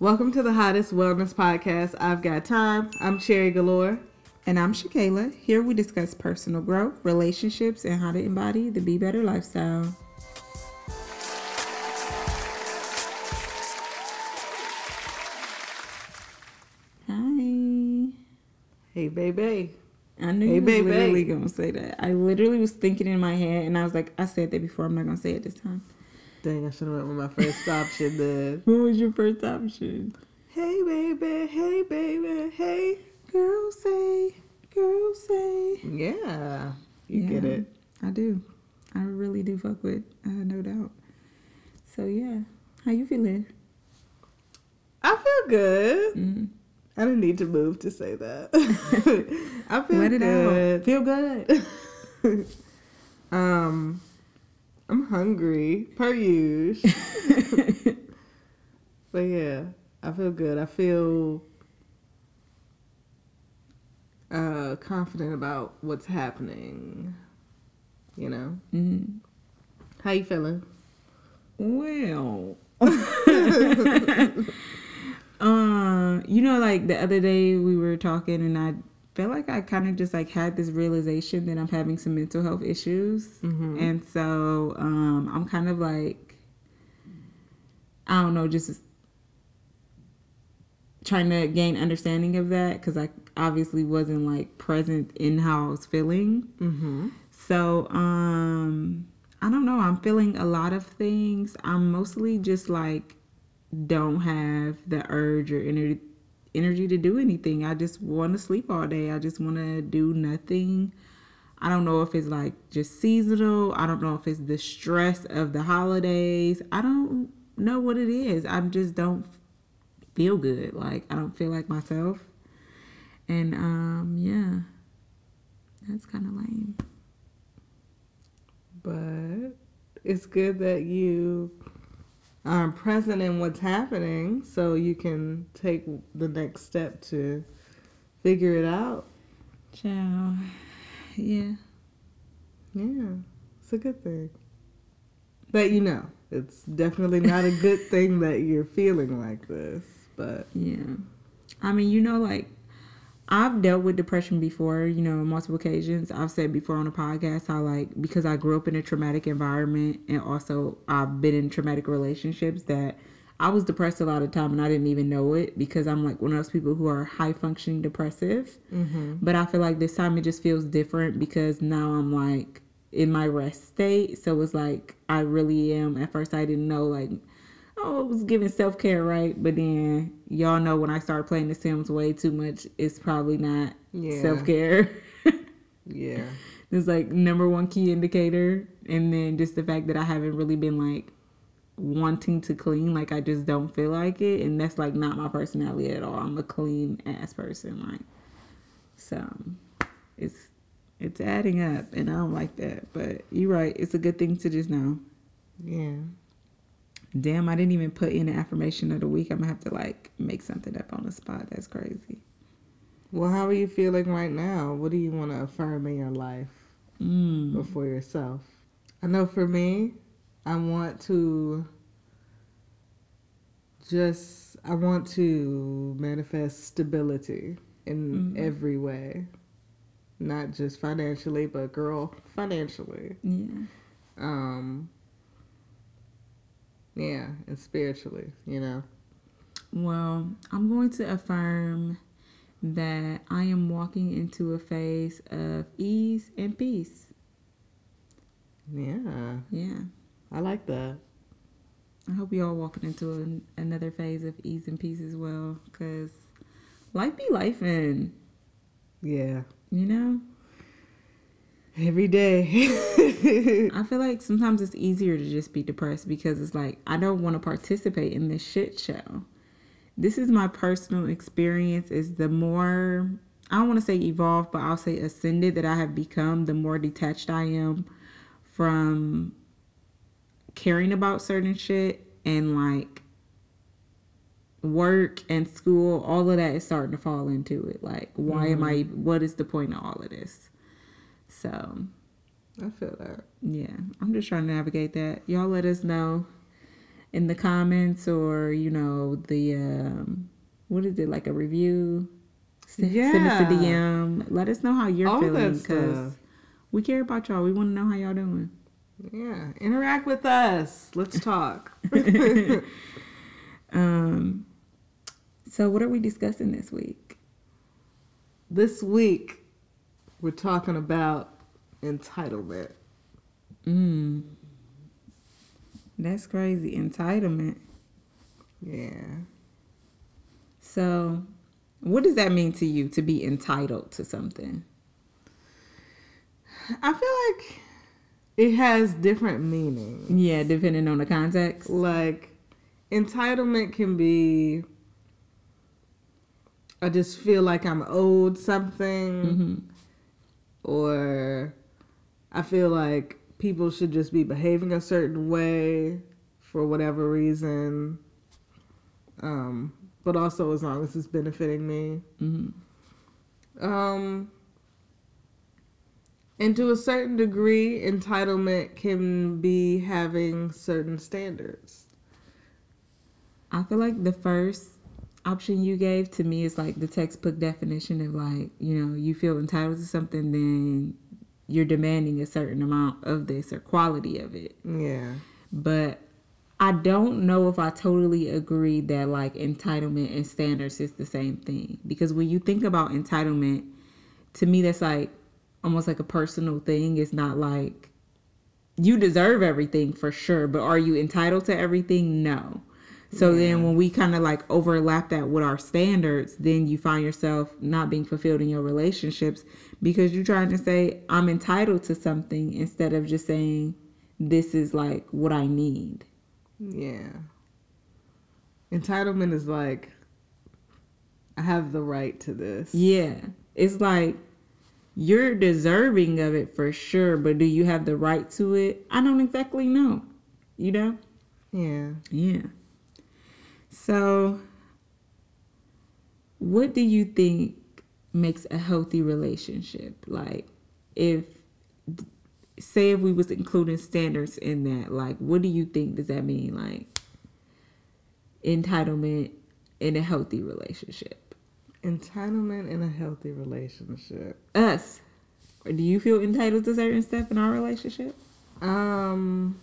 Welcome to the hottest wellness podcast. I've got time. I'm Cherry Galore. And I'm Shakayla. Here we discuss personal growth, relationships, and how to embody the Be Better lifestyle. Hi. Hey, baby. I knew Hey, you was baby. literally gonna say that. I literally was thinking in my head, and I was like, I said that before. I'm not gonna say it this time. Dang, I should have went with my first option then. What was your first option? Hey, baby. Hey, baby. Hey. Girl say, girl say. Yeah. You Yeah. get it. I do. I really do fuck with, uh, no doubt. So yeah, how you feeling? I feel good. Mm. I didn't need to move to say that. I feel Let it good. out. Feel good. Um, I'm hungry per usual. but yeah, I feel good. I feel uh confident about what's happening. You know, mm. how you feeling? Well, uh, you know, like the other day we were talking, and I felt like I kind of just like had this realization that I'm having some mental health issues, Mm-hmm. and so um, I'm kind of like, I don't know, just trying to gain understanding of that because I obviously wasn't like present in how I was feeling. Mm-hmm. So, um, I don't know. I'm feeling a lot of things. I'm mostly just like don't have the urge or energy energy to do anything. I just want to sleep all day. I just want to do nothing. I don't know if it's like just seasonal. I don't know if it's the stress of the holidays. I don't know what it is. I just don't feel good. Like I don't feel like myself. And um yeah. That's kind of lame. But it's good that you are present in what's happening so you can take the next step to figure it out. Ciao. Yeah. Yeah, it's a good thing. That you know, it's definitely not a good thing that you're feeling like this, but Yeah. I mean, you know, like I've dealt with depression before, you know, multiple occasions. I've said before on the podcast how like because I grew up in a traumatic environment and also I've been in traumatic relationships that I was depressed a lot of time and I didn't even know it because I'm like one of those people who are high functioning depressive. mm-hmm. But I feel like this time it just feels different because now I'm like in my rest state. So it's like I really am. At first, I didn't know like, oh, it was giving self care, right? But then y'all know when I start playing The Sims way too much, it's probably not Yeah. self care. yeah, it's like number one key indicator. And then just the fact that I haven't really been like wanting to clean, like I just don't feel like it. And that's like not my personality at all. I'm a clean ass person, like so it's it's adding up and I don't like that. But you're right, it's a good thing to just know. yeah. Damn, I didn't even put in the affirmation of the week. I'm gonna have to like make something up on the spot. That's crazy. Well, how are you feeling right now? What do you want to affirm in your life Mm. or for yourself? I know for me, I want to just I want to manifest stability in Mhm. every way. Not just financially, but girl, financially. Yeah. Um yeah, and spiritually, you know. Well, I'm going to affirm that I am walking into a phase of ease and peace. Yeah. Yeah. I like that. I hope y'all walking into an, another phase of ease and peace as well, cause life be life and Yeah. you know. Every day. I feel like sometimes it's easier to just be depressed because it's like I don't want to participate in this shit show. This is my personal experience. Is the more I don't want to say evolved, but I'll say ascended that I have become, the more detached I am from caring about certain shit and like work and school. All of that is starting to fall into it. Like, why am I? Mm-hmm. What is the point of all of this? So I feel that. yeah, I'm just trying to navigate that. Y'all let us know in the comments or you know the um, what is it like a review? Send, send us a DM. Let us know how you're All feeling because we care about y'all. We want to know how y'all doing. Yeah, interact with us. Let's talk. Um, so what are we discussing this week? this week, we're talking about entitlement. Mm. That's crazy. Entitlement. Yeah. So, what does that mean to you to be entitled to something? I feel like it has different meanings. Yeah, depending on the context. Like, entitlement can be, I just feel like I'm owed something, hmm or I feel like people should just be behaving a certain way for whatever reason. Um, but also as long as it's benefiting me. hmm Um, and to a certain degree, entitlement can be having certain standards. I feel like the first option you gave to me is like the textbook definition of like, you know, you feel entitled to something, then you're demanding a certain amount of this or quality of it. Yeah. But I don't know if I totally agree that like entitlement and standards is the same thing. Because when you think about entitlement, to me, that's like almost like a personal thing. It's not like you deserve everything for sure, but are you entitled to everything? No. So then when we kind of like overlap that with our standards, then you find yourself not being fulfilled in your relationships because you're trying to say, I'm entitled to something instead of just saying, this is like what I need. Yeah. Entitlement is like, I have the right to this. Yeah. It's like you're deserving of it for sure, but do you have the right to it? I don't exactly know. You know? Yeah. Yeah. So, what do you think makes a healthy relationship? Like, if say if we was including standards in that, like, what do you think does that mean? Like, entitlement in a healthy relationship. Entitlement in a healthy relationship. Us. Or do you feel entitled to certain stuff in our relationship? Um,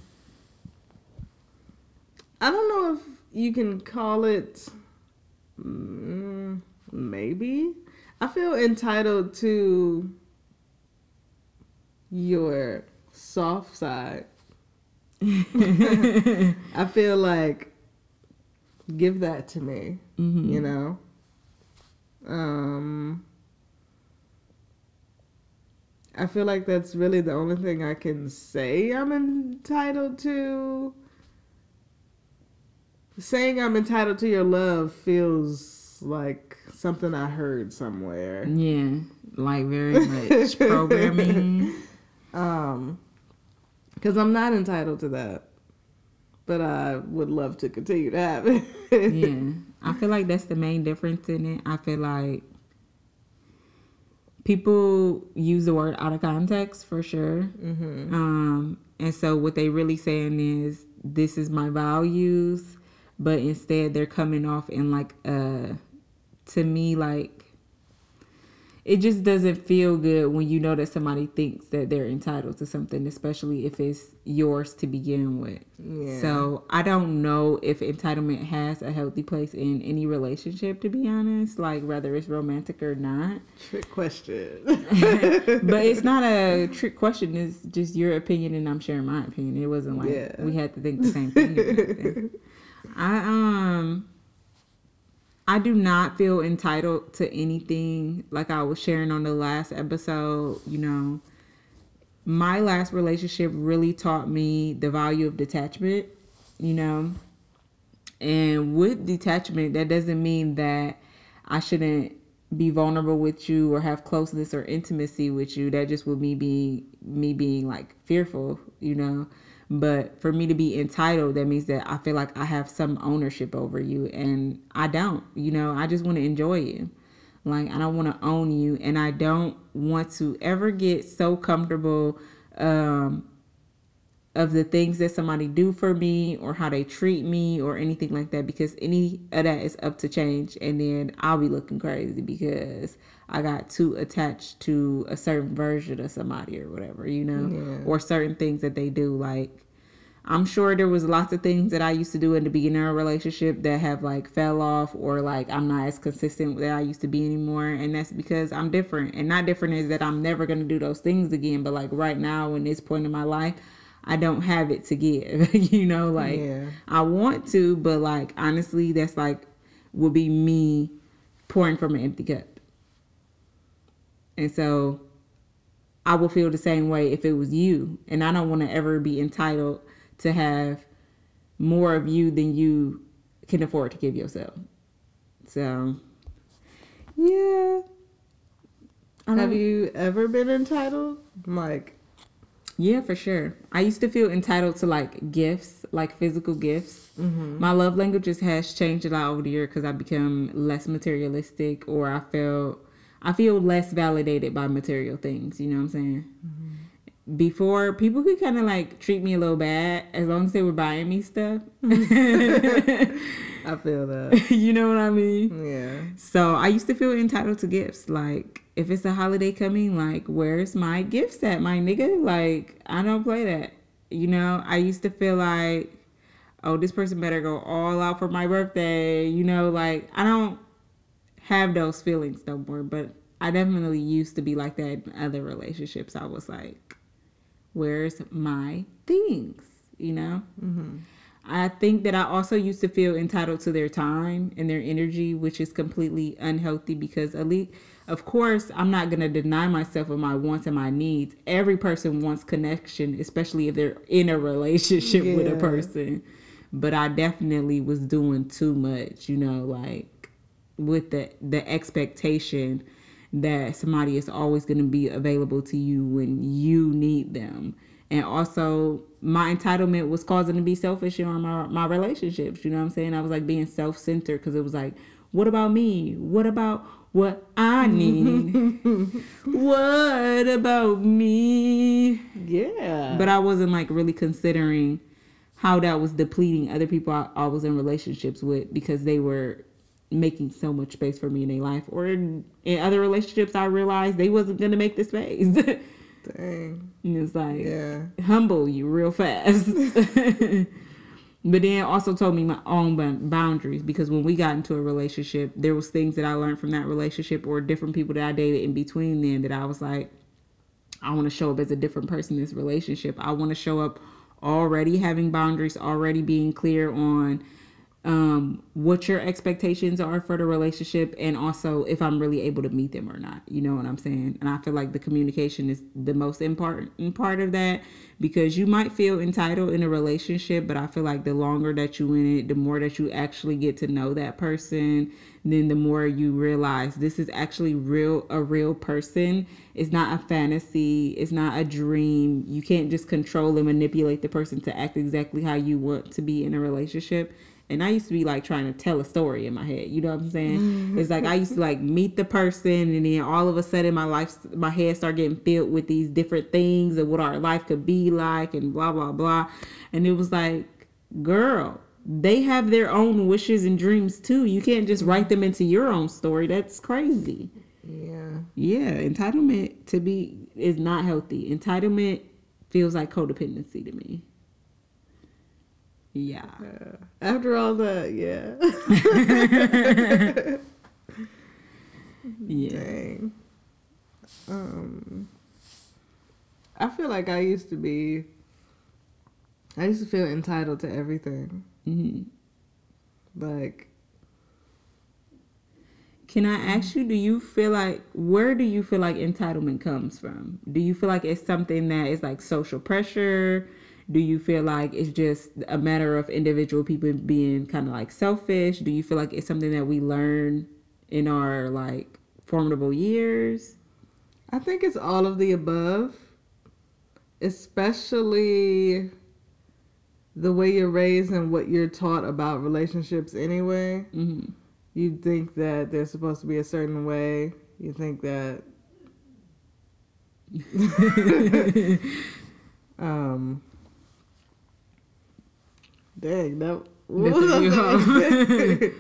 I don't know if you can call it. Mm, maybe I feel entitled to your soft side. I feel like give that to me. Mhm. You know. Um. I feel like that's really the only thing I can say I'm entitled to. Saying I'm entitled to your love feels like something I heard somewhere. Yeah, like very much programming. Um, because I'm not entitled to that, but I would love to continue to have it. yeah, I feel like that's the main difference in it. I feel like people use the word out of context for sure. hmm Um, and so what they really saying is this is my values, but instead they're coming off in like uh to me like it just doesn't feel good when you know that somebody thinks that they're entitled to something, especially if it's yours to begin with. Yeah. So I don't know if entitlement has a healthy place in any relationship, to be honest, like whether it's romantic or not. Trick question. but it's not a trick question. It's just your opinion, and I'm sharing my opinion. It wasn't like Yeah. we had to think the same thing. I um, I do not feel entitled to anything. Like I was sharing on the last episode, you know, my last relationship really taught me the value of detachment. You know, and with detachment, that doesn't mean that I shouldn't be vulnerable with you or have closeness or intimacy with you. That just would me being me being like fearful, you know. But for me to be entitled, that means that I feel like I have some ownership over you, and I don't. You know, I just want to enjoy you. Like I don't want to own you, and I don't want to ever get so comfortable um, of the things that somebody do for me or how they treat me or anything like that because any of that is up to change and then I'll be looking crazy because I got too attached to a certain version of somebody or whatever, you know, Yeah. or certain things that they do like I'm sure there was lots of things that I used to do in the beginning of a relationship that have like fell off or like I'm not as consistent that I used to be anymore. And that's because I'm different. And not different is that I'm never gonna do those things again. But like right now in this point in my life, I don't have it to give. you know, like Yeah. I want to, but like honestly, that's like would be me pouring from an empty cup. And so I will feel the same way if it was you. And I don't want to ever be entitled to have more of you than you can afford to give yourself. So, yeah. Have you ever been entitled? Like, Yeah, for sure. I used to feel entitled to like gifts, like physical gifts. Mm-hmm. My love languages has changed a lot over the year because I become less materialistic, or I feel I feel less validated by material things. You know what I'm saying? Before people could kind of like treat me a little bad as long as they were buying me stuff. I feel that. you know what I mean? Yeah. So I used to feel entitled to gifts. Like if it's a holiday coming, like where's my gifts at, my nigga? Like I don't play that. You know, I used to feel like, oh, this person better go all out for my birthday. You know, like I don't have those feelings no more. But I definitely used to be like that in other relationships. I was like, where's my things? You know. Mm-hmm. I think that I also used to feel entitled to their time and their energy, which is completely unhealthy because at least, of course, I'm not going to deny myself of my wants and my needs. Every person wants connection, especially if they're in a relationship with a person. But I definitely was doing too much, you know, like with the the expectation that somebody is always going to be available to you when you need them. And also my entitlement was causing to be selfish in my my relationships you know what i'm saying? I was like being self-centered because it was like what about me? What about what i need? What about me? Yeah. but I wasn't like really considering how that was depleting other people I, I was in relationships with because they were making so much space for me in their life. Or in, in other relationships, I realized they wasn't gonna make the space. and Dang. it's like Yeah. humble you real fast. but then also told me my own boundaries because when we got into a relationship, there was things that I learned from that relationship or different people that I dated in between then that I was like, I want to show up as a different person in this relationship. I want to show up already having boundaries, already being clear on um, what your expectations are for the relationship, and also if I'm really able to meet them or not. You know what I'm saying? And I feel like the communication is the most important part of that because you might feel entitled in a relationship, but I feel like the longer that you in it, the more that you actually get to know that person, then the more you realize this is actually real a real person. It's not a fantasy, it's not a dream. You can't just control and manipulate the person to act exactly how you want to be in a relationship. And I used to be like trying to tell a story in my head. You know what I'm saying? Mm-hmm. It's like I used to like meet the person, and then all of a sudden my life, my head started getting filled with these different things and what our life could be like, and blah blah blah. And it was like, girl, they have their own wishes and dreams too. You can't just write them into your own story. That's crazy. Yeah. Yeah, entitlement to be is not healthy. Entitlement feels like codependency to me. Yeah. After all that, yeah. Yeah. Dang. Um, I feel like I used to be. I used to feel entitled to everything. hmm Like, Can I ask you, do you feel like, where do you feel like entitlement comes from? Do you feel like it's something that is like social pressure? Do you feel like it's just a matter of individual people being kind of like selfish? Do you feel like it's something that we learn in our like formidable years? I think it's all of the above, especially the way you're raised and what you're taught about relationships anyway. hmm You think that they're supposed to be a certain way. You think that. um, Dang, that. Three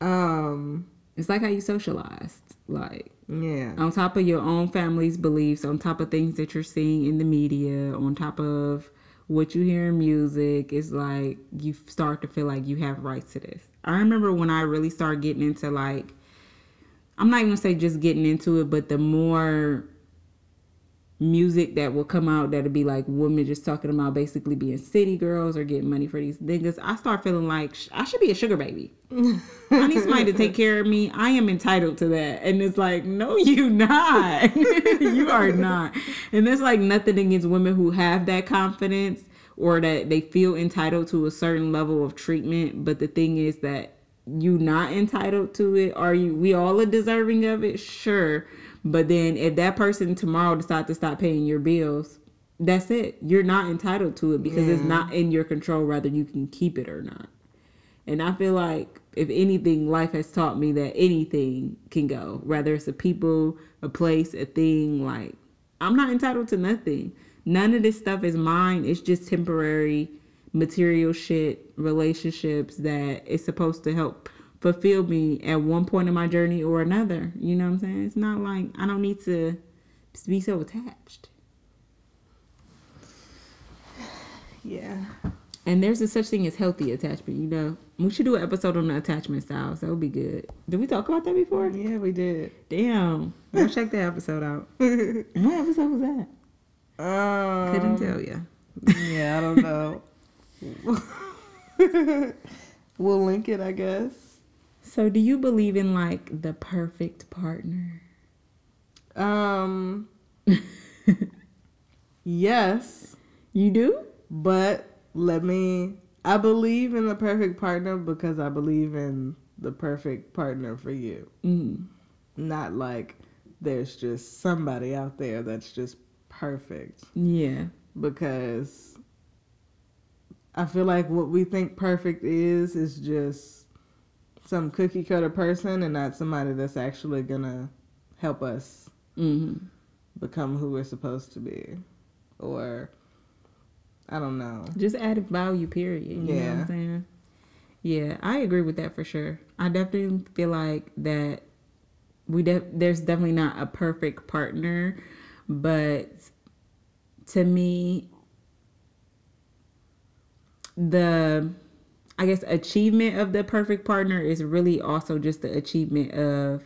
um. It's like how you socialized. Like Yeah. on top of your own family's beliefs, on top of things that you're seeing in the media, on top of what you hear in music, it's like you start to feel like you have rights to this. I remember when I really started getting into like, I'm not even gonna say just getting into it, but the more music that will come out that'll be like women just talking about basically being city girls or getting money for these niggas, I start feeling like sh- I should be a sugar baby. I need somebody to take care of me. I am entitled to that. And it's like, no, you not. you are not. And there's like nothing against women who have that confidence or that they feel entitled to a certain level of treatment. But the thing is that you not entitled to it. Are you we all are deserving of it? Sure. But then if that person tomorrow decides to stop paying your bills, that's it. You're not entitled to it because it's not in your control whether you can keep it or not. And I feel like if anything, life has taught me that anything can go, whether it's a people, a place, a thing. Like, I'm not entitled to nothing. None of this stuff is mine. It's just temporary material shit, relationships that is supposed to help fulfill me at one point in my journey or another. You know what I'm saying? It's not like I don't need to be so attached. Yeah. And there's a such thing as healthy attachment, you know. We should do an episode on the attachment styles. That would be good. Did we talk about that before? Yeah, we did. Damn. Go check that episode out. what episode was that? Um, Couldn't tell you. Yeah, I don't know. we'll link it, I guess. So, do you believe in like the perfect partner? Um. yes, You do? but let me. I believe in the perfect partner because I believe in the perfect partner for you. Mm. Not like there's just somebody out there that's just perfect. Yeah. because I feel like what we think perfect is is just some cookie cutter person and not somebody that's actually gonna help us hmm become who we're supposed to be or I don't know. Just added value, period. You know what Yeah. I'm saying? Yeah, I agree with that for sure. I definitely feel like that we def- there's definitely not a perfect partner, but to me, the I guess achievement of the perfect partner is really also just the achievement of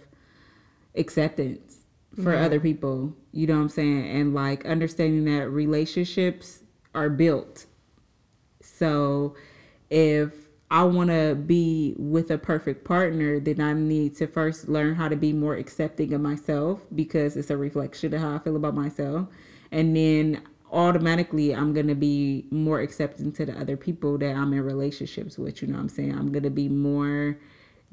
acceptance for Yeah. other people. You know what I'm saying? And like understanding that relationships are built. So if I want to be with a perfect partner, then I need to first learn how to be more accepting of myself because it's a reflection of how I feel about myself. And then automatically I'm going to be more accepting to the other people that I'm in relationships with, you know what I'm saying? I'm going to be more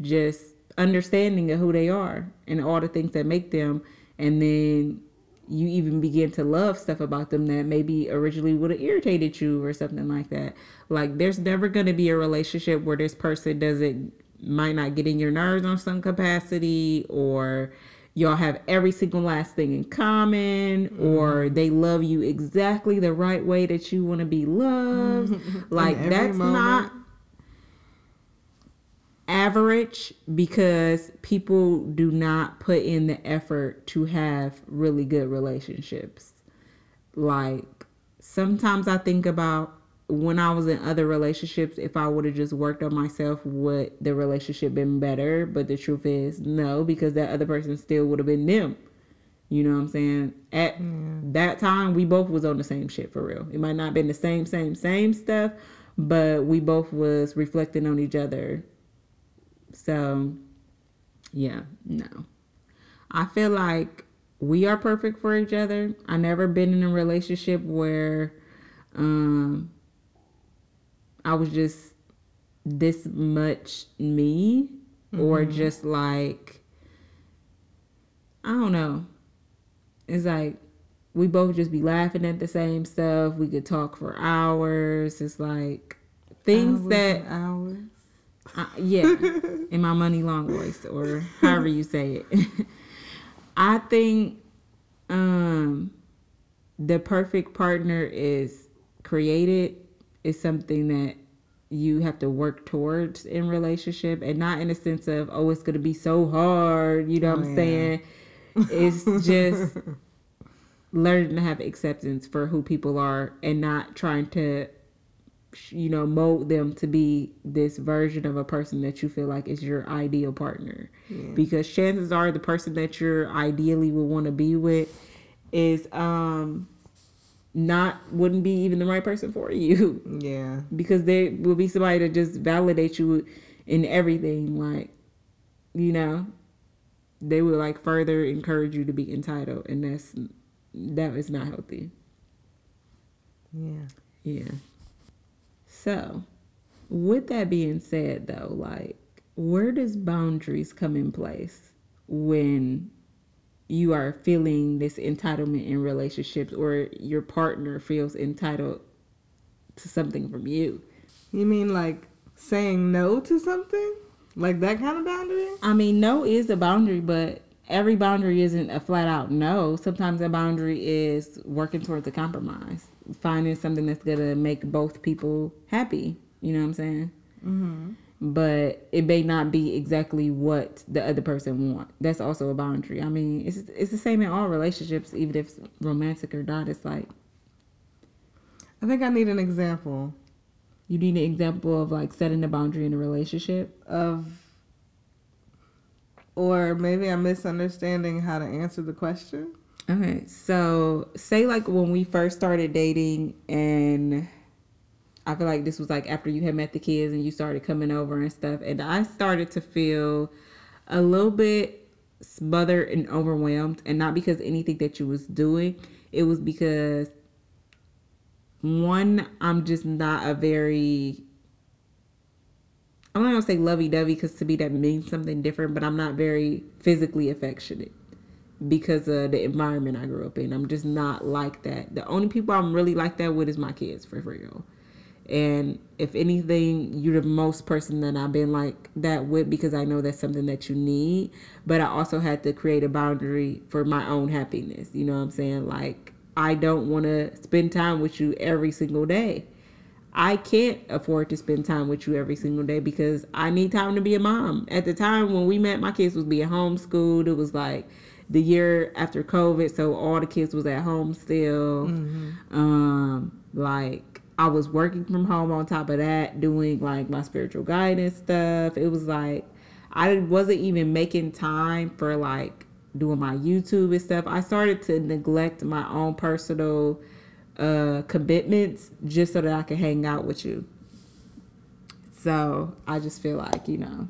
just understanding of who they are and all the things that make them and then you even begin to love stuff about them that maybe originally would have irritated you or something like that. Like there's never going to be a relationship where this person doesn't might not get in your nerves on some capacity or y'all have every single last thing in common mm-hmm. or they love you exactly the right way that you want to be loved. Mm-hmm. like that's moment. not average because people do not put in the effort to have really good relationships. Like sometimes I think about when I was in other relationships, if I would have just worked on myself, would the relationship been better? But the truth is no, because that other person still would have been them. You know what I'm saying? At that time, we both was on the same shit for real. It might not been the same, same, same stuff, but we both was reflecting on each other. So, yeah, no. I feel like we are perfect for each other. I never been in a relationship where um I was just this much me or just like I don't know. It's like we both just be laughing at the same stuff. We could talk for hours. It's like things Hours that hours. uh, yeah, in my money long voice or however you say it. I think um the perfect partner is created is something that you have to work towards in relationship and not in a sense of oh it's gonna be so hard you know what Oh, i'm yeah. saying? It's just learning to have acceptance for who people are and not trying to you know mold them to be this version of a person that you feel like is your ideal partner. Because chances are the person that you're ideally would want to be with is um not wouldn't be even the right person for you Yeah. because there will be somebody to just validate you in everything like you know they will like further encourage you to be entitled and that's that is not healthy Yeah. yeah so with that being said though like where does boundaries come in place when you are feeling this entitlement in relationships or your partner feels entitled to something from you You mean like saying no to something? Like that kind of boundary? I mean, no is a boundary, but every boundary isn't a flat out no. Sometimes a boundary is working towards a compromise, finding something that's gonna make both people happy. You know what I'm saying? Mm-hmm. But it may not be exactly what the other person want. That's also a boundary. I mean, it's it's the same in all relationships, even if it's romantic or not. It's like I think I need an example you need an example of like setting a boundary in a relationship. of, or maybe I'm misunderstanding how to answer the question. Okay, so say like when we first started dating, and I feel like this was like after you had met the kids and you started coming over and stuff, and I started to feel a little bit smothered and overwhelmed, and not because anything that you was doing, it was because one, I'm just not a very I'm not gonna say lovey dovey because to me that means something different, but I'm not very physically affectionate because of the environment I grew up in. I'm just not like that. The only people I'm really like that with is my kids for real. And if anything, you're the most person that I've been like that with because I know that's something that you need. But I also had to create a boundary for my own happiness. You know what I'm saying? Like, I don't want to spend time with you every single day. I can't afford to spend time with you every single day because I need time to be a mom. At the time when we met, my kids was being homeschooled. It was like the year after COVID, so all the kids was at home still. Um, like I was working from home on top of that, doing like my spiritual guidance stuff. It was like I wasn't even making time for like doing my YouTube and stuff. I started to neglect my own personal uh commitments just so that I could hang out with you. So I just feel like, you know,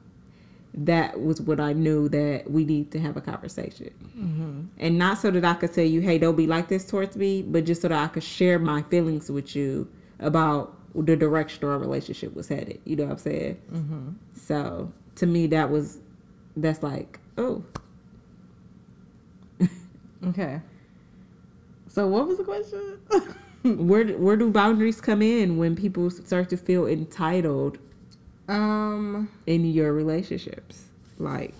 that was what I knew that we need to have a conversation. And not so that I could tell you, hey, don't be like this towards me, but just so that I could share my feelings with you about the direction our relationship was headed. You know what I'm saying? So to me, that was, that's like, oh, Okay. So what was the question? where where do boundaries come in when people start to feel entitled um, in your relationships? Like,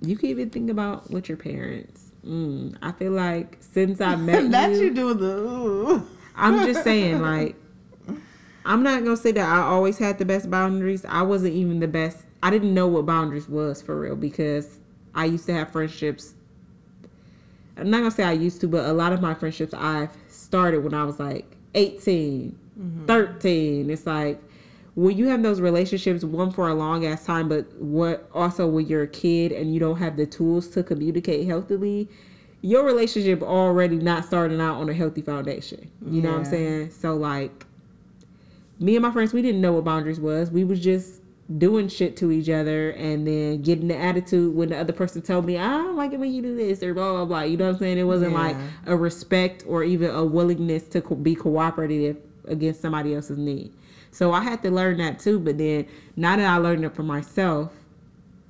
you can even think about with your parents. Mm, I feel like since I met that you, you do the. Ooh. I'm just saying, like, I'm not gonna say that I always had the best boundaries. I wasn't even the best. I didn't know what boundaries was for real because I used to have friendships. I'm not gonna say I used to, but a lot of my friendships I've started when I was like 18, mm-hmm. 13. It's like when you have those relationships, one for a long ass time, but what also when you're a kid and you don't have the tools to communicate healthily, your relationship already not starting out on a healthy foundation. You know what I'm saying? So like me and my friends, we didn't know what boundaries was. We was just doing shit to each other and then getting the attitude when the other person told me, I don't like it when you do this or blah, blah, blah. You know what I'm saying? It wasn't like a respect or even a willingness to co- be cooperative against somebody else's need. So I had to learn that too. But then now that I learned it for myself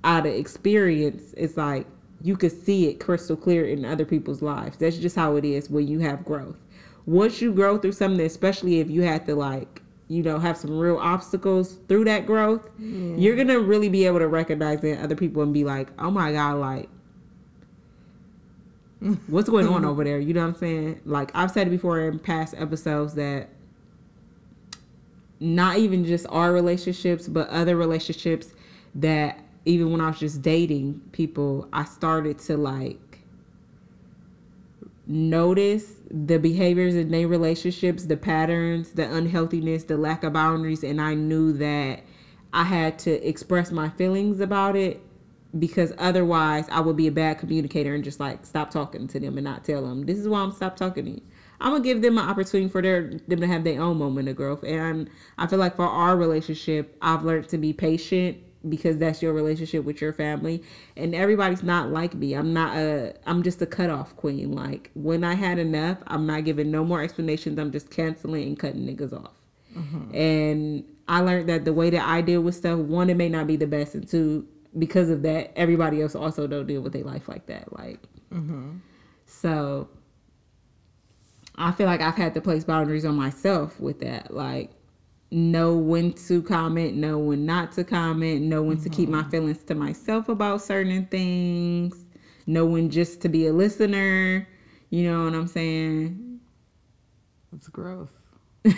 out of experience, it's like you could see it crystal clear in other people's lives. That's just how it is when you have growth. Once you grow through something, especially if you had to like, you know, have some real obstacles through that growth, you're gonna really be able to recognize it other people and be like, oh my god, like what's going on over there? You know what I'm saying? Like I've said before in past episodes that not even just our relationships, but other relationships that even when I was just dating people, I started to like notice the behaviors in their relationships, the patterns, the unhealthiness, the lack of boundaries, and I knew that I had to express my feelings about it because otherwise I would be a bad communicator and just like stop talking to them and not tell them this is why I'm stop talking to you. I'm gonna give them an opportunity for their them to have their own moment of growth, and I feel like for our relationship, I've learned to be patient because that's your relationship with your family. And everybody's not like me. I'm not a i'm just a cutoff queen. Like when i had enough i'm not giving no more explanations. I'm just canceling and cutting niggas off. Mm-hmm. and i learned that the way that i deal with stuff one it may not be the best and two because of that everybody else also don't deal with their life like that. Like mm-hmm. so i feel like i've had to place boundaries on myself with that. Like know when to comment, know when not to comment, know when mm-hmm. to keep my mm-hmm. feelings to myself about certain things, know when just to be a listener. You know what I'm saying? That's growth. she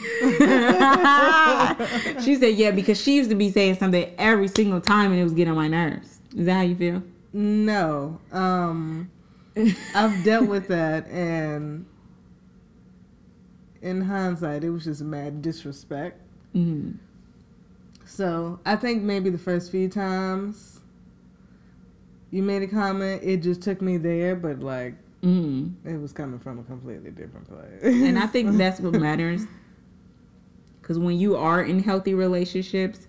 said, yeah, because she used to be saying something every single time and it was getting on my nerves. Is that how you feel? No. Um, I've dealt with that and in hindsight, it was just mad disrespect. Mm-hmm. So I think maybe the first few times you made a comment, it just took me there, but like mm-hmm. it was coming from a completely different place. and I think that's what matters. Because when you are in healthy relationships,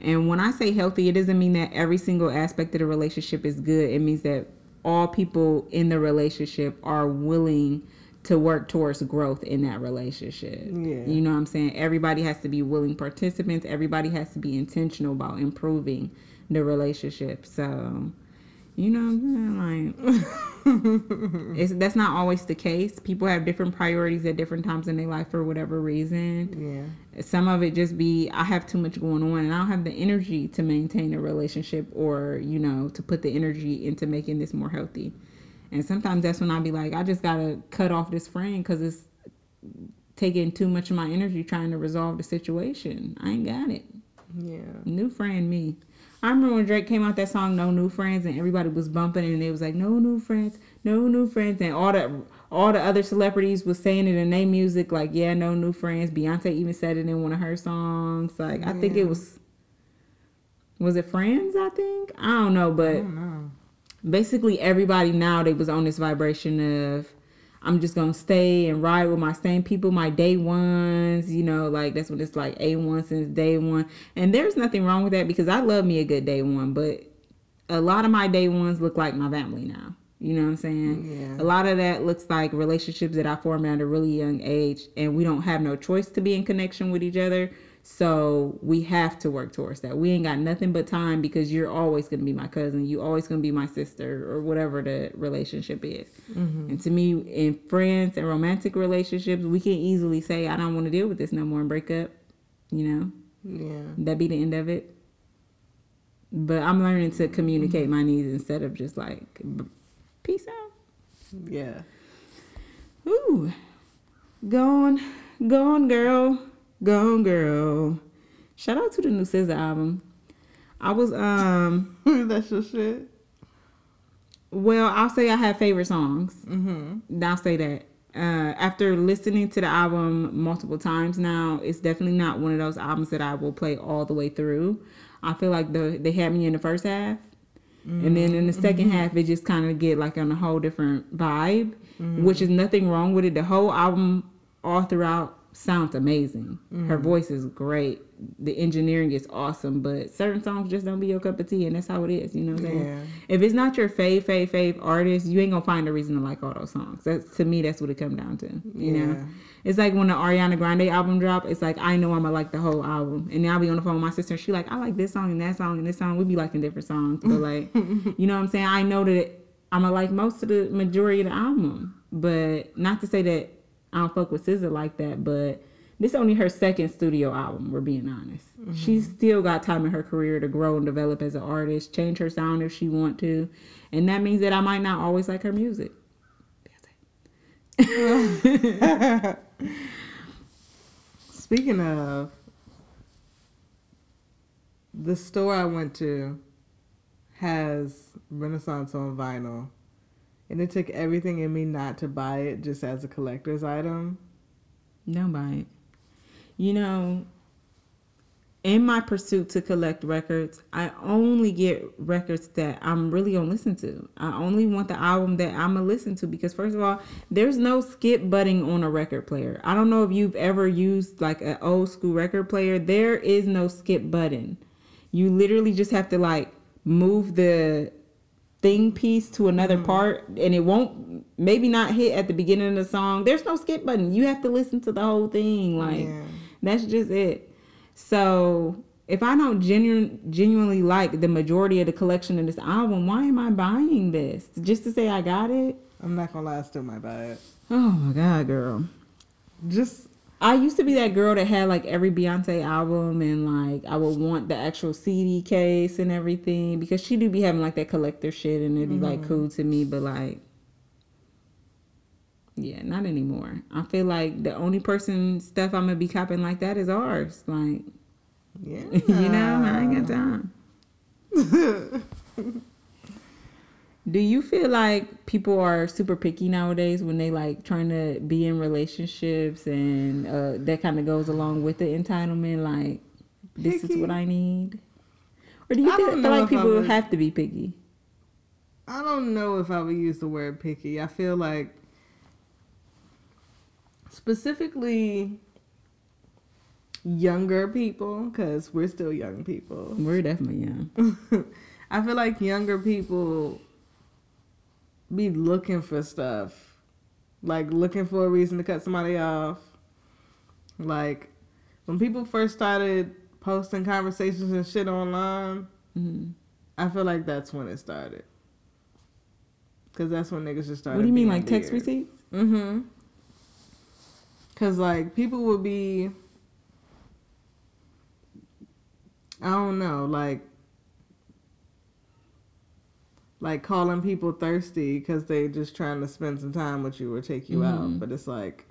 and when I say healthy, it doesn't mean that every single aspect of the relationship is good. It means that all people in the relationship are willing to work towards growth in that relationship. Yeah. You know what I'm saying? Everybody has to be willing participants. Everybody has to be intentional about improving the relationship. So, you know, like it's that's not always the case. People have different priorities at different times in their life for whatever reason. Yeah. Some of it just be I have too much going on and I don't have the energy to maintain a relationship or, you know, to put the energy into making this more healthy. And sometimes that's when I'll be like, I just gotta cut off this friend because it's taking too much of my energy trying to resolve the situation. I ain't got it. Yeah. New friend me. I remember when Drake came out that song "No New Friends" and everybody was bumping and it was like "No new friends, no new friends," and all the all the other celebrities was saying it in their music like "Yeah, no new friends." Beyonce even said it in one of her songs. Like yeah. I think it was was it Friends? I think I don't know, but don't know basically everybody now they was on this vibration of I'm just gonna stay and ride with my same people, my day ones, you know, like that's what it's like A one since day one. And there's nothing wrong with that because I love me a good day one, but a lot of my day ones look like my family now. You know what I'm saying? Yeah. A lot of that looks like relationships that I formed at a really young age and we don't have no choice to be in connection with each other. So we have to work towards that. We ain't got nothing but time because you're always going to be my cousin. You always going to be my sister or whatever the relationship is. Mm-hmm. And to me, in friends and romantic relationships, we can easily say, I don't want to deal with this no more and break up. You know? Yeah. That'd be the end of it. But I'm learning to communicate mm-hmm. my needs instead of just like, peace out. Yeah. Ooh. Gone. Gone, girl. Gone Girl. Shout out to the new SZA album. I was um that's your shit. Well, I'll say I have favorite songs. Mm-hmm. I'll say that. Uh, after listening to the album multiple times now, it's definitely not one of those albums that I will play all the way through. I feel like the they had me in the first half, mm-hmm. and then in the 2nd mm-hmm. half, it just kind of get like on a whole different vibe, mm-hmm. which is nothing wrong with it. The whole album, all throughout, sounds amazing. Mm-hmm. Her voice is great. The engineering is awesome, but certain songs just don't be your cup of tea, and that's how it is. You know what I'm saying? Yeah. If it's not your fave, fave, fave artist, you ain't gonna find a reason to like all those songs. That's to me, that's what it comes down to. You yeah. know, it's like when the Ariana Grande album drop. It's like I know I'm gonna like the whole album, and then I'll be on the phone with my sister. And she like, I like this song and that song and this song. We be liking different songs, but like, you know what I'm saying? I know that I'm gonna like most of the majority of the album, but not to say that I don't fuck with SZA like that, but this is only her second studio album. We're being honest. Mm-hmm. She's still got time in her career to grow and develop as an artist, change her sound if she want to, and that means that I might not always like her music. Speaking of the store I went to has Renaissance on vinyl, and it took everything in me not to buy it just as a collector's item. Don't buy it. You know, in my pursuit to collect records, I only get records that I'm really gonna listen to. I only want the album that I'm gonna listen to because first of all, there's no skip button on a record player. I don't know if you've ever used like an old school record player. There is no skip button. You literally just have to like move the thing piece to another mm-hmm. part and it won't maybe not hit at the beginning of the song. There's no skip button. You have to listen to the whole thing. Like Yeah. that's just it. So if I don't genu- genuinely like the majority of the collection of this album, why am I buying this? Just to say I got it? I'm not gonna lie, I still might buy it. Oh my god, girl. Just I used to be that girl that had like every Beyonce album and like I would want the actual CD case and everything because she do be having like that collector shit and it'd be like mm-hmm. cool to me, but like yeah, not anymore. I feel like the only person stuff I'm gonna be copping like that is ours. Like yeah, you know, I ain't got time. Do you feel like people are super picky nowadays when they like trying to be in relationships and uh, that kind of goes along with the entitlement? Like, this is what I need. Or do you feel, feel like people would- have to be picky? I don't know if I would use the word picky. I feel like specifically younger people, because we're still young people. We're definitely young. I feel like younger people be looking for stuff, like looking for a reason to cut somebody off. Like when people first started posting conversations and shit online, Mhm. I feel like that's when it started. Cause that's when niggas just started. What do you mean, like text receipts? Mm-hmm. Cause like people would be I don't know, like like calling people thirsty because they just trying to spend some time with you or take you Mhm. out. But it's like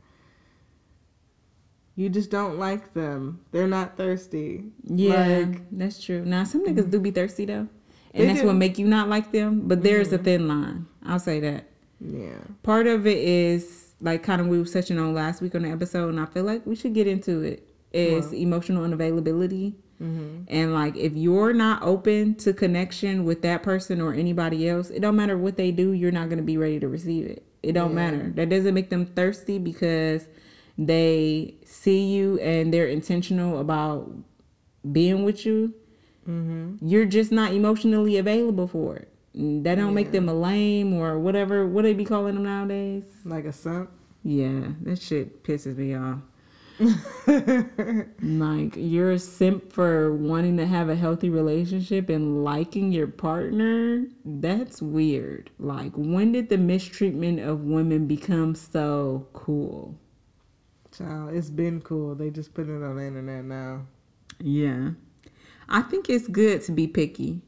you just don't like them. They're not thirsty. Yeah, Like, that's true. Now some niggas do be thirsty though, and that's do. what make you not like them. But there's a Mhm. thin line. I'll say that. yeah. part of it is like kind of we were touching on last week on the episode and i feel like we should get into it is Wow. emotional unavailability Mm-hmm. and like if you're not open to connection with that person or anybody else it don't matter what they do you're not going to be ready to receive it it don't Yeah. matter that doesn't make them thirsty because they see you and they're intentional about being with you Mm-hmm. you're just not emotionally available for it that don't make them a lame or whatever what they be calling them nowadays Like a simp. yeah, that shit pisses me off. Like you're a simp for wanting to have a healthy relationship and liking your partner. That's weird. Like when did the mistreatment of women become so cool? Child, it's been cool. They just put it on the internet now. Yeah. I think it's good to be picky.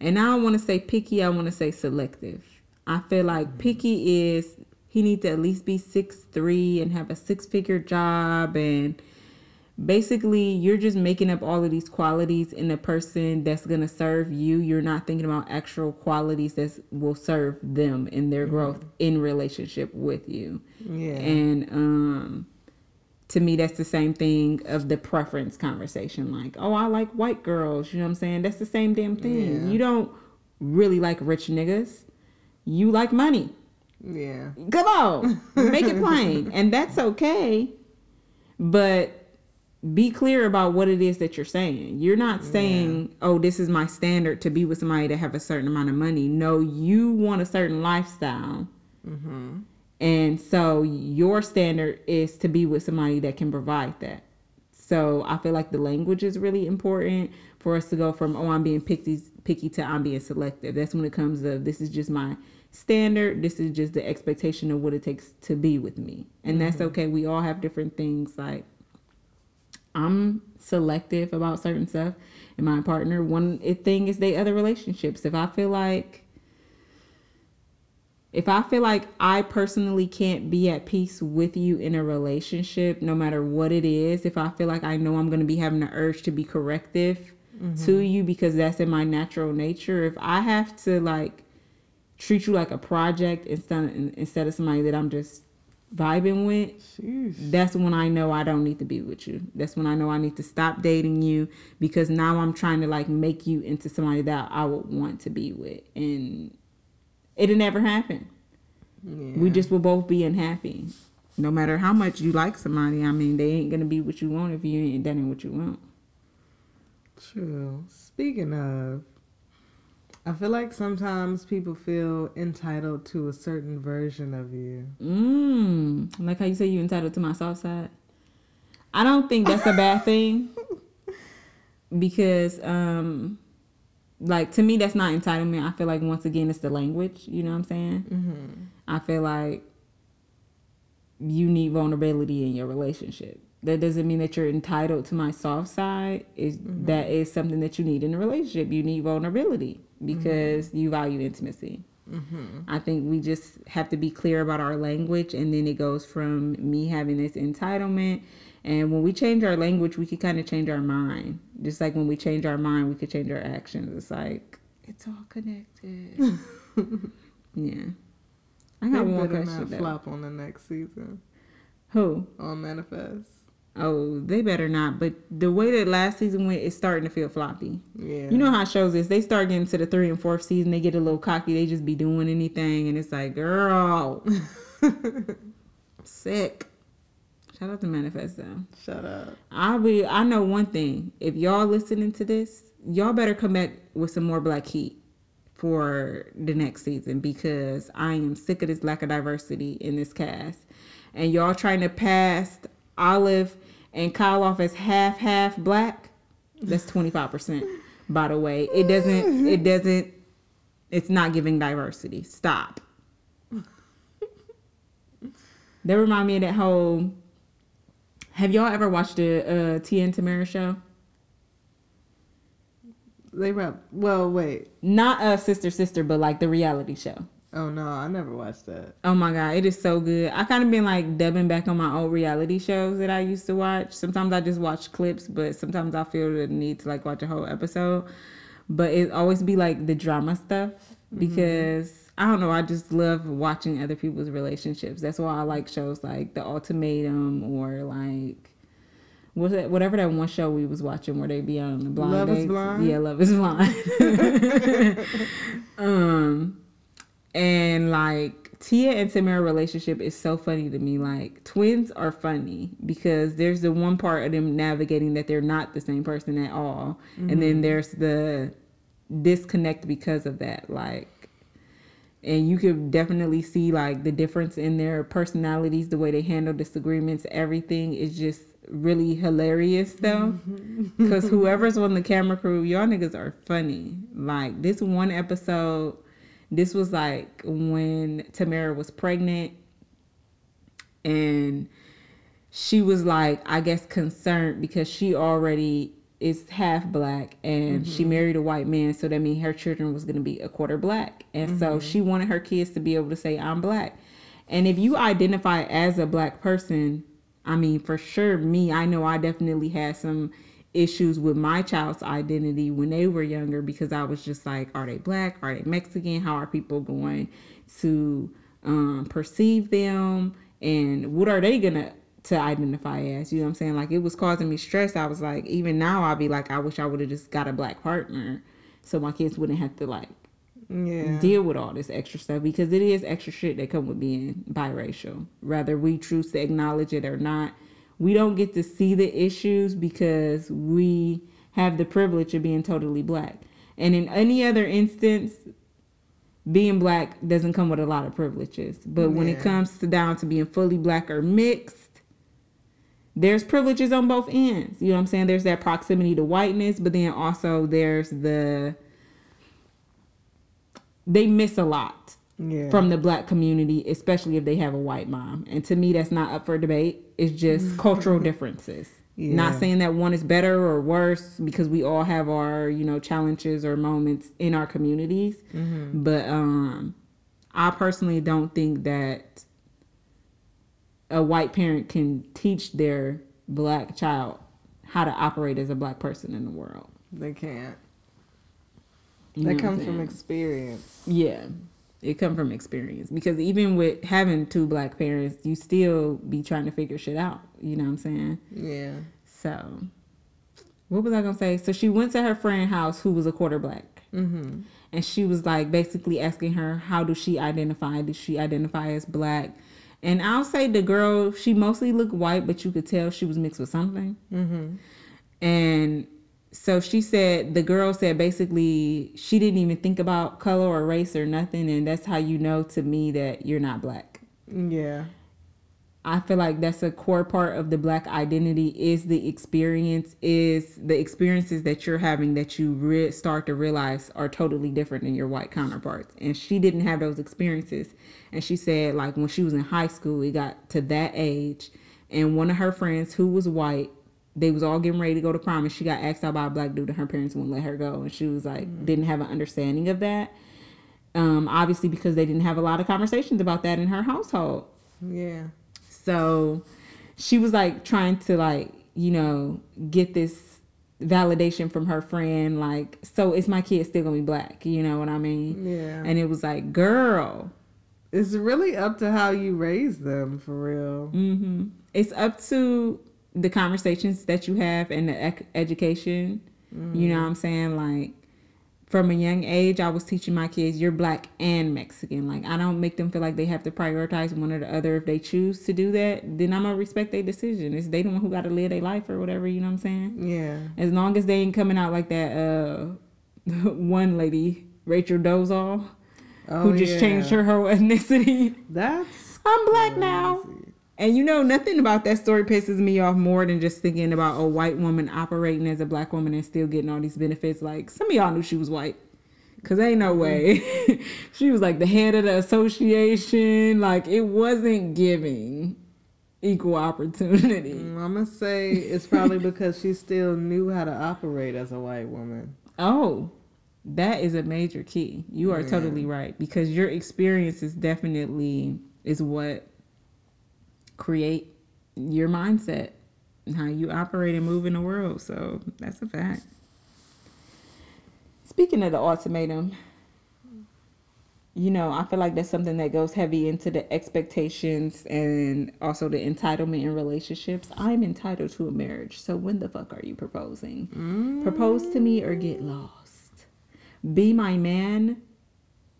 And I don't want to say picky, I want to say selective. I feel like mm-hmm. picky is he need to at least be six three and have a six figure job and basically you're just making up all of these qualities in a person that's going to serve you. You're not thinking about actual qualities that will serve them in their growth in relationship with you. Yeah. And um to me that's the same thing of the preference conversation like oh i like white girls you know what i'm saying that's the same damn thing Yeah. you don't really like rich niggas you like money yeah. come on make it plain and that's okay but be clear about what it is that you're saying you're not saying oh this is my standard to be with somebody that have a certain amount of money no you want a certain lifestyle Mm-hmm. and so your standard is to be with somebody that can provide that. So I feel like the language is really important for us to go from oh I'm being picky picky to I'm being selective. That's when it comes to this is just my standard. This is just the expectation of what it takes to be with me. And that's mm-hmm. okay. We all have different things like I'm selective about certain stuff. And my partner, one thing is they other relationships. If I feel like if I feel like I personally can't be at peace with you in a relationship, no matter what it is, if I feel like I know I'm going to be having the urge to be corrective mm-hmm. to you because that's in my natural nature. If I have to like treat you like a project instead instead of somebody that I'm just vibing with, that's when I know I don't need to be with you. That's when I know I need to stop dating you because now I'm trying to like make you into somebody that I would want to be with. And it'll never happen. Yeah. We just will both be unhappy. No matter how much you like somebody, I mean, they ain't gonna be what you want if you ain't ain't what you want. True. Speaking of, I feel like sometimes people feel entitled to a certain version of you. Mmm. Like how you say you're entitled to my soft side. I don't think that's a bad thing. Because um like to me that's not entitlement. I feel like once again it's the language, you know what I'm saying? Mm-hmm. I feel like you need vulnerability in your relationship. That doesn't mean that you're entitled to my soft side. Is mm-hmm. that is something that you need in a relationship. You need vulnerability because mm-hmm. you value intimacy. Mm-hmm. I think we just have to be clear about our language, and then it goes from me having this entitlement. And when we change our language, we can kind of change our mind. Just like when we change our mind, we could change our actions. It's like it's all connected. yeah. I They got one better question. not flop on the next season Who? on Manifest. Oh, they better not. But the way that last season went, it's starting to feel floppy. Yeah. You know how shows is. They start getting to the three and fourth season, they get a little cocky. They just be doing anything, and it's like, girl, sick. Shout out to Manifest though. Shut up. I'll be. I know one thing. If y'all listening to this, y'all better come back with some more black heat for the next season because I am sick of this lack of diversity in this cast. And y'all trying to pass Olive and Kyle off as half half black. That's twenty five percent. By the way, it doesn't. It doesn't. It's not giving diversity. Stop. That remind me of that whole. Have y'all ever watched the uh, Tia and Tamera show? They rap. Well, wait. Not a sister sister, but like the reality show. Oh no, I never watched that. Oh my god, it is so good. I kind of been like dubbing back on my old reality shows that I used to watch. Sometimes I just watch clips, but sometimes I feel the need to like watch a whole episode. But it always be like the drama stuff because I don't know. I just love watching other people's relationships. That's why I like shows like The Ultimatum or like what's that? Whatever that one show we was watching where they be on the blind Love is dates. Blind? Yeah, Love is Blind. um, and like Tia and Tamera relationship is so funny to me. Like twins are funny because there's the one part of them navigating that they're not the same person at all, and then mm-hmm. there's the disconnect because of that. Like and you could definitely see like the difference in their personalities the way they handle disagreements everything is just really hilarious though mm-hmm. because whoever's on the camera crew y'all niggas are funny like this one episode this was like when tamera was pregnant and she was like i guess concerned because she already is half black and she mm-hmm. married a white man so that means her children was going to be a quarter black. And so mm-hmm. she wanted her kids to be able to say i'm black. And if you identify as a black person i mean for sure me i know i definitely had some issues with my child's identity when they were younger because i was just like are they black? Are they mexican? How are people going to um, perceive them? And what are they gonna to identify as? You know what i'm saying? Like it was causing me stress. I was like even now i'll be like i wish i would have just got a black partner so my kids wouldn't have to like Yeah. deal with all this extra stuff because it is extra shit that come with being biracial whether we choose to acknowledge it or not we don't get to see the issues because we have the privilege of being totally black. And in any other instance being black doesn't come with a lot of privileges. But when it comes to down to being fully black or mixed there's privileges on both ends. You know what i'm saying? There's that proximity to whiteness but then also there's the they miss a lot Yeah. from the black community, especially if they have a white mom. And to me, that's not up for debate. It's just cultural differences. Not saying that one is better or worse because we all have our, you know, challenges or moments in our communities. But um, I personally don't think that a white parent can teach their black child how to operate as a black person in the world. They can't. You that know what I'm comes from experience. Yeah, it come from experience because even with having two black parents, you still be trying to figure shit out. You know what I'm saying? Yeah. So, what was I gonna say? So she went to her friend house who was a quarter black, Mm-hmm. and she was like basically asking her how does she identify? Does she identify as black? And I'll say the girl, she mostly looked white, but you could tell she was mixed with something. Mm-hmm. And so she said the girl said basically she didn't even think about color or race or nothing, and that's how you know to me that you're not black. Yeah. I feel like that's a core part of the black identity is the experience is the experiences that you're having that you re- start to realize are totally different than your white counterparts. And she didn't have those experiences. And she said like when she was in high school, it got to that age and one of her friends who was white, they was all getting ready to go to prom and she got asked out by a black dude and her parents wouldn't let her go and she was like didn't have an understanding of that. Um, obviously because they didn't have a lot of conversations about that in her household. Yeah. So she was like trying to like, you know, get this validation from her friend, like, so is my kid still gonna be black? You know what I mean? Yeah. And it was like, girl, It's really up to how you raise them, for real. hmm it's up to the conversations that you have and the ec- education. You know what I'm saying? Like, from a young age, I was teaching my kids, you're black and Mexican. Like, I don't make them feel like they have to prioritize one or the other. If they choose to do that, then I'm gonna respect their decision. It's they the one who got to live their life or whatever. You know what I'm saying? Yeah. As long as they ain't coming out like that uh one lady, Rachel Dolezal, Oh, who just yeah. changed her whole ethnicity. That's I'm black now. And you know, nothing about that story pisses me off more than just thinking about a white woman operating as a black woman and still getting all these benefits. Like, some of y'all knew she was white. Cause ain't no way. she was like the head of the association. Like, it wasn't giving equal opportunity. Mm, I'm gonna say it's probably because she still knew how to operate as a white woman. Oh, that is a major key. You are Yeah. totally right because your experience is definitely is what create your mindset and how you operate and move in the world. So that's a fact. Speaking of the ultimatum, you know, I feel like that's something that goes heavy into the expectations and also the entitlement in relationships. I'm entitled to a marriage. So when the fuck are you proposing? Mm. Propose to me or get lost. Be my man.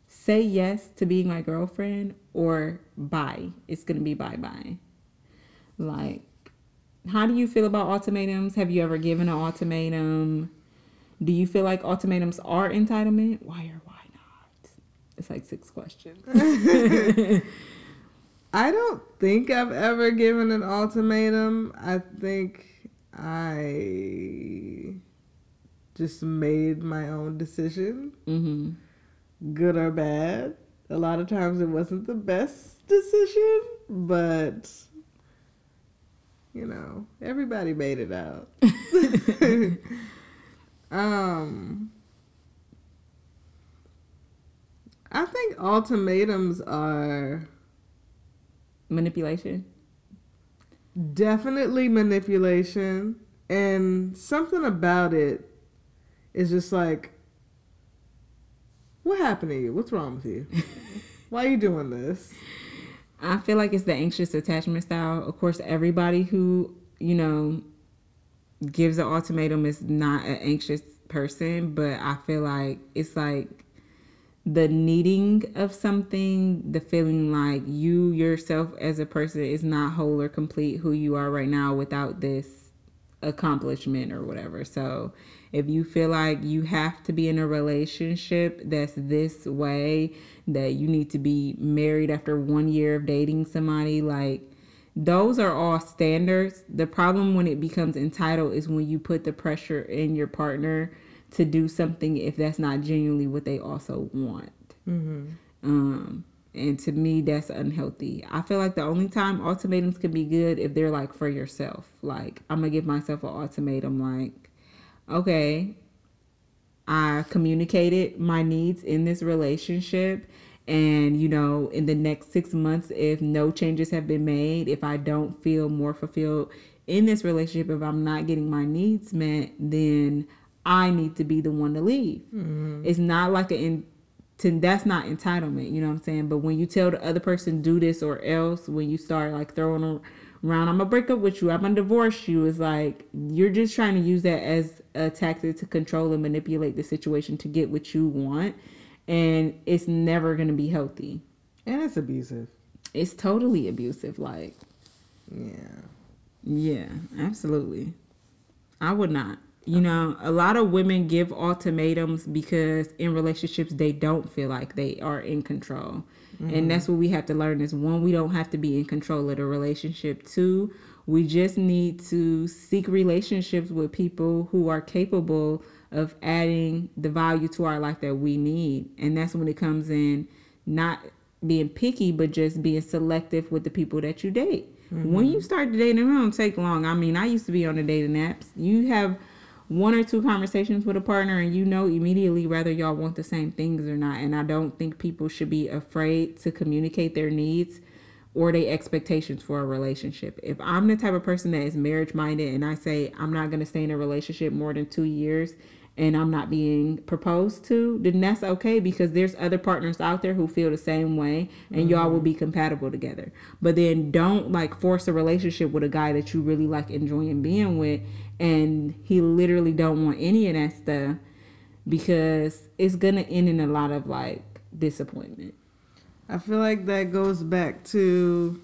Say yes to being my girlfriend or bye. It's going to be bye bye. Like, how do you feel about ultimatums? Have you ever given an ultimatum? Do you feel like ultimatums are entitlement? Why or why not? It's like six questions. I don't think I've ever given an ultimatum. I think I just made my own decision, hmm good or bad. A lot of times it wasn't the best decision, but you know, everybody made it out. um I think ultimatums are Manipulation. definitely manipulation and something about it is just like what happened to you what's wrong with you why are you doing this I feel like it's the anxious attachment style. Of course, everybody who, you know, gives an ultimatum is not an anxious person, but I feel like it's like the needing of something, the feeling like you yourself as a person is not whole or complete who you are right now without this accomplishment or whatever. So if you feel like you have to be in a relationship that's this way, that you need to be married after one year of dating somebody, like those are all standards. The problem when it becomes entitled is when you put the pressure in your partner to do something if that's not genuinely what they also want. Um, and to me, that's unhealthy. I feel like the only time ultimatums can be good if they're like for yourself. Like, I'm gonna give myself an ultimatum, like, okay, I communicated my needs in this relationship. And, you know, in the next six months, if no changes have been made, if I don't feel more fulfilled in this relationship, if I'm not getting my needs met, then I need to be the one to leave. Mm-hmm. It's not like an in, to, that's not entitlement, you know what I'm saying? But when you tell the other person do this or else, when you start like throwing around, I'm gonna break up with you, I'm gonna divorce you, it's like you're just trying to use that as a tactic to control and manipulate the situation to get what you want, and it's never gonna be healthy. And it's abusive. It's totally abusive. Like, Yeah. yeah, absolutely. I would not. You know, a lot of women give ultimatums because in relationships they don't feel like they are in control. And that's mm-hmm. what we have to learn is one, we don't have to be in control of the relationship. Two, we just need to seek relationships with people who are capable of adding the value to our life that we need. And that's when it comes in not being picky, but just being selective with the people that you date. When you mm-hmm. start dating, it don't take long. I mean, I used to be on the dating apps. You have one or two conversations with a partner and you know immediately whether y'all want the same things or not. And I don't think people should be afraid to communicate their needs or their expectations for a relationship. If I'm the type of person that is marriage minded and I say I'm not going to stay in a relationship more than two years and I'm not being proposed to, then that's okay because there's other partners out there who feel the same way and y'all will mm-hmm. be compatible together. But then don't like force a relationship with a guy that you really like enjoying being with and he literally don't want any of that stuff because it's gonna end in a lot of like disappointment. I feel like that goes back to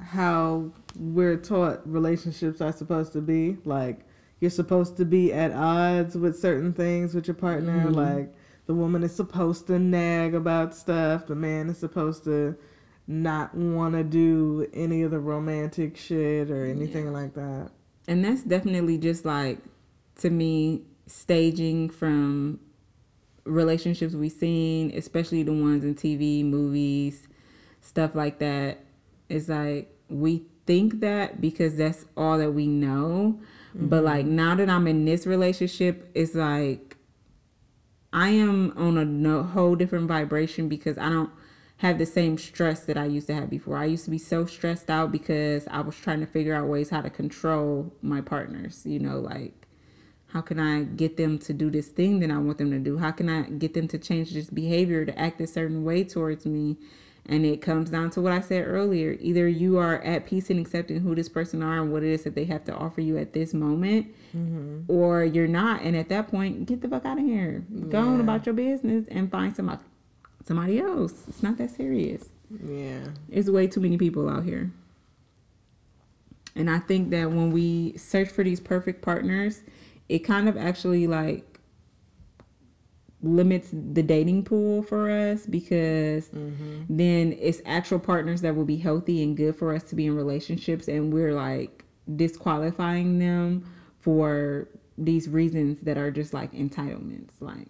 how we're taught relationships are supposed to be. Like you're supposed to be at odds with certain things with your partner. Mhm. Like the woman is supposed to nag about stuff. The man is supposed to not want to do any of the romantic shit or anything like that. And that's definitely just like to me staging from relationships we've seen, especially the ones in TV, movies, stuff like that. It's like we think that because that's all that we know. But mm-hmm. like now that I'm in this relationship, it's like I am on a no, whole different vibration because I don't have the same stress that I used to have before. I used to be so stressed out because I was trying to figure out ways how to control my partners, you know, like how can I get them to do this thing that I want them to do? How can I get them to change this behavior to act a certain way towards me? And it comes down to what I said earlier. Either you are at peace and accepting who this person are and what it is that they have to offer you at this moment, mm-hmm. or you're not. And at that point, get the fuck out of here. Go on about your business and find somebody somebody else. It's not that serious. Yeah. It's way too many people out here. And I think that when we search for these perfect partners, it kind of actually like limits the dating pool for us because mm-hmm. then it's actual partners that will be healthy and good for us to be in relationships and we're like disqualifying them for these reasons that are just like entitlements like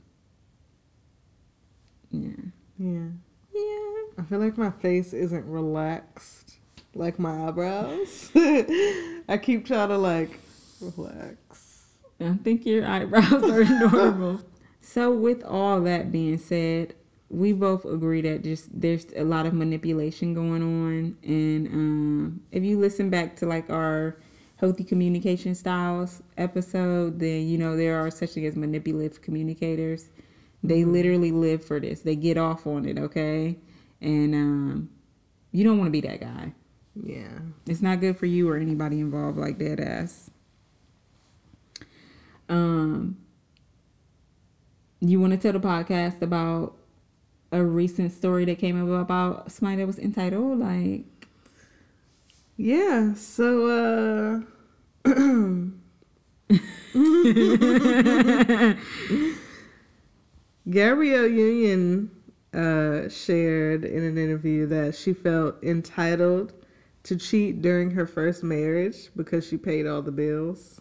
yeah Yeah. yeah I feel like my face isn't relaxed like my eyebrows. I keep trying to like relax. I think your eyebrows are normal. So, with all that being said, we both agree that just there's a lot of manipulation going on, and um, if you listen back to like our healthy communication styles episode, then you know there are such thing as manipulative communicators. They literally live for this. They get off on it, okay? And um, you don't want to be that guy. Yeah. It's not good for you or anybody involved like that ass. Um you want to tell the podcast about a recent story that came up about somebody that was entitled like Yeah. So uh Gabrielle Union uh, shared in an interview that she felt entitled to cheat during her first marriage because she paid all the bills.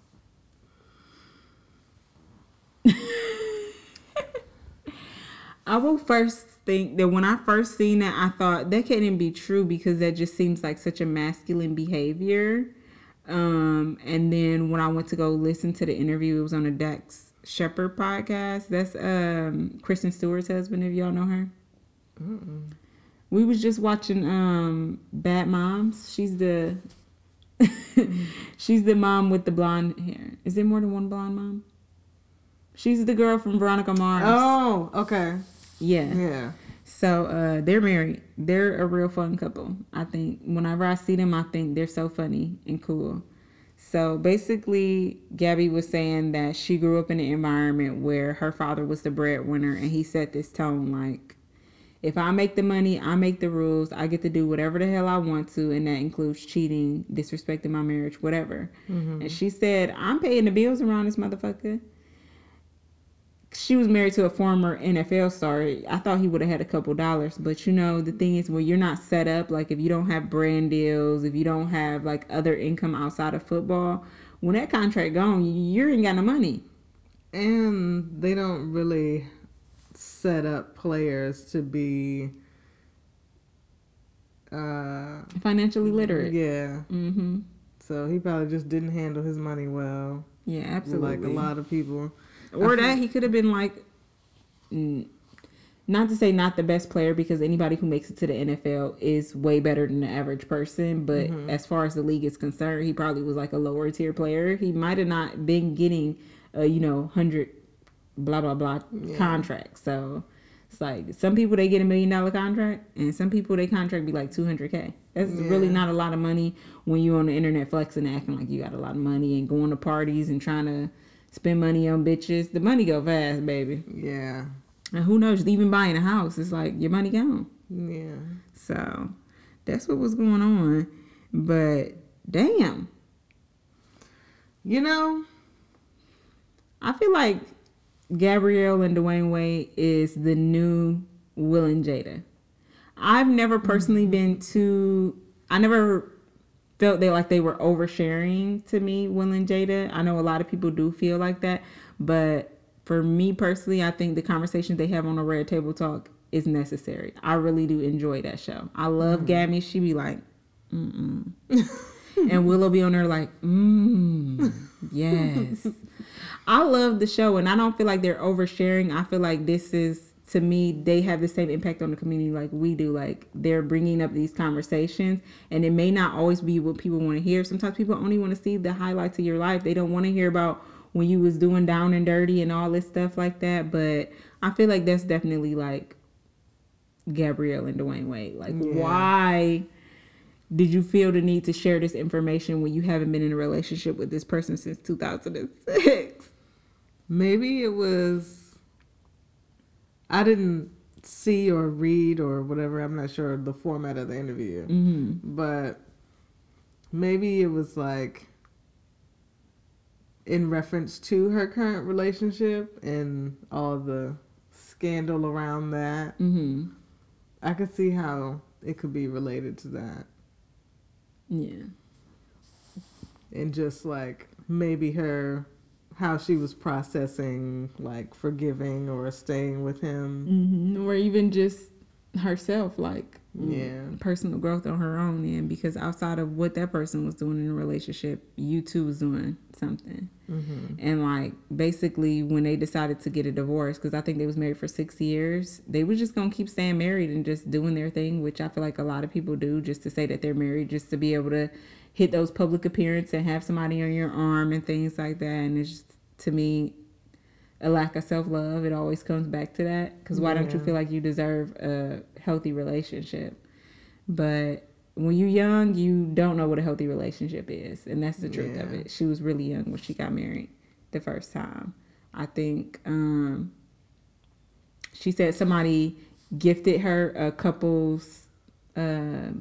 I will first think that when I first seen that, I thought that couldn't be true because that just seems like such a masculine behavior. Um, and then when I went to go listen to the interview, it was on the Dax Shepard podcast. That's um Kristen Stewart's husband, if y'all know her. We was just watching um Bad Moms. She's the she's the mom with the blonde hair. Is there more than one blonde mom? She's the girl from Veronica Mars. Oh, okay. Yeah. Yeah. So uh, they're married. They're a real fun couple. I think whenever I see them, I think they're so funny and cool. So basically, Gabby was saying that she grew up in an environment where her father was the breadwinner, and he set this tone like, if I make the money, I make the rules. I get to do whatever the hell I want to, and that includes cheating, disrespecting my marriage, whatever. Mm-hmm. And she said, I'm paying the bills around this motherfucker she was married to a former NFL star. I thought he would have had a couple dollars, but you know the thing is when you're not set up, like if you don't have brand deals, if you don't have like other income outside of football, when that contract gone, you ain't got no money. And they don't really set up players to be uh Financially literate. yeah. Mm-hmm. So he probably just didn't handle his money well. Yeah, absolutely. Like a lot of people. Or that he could have been like not to say not the best player because anybody who makes it to the NFL is way better than the average person but mm-hmm. as far as the league is concerned he probably was like a lower tier player. He might have not been getting a you know 100 blah blah blah contract so it's like some people they get a million dollar contract and some people they contract be like 200k that's really not a lot of money when you're on the internet flexing acting like you got a lot of money and going to parties and trying to spend money on bitches. The money go fast baby. Yeah. and who knows even buying a house it's like your money gone. Yeah. so that's what was going on. But damn. You know, i feel like gabrielle and dwyane wade is the new will and jada. I've never personally mm-hmm. been too i never felt they like they were oversharing to me will and jada. I know a lot of people do feel like that but for me personally i think the conversations they have on a red table talk is necessary. I really do enjoy that show. I love gabby. She be like mm-mm. And willow be on there like mm yes. I love the show and I don't feel like they're oversharing. I feel like this is to me they have the same impact on the community like we do. Like they're bringing up these conversations and it may not always be what people want to hear. Sometimes people only want to see the highlights of your life. They don't want to hear about when you was doing down and dirty and all this stuff like that, but I feel like that's definitely like Gabrielle and Dwyane Wade. Like Yeah. why did you feel the need to share this information when you haven't been in a relationship with this person since 2006? maybe it was. I didn't see or read or whatever. I'm not sure the format of the interview. Mm-hmm. But maybe it was like in reference to her current relationship and all the scandal around that. Mm-hmm. I could see how it could be related to that. Yeah. And just like maybe her, how she was processing like forgiving or staying with him. Mm-hmm. Or even just herself, like Yeah. personal growth on her own end, because outside of what that person was doing in a relationship, you too was doing something. Mm-hmm. And like basically, when they decided to get a divorce, because I think they was married for six years, they were just gonna keep staying married and just doing their thing, which I feel like a lot of people do, just to say that they're married, just to be able to hit those public appearances and have somebody on your arm and things like that. And it's just, to me a lack of self love. It always comes back to that. Because why don't you feel like you deserve a healthy relationship? But when you're young, you don't know what a healthy relationship is, and that's the truth of it. She was really young when she got married the first time. I think um, she said somebody gifted her a couple's uh,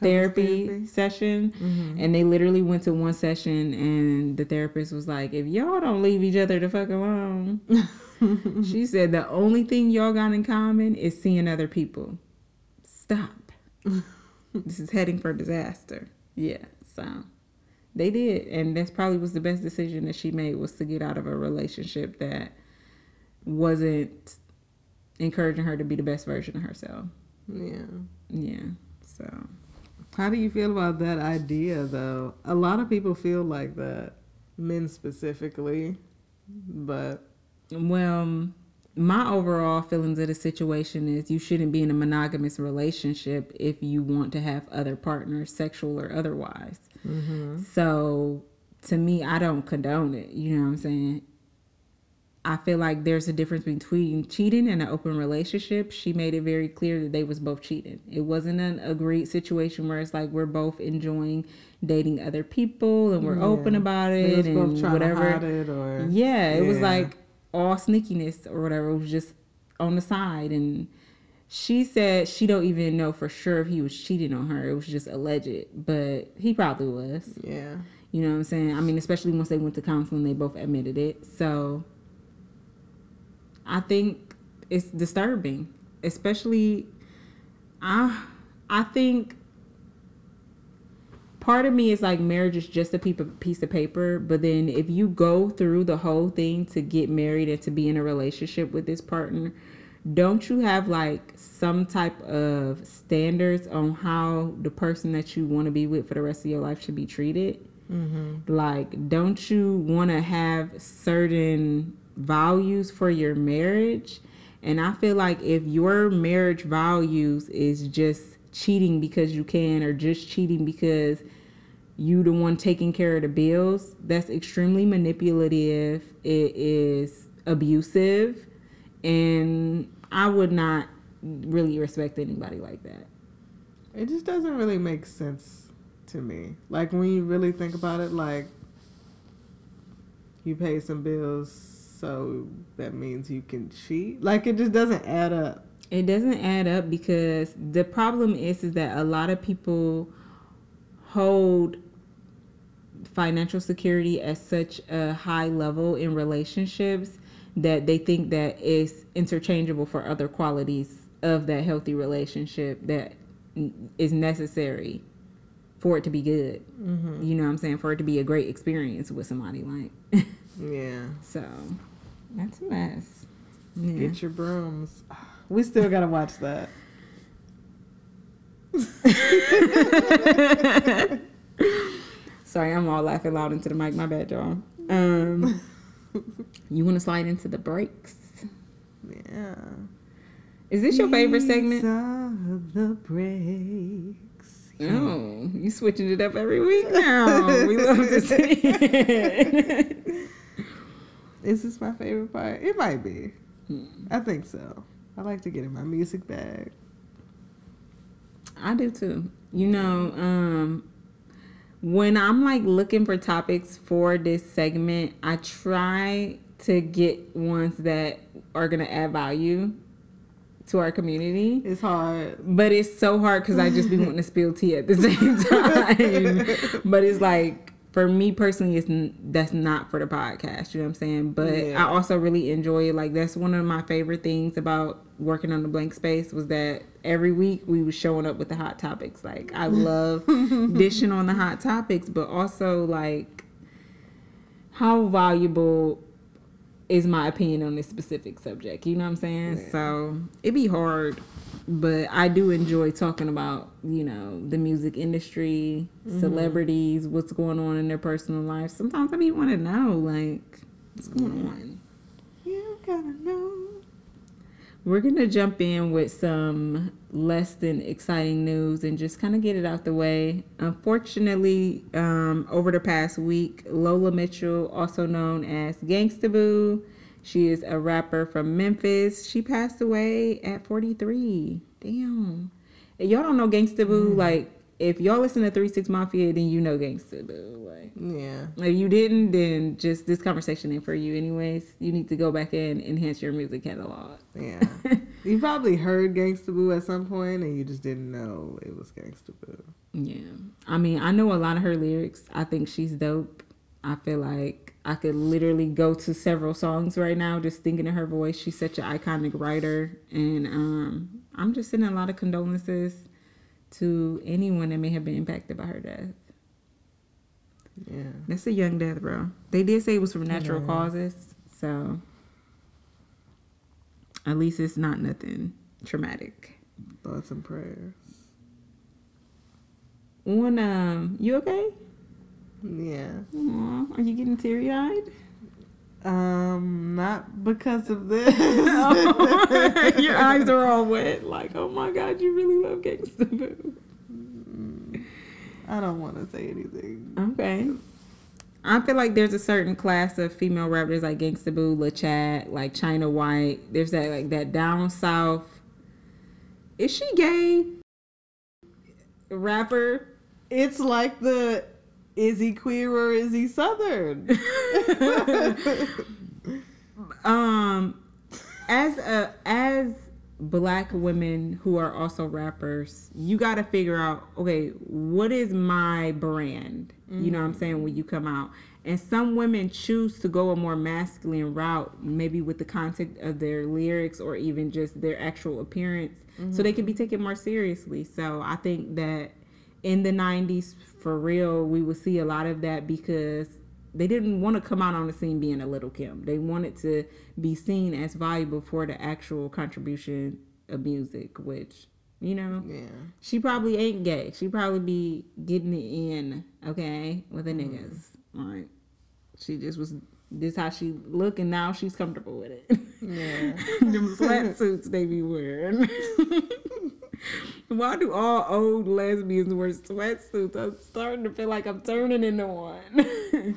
therapy, therapy? session, Mm-hmm. and they literally went to one session, and the therapist was like, "If y'all don't leave each other the fuck alone," she said the only thing y'all got in common is seeing other people. Stop. this is heading for disaster. Yeah, so they did, and that's probably was the best decision that she made was to get out of a relationship that wasn't encouraging her to be the best version of herself. Yeah. Yeah. So How do you feel about that idea, though? A lot of people feel like that, men specifically, but Well, my overall feelings of the situation is you shouldn't be in a monogamous relationship if you want to have other partners, sexual or otherwise. Mm-hmm. So, to me, I don't condone it. You know what I'm saying? I feel like there's a difference between cheating and an open relationship. She made it very clear that they was both cheating. It wasn't an agreed situation where it's like we're both enjoying dating other people and we're Yeah. open about it and whatever. it or Yeah, it was like all sneakiness or whatever. It was just on the side and she said she don't even know for sure if he was cheating on her. It was just alleged, but he probably was. yeah. You know what I'm saying? I mean, especially once they went to counseling, they both admitted it. So I think it's disturbing, especially I I think part of me is like marriage is just a piece of, piece of paper, but then if you go through the whole thing to get married and to be in a relationship with this partner, don't you have like some type of standards on how the person that you want to be with for the rest of your life should be treated? Mm-hmm. Like, don't you want to have certain values for your marriage? And I feel like if your marriage values is just cheating because you can, or just cheating because you the one taking care of the bills, that's extremely manipulative. It is abusive, and I would not really respect anybody like that. It just doesn't really make sense to me. Like when you really think about it, like you pay some bills, so that means you can cheat. Like it just doesn't add up. It doesn't add up because the problem is is that a lot of people hold financial security at such a high level in relationships that they think that it's interchangeable for other qualities of that healthy relationship that is necessary for it to be good. Mm-hmm. You know what I'm saying? For it to be a great experience with somebody like Yeah. so that's a mess. Yeah. Get your brooms. We still gotta watch that. Sorry, I'm all laughing loud into the mic. My bad, y'all. Um, you want to slide into the breaks? Yeah. Is this your favorite These segment? are the breaks. No, you switching it up every week now. we love to see it. Is this my favorite part? It might be. Hmm. I think so. I like to get in my music bag. I do too. You know, um, when I'm like looking for topics for this segment, I try to get ones that are gonna add value to our community. It's hard. But it's so hard because I just be wanting to spill tea at the same time. but it's like for me personally, it's that's not for the podcast. You know what I'm saying? But Yeah. I also really enjoy it. Like that's one of my favorite things about working on the blank space was that every week we was showing up with the hot topics. Like I love dishing on the hot topics, but also like how valuable is my opinion on this specific subject. You know what I'm saying? Yeah. So it'd be hard, but I do enjoy talking about, you know, the music industry, celebrities, what's going on in their personal life. Sometimes I be want to know, like, what's going on. You gotta know. We're to jump in with some less than exciting news and just kind of get it out the way. Unfortunately, um, over the past week, Lola Mitchell, also known as Gangsta Boo, she is a rapper from Memphis. She passed away at 43. Damn. And y'all don't know Gangsta Boo, mm. like, if y'all listen to 3 6 Mafia, then you know Gangsta Boo. Like, Yeah. if you didn't, then just this conversation ain't for you, anyways. You need to go back and enhance your music catalog. Yeah. you probably heard Gangsta Boo at some point and you just didn't know it was Gangsta Boo. Yeah. I mean, I know a lot of her lyrics. I think she's dope. I feel like I could literally go to several songs right now just thinking of her voice. She's such an iconic writer. And um, I'm just sending a lot of condolences to anyone that may have been impacted by her death. Yeah. That's a young death, bro. They did say it was from natural Yeah. causes. So at least it's not nothing traumatic. Thoughts and prayers. One, um, you okay? Yeah. Aw, are you getting teary eyed? Um, not because of this. Your eyes are all wet. Like, oh my God, you really love Gangsta Boo. I don't want to say anything. Okay. I feel like there's a certain class of female rappers like Gangsta Boo, La Chat, like Chyna Whyte. There's that like that down south. Is she gay? Rapper. It's like the is he queer or is he southern? um, as a as black women who are also rappers, you got to figure out okay, what is my brand? Mm-hmm. You know what I'm saying when you come out. And some women choose to go a more masculine route, maybe with the content of their lyrics or even just their actual appearance, mm-hmm. so they can be taken more seriously. So I think that in the 90s, for real, we would see a lot of that because they didn't want to come out on the scene being a Lil Kim. They wanted to be seen as valuable for the actual contribution of music, which you know, yeah, she probably ain't gay. She probably be getting it in, okay, with the mm. niggas. Like she just was this how she look, and now she's comfortable with it. Yeah, them sweatsuits they be wearing. Why do all old lesbians wear sweatsuits? I'm starting to feel like I'm turning into one.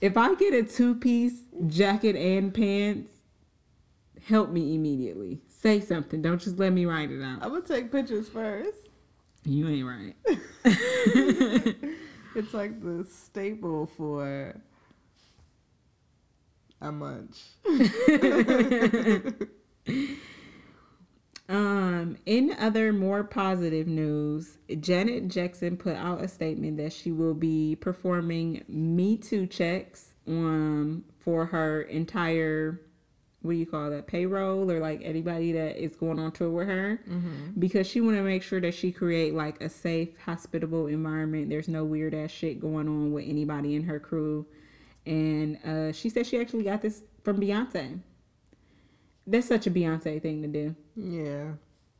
if I get a two piece jacket and pants, help me immediately. Say something. Don't just let me write it out. I'm gonna take pictures first. You ain't right. it's like the staple for a munch. Um, in other more positive news, Janet Jackson put out a statement that she will be performing Me Too checks um for her entire what do you call that payroll or like anybody that is going on tour with her. Mm-hmm. because she want to make sure that she create like a safe hospitable environment. There's no weird ass shit going on with anybody in her crew. And uh, she said she actually got this from beyonce that's such a Beyonce thing to do. Yeah.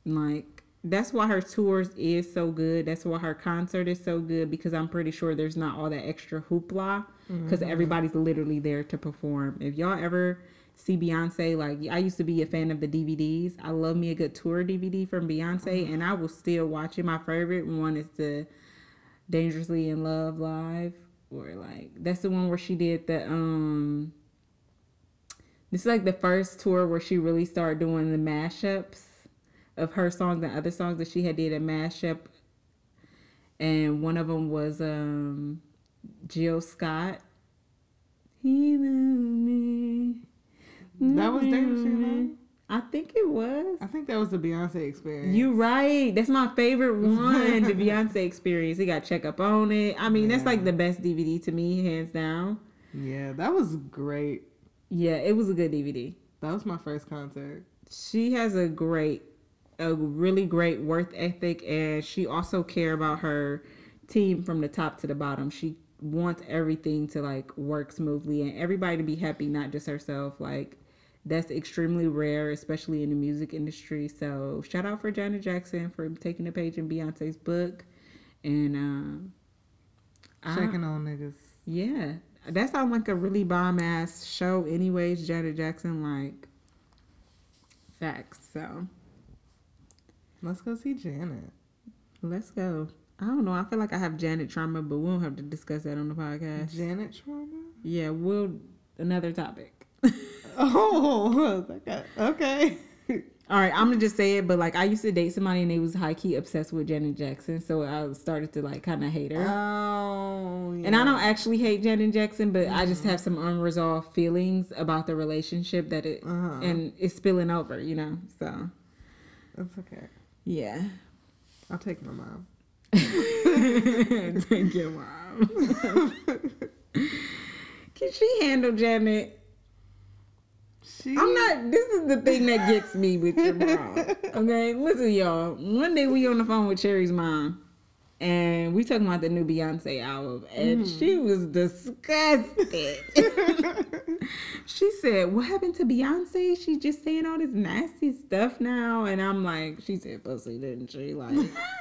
Like that's why her tours is so good. That's why her concert is so good because I'm pretty sure there's not all that extra hoopla because mm-hmm. everybody's literally there to perform. If y'all ever see Beyonce, like I used to be a fan of the DVDs. I love me a good tour DVD from Beyonce, mm-hmm. and I will still watch it. My favorite one is the Dangerously in Love live, or like that's the one where she did the um this is like the first tour where she really started doing the mashups of her songs and other songs that she had did a mashup. And one of them was um, Jill Scott. He knew me. That was Dangerous I think it was. I think that was the Beyonce experience. You right. That's my favorite one, the Beyonce experience. He got check up on it. I mean, yeah. that's like the best DVD to me, hands down. Yeah, that was great. Yeah, it was a good DVD. That was my first concert. She has a great, a really great worth ethic, and she also care about her team from the top to the bottom. She wants everything to like work smoothly and everybody to be happy, not just herself. Like that's extremely rare, especially in the music industry. So shout out for Janet Jackson for taking a page in Beyonce's book and uh, checking I, on niggas. Yeah, that sounds like a really bomb ass show, anyways. Janet Jackson, like facts. So let's go see Janet. Let's go. I don't know. I feel like I have Janet trauma, but we don't have to discuss that on the podcast. Janet trauma? Yeah, we'll another topic. oh, okay. All right, I'm gonna just say it, but like I used to date somebody and they was high key obsessed with Janet Jackson, so I started to like kind of hate her. Oh, yeah. And I don't actually hate Janet Jackson, but mm I just have some unresolved feelings about the relationship that it uh-huh. and it's spilling over, you know. So that's okay. Yeah, I'll take my mom. take your mom. Can she handle Janet? She... I'm not. This is the thing that gets me with your mom. Okay, listen, y'all. One day we on the phone with Cherry's mom, and we talking about the new Beyonce album, and mm. she was disgusted. she said, "What happened to Beyonce? She's just saying all this nasty stuff now." And I'm like, "She said pussy, didn't she?" Like,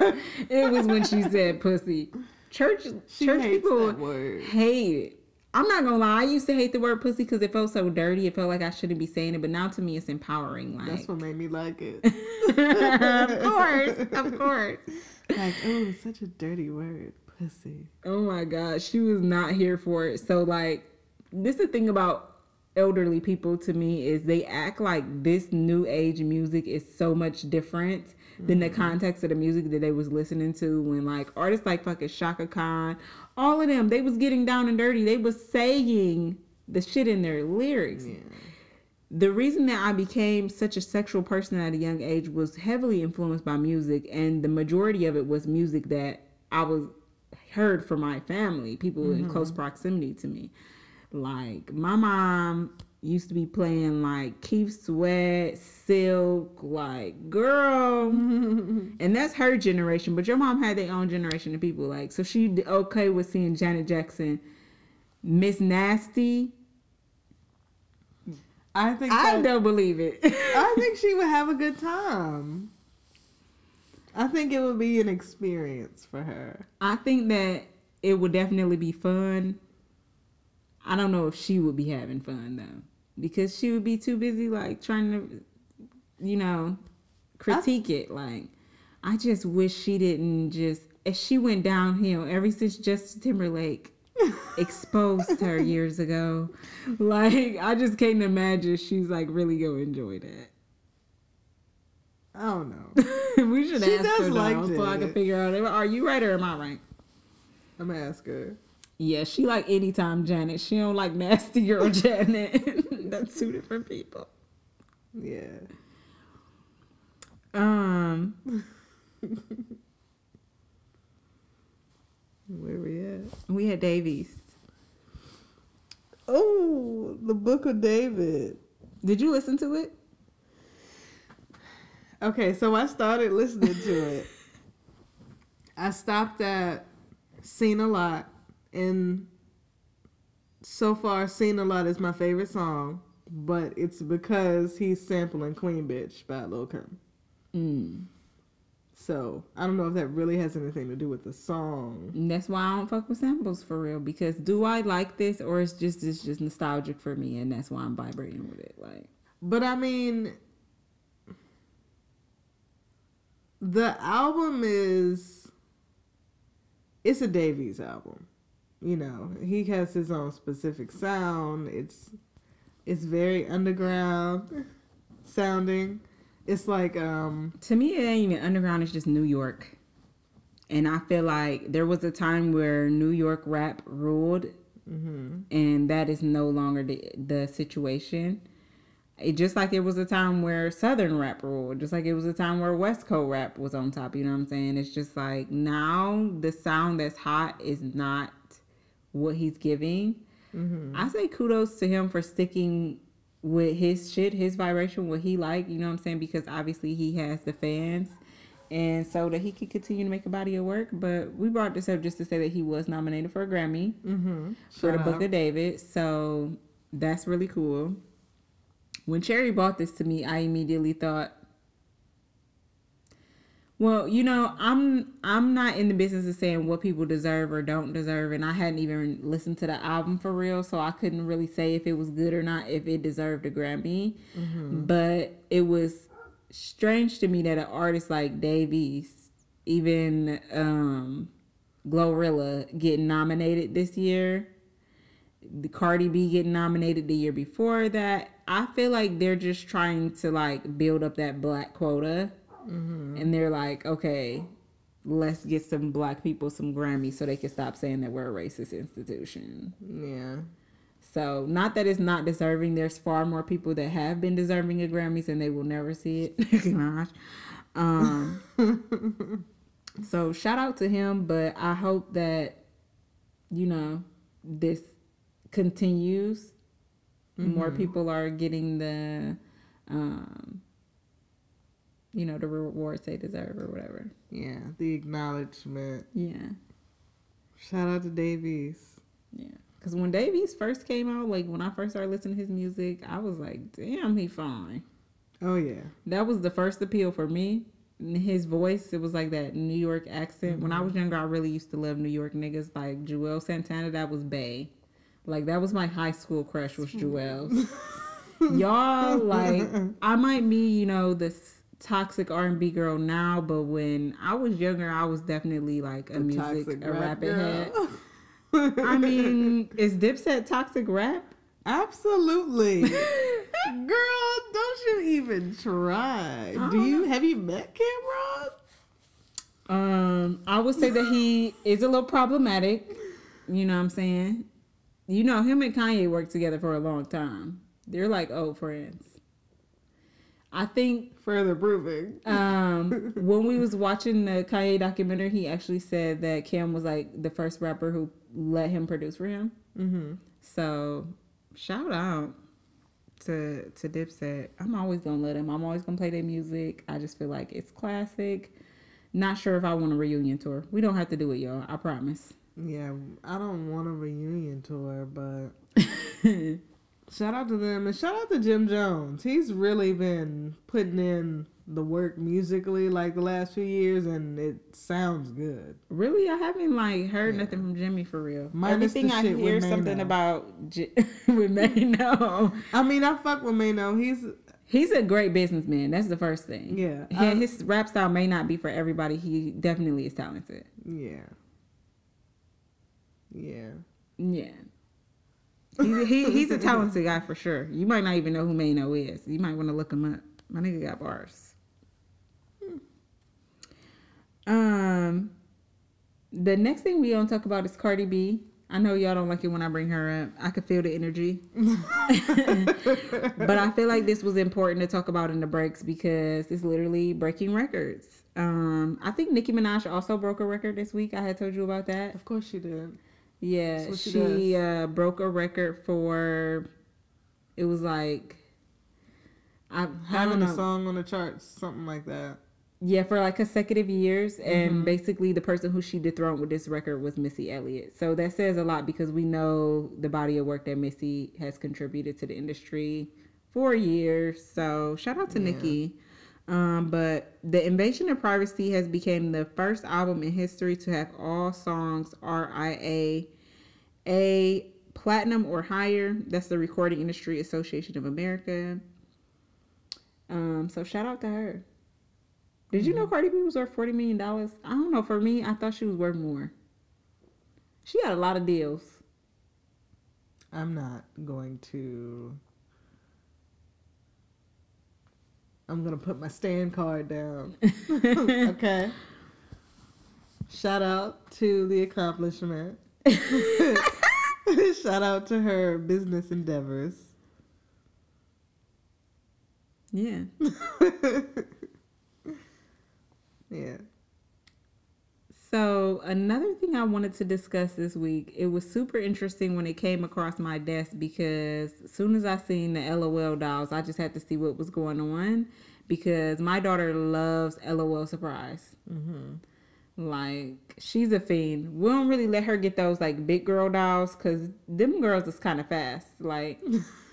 it was when she said pussy. Church, she church people hate it I'm not gonna lie. I used to hate the word pussy because it felt so dirty. It felt like I shouldn't be saying it. But now to me, it's empowering. Like that's what made me like it. of course, of course. Like, oh, such a dirty word, Let's. Oh my god, she was not here for it. So like this is the thing about elderly people to me is they act like this new age music is so much different mm-hmm. than the mm-hmm. context of the music that they was listening to when like artists like fucking Chaka Khan, all of them, they was getting down and dirty. They was saying the shit in their lyrics. Yeah. The reason that I became such a sexual person at a young age was heavily influenced by music, and the majority of it was music that I was heard from my family, people mm-hmm. in close proximity to me. Like my mom used to be playing like Keith Sweat, Silk, like girl, and that's her generation. But your mom had their own generation of people. Like so, she okay with seeing Janet Jackson, Miss Nasty. I think I that, don't believe it. I think she would have a good time. I think it would be an experience for her. I think that it would definitely be fun. I don't know if she would be having fun though, because she would be too busy like trying to, you know, critique I, it. Like, I just wish she didn't just. As she went downhill ever since Justin Timberlake exposed her years ago, like I just can't imagine she's like really gonna enjoy that. I don't know. we should she ask her like now so I can figure out. Are you right or am I right? I'm gonna ask her. Yeah, she like anytime Janet. She don't like nasty girl Janet. That's two different people. Yeah. Um. Where we at? We at Davies. Oh, the Book of David. Did you listen to it? Okay, so I started listening to it. I stopped at Seen a Lot, and so far, Seen a Lot is my favorite song, but it's because he's sampling Queen Bitch by Lil Kim. Mm. So I don't know if that really has anything to do with the song. And that's why I don't fuck with samples for real. Because do I like this, or it's just it's just nostalgic for me, and that's why I'm vibrating with it. Like, but I mean, the album is it's a Davies album. You know, he has his own specific sound. It's it's very underground sounding. It's like um to me it ain't even underground, it's just New York. And I feel like there was a time where New York rap ruled mm-hmm. and that is no longer the the situation it, just like it was a time where Southern rap ruled, just like it was a time where West Coast rap was on top. You know what I'm saying? It's just like now the sound that's hot is not what he's giving. Mm-hmm. I say kudos to him for sticking with his shit, his vibration, what he like. You know what I'm saying? Because obviously he has the fans. And so that he could continue to make a body of work. But we brought this up just to say that he was nominated for a Grammy mm-hmm. for the Book of David. So that's really cool. When Cherry bought this to me, I immediately thought, well, you know, I'm I'm not in the business of saying what people deserve or don't deserve, and I hadn't even listened to the album for real, so I couldn't really say if it was good or not, if it deserved a Grammy. Mm-hmm. But it was strange to me that an artist like Davies, even um, Glorilla, getting nominated this year. The Cardi B getting nominated the year before that. I feel like they're just trying to like build up that black quota. Mm-hmm. And they're like, okay, let's get some black people some Grammys so they can stop saying that we're a racist institution. Yeah. So not that it's not deserving. There's far more people that have been deserving of Grammys and they will never see it. um, so shout out to him, but I hope that you know this continues Mm-hmm. More people are getting the, um, you know, the rewards they deserve or whatever. Yeah, the acknowledgement. Yeah. Shout out to Davies. Yeah. Because when Davies first came out, like when I first started listening to his music, I was like, damn, he fine. Oh, yeah. That was the first appeal for me. His voice, it was like that New York accent. Mm-hmm. When I mm-hmm. was younger, I really used to love New York niggas like Juelz Santana. That was Bay. Like that was my high school crush was Juelz. Y'all like I might be, you know, this toxic R and B girl now, but when I was younger, I was definitely like a, music, a rap head. I mean, is Dipset toxic rap? Absolutely. Girl, don't you even try. Do you have you met Cam'ron? Um, I would say that he is a little problematic. You know what I'm saying? You know, him and Kanye worked together for a long time. They're like old friends. I think Further proving. um, when we was watching the Kanye documentary, he actually said that Cam was like the first rapper who let him produce for him. Mm-hmm. So shout out to to Dipset. I'm always gonna let him. I'm always gonna play their music. I just feel like it's classic. Not sure if I want a reunion tour. We don't have to do it, y'all. I promise. Yeah, I don't want a reunion tour, but shout out to them and shout out to Jim Jones. He's really been putting in the work musically like the last few years, and it sounds good. Really, I haven't like heard Yeah. nothing from Jimmy for real. Minus Everything I hear something about J- with Maino. I mean, I fuck with Maino. He's He's a great businessman. That's the first thing. Yeah, He- I- his rap style may not be for everybody. He definitely is talented. yeah, yeah. Yeah. He's, he, he's a talented guy for sure. You might not even know who Maino is. You might want to look him up. My nigga got bars. Um, the next thing we gonna talk about is Cardi B. I know y'all don't like it when I bring her up. I could feel the energy, but I feel like this was important to talk about in the breaks because it's literally breaking records. Um, I think Nicki Minaj also broke a record this week. I had told you about that. Of course she did. Yeah, she she uh, broke a record for. It was like. I, Having a song on the charts, something like that. Yeah, for like consecutive years, and Mm-hmm. basically the person who she dethroned with this record was Missy Elliott. So that says a lot because we know the body of work that Missy has contributed to the industry for years. So shout out to Yeah. Nicki. Um, but the Invasion of Privacy has become the first album in history to have all songs RIA a platinum or higher. That's the Recording Industry Association of America. Um, so shout out to her. Did you know Cardi B was worth forty million dollars? I don't know. For me, I thought she was worth more. She had a lot of deals. I'm not going to. I'm gonna put my stand card down. okay. Shout out to the accomplishment. Shout out to her business endeavors. Yeah. Yeah. So another thing I wanted to discuss this week, it was super interesting when it came across my desk because as soon as I seen the LOL dolls, I just had to see what was going on because my daughter loves LOL surprise. Mm-hmm. Like she's a fiend. We don't really let her get those like big girl dolls because them girls is kind of fast. Like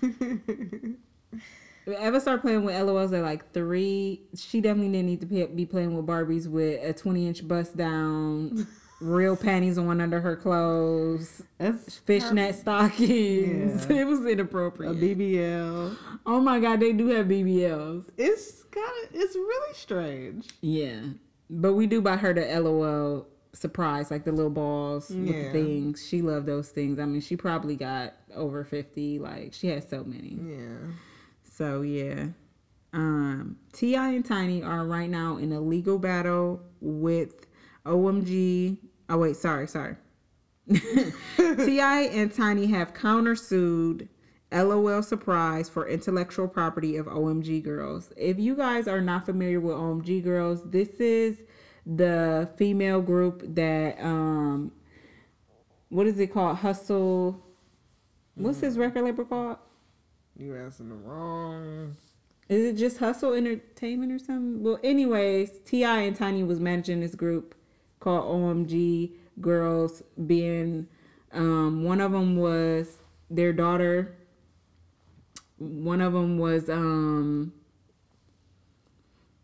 ever start playing with LOLs at like three, she definitely didn't need to be- be playing with Barbies with a 20 inch bust down, real panties on under her clothes, That's fishnet stockings. Yeah. It was inappropriate. a. BBL. oh my God, they do have BBLs. It's kind of it's really strange. Yeah. But we do buy her the LOL surprise, like the little balls with the things. She loved those things. I mean, she probably got over 50. Like, she has so many. Yeah. So yeah. Um T.I. and Tiny are right now in a legal battle with OMG. Oh wait, sorry, sorry. T.I. and Tiny have countersued LOL Surprise for intellectual property of OMG Girlz. If you guys are not familiar with OMG Girlz, this is the female group that um what is it called? Hustle What's his record label called? You asking the wrong. Is it just Hustle Entertainment or something? Well, anyways, T.I. and Tiny was managing this group called OMG Girlz. Being um, one of them was their daughter. One of them was um,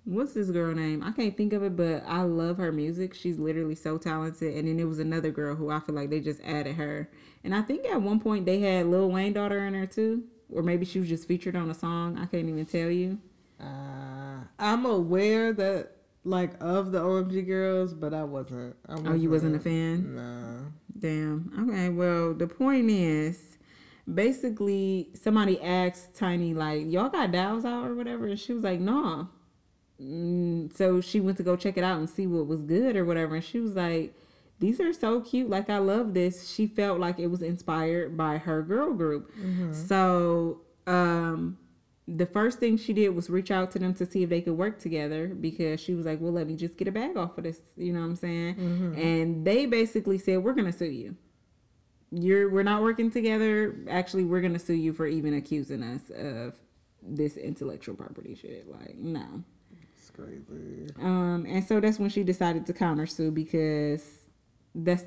what's this girl name? I can't think of it, but I love her music. She's literally so talented. And then it was another girl who I feel like they just added her. And I think at one point they had Lil Wayne daughter in her too, or maybe she was just featured on a song. I can't even tell you. Uh, I'm aware that like of the OMG girls, but I wasn't. I Oh, you wasn't a fan? Nah. Damn. Okay. Well, the point is, basically, somebody asked Tiny like, "Y'all got dolls out or whatever," and she was like, "Nah." Mm, so she went to go check it out and see what was good or whatever, and she was like, "These are so cute. Like I love this." She felt like it was inspired by her girl group. So, um, the first thing she did was reach out to them to see if they could work together because she was like, "Well, let me just get a bag off of this." You know what I'm saying? And they basically said, "We're gonna sue you. You're we're not working together. Actually, we're gonna sue you for even accusing us of this intellectual property shit. Like, no." It's crazy. Um, and so that's when she decided to countersue because that's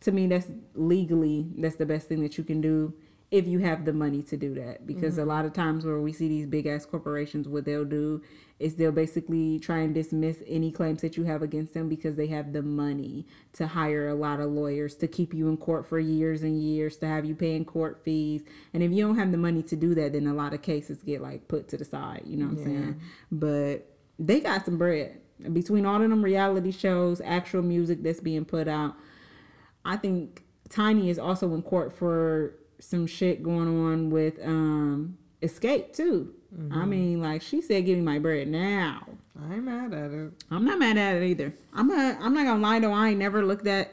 to me that's legally that's the best thing that you can do if you have the money to do that. Because mm-hmm. a lot of times where we see these big ass corporations, what they'll do is they'll basically try and dismiss any claims that you have against them because they have the money to hire a lot of lawyers to keep you in court for years and years to have you paying court fees. And if you don't have the money to do that, then a lot of cases get like put to the side. You know what I'm saying? But they got some bread between all of them reality shows, actual music that's being put out. I think Tiny is also in court for some shit going on with um Xscape too. I mean, like she said, "Give me my bread now." I ain't mad at it. I'm not mad at it either. I'm a, I'm not gonna lie though. I ain't never looked at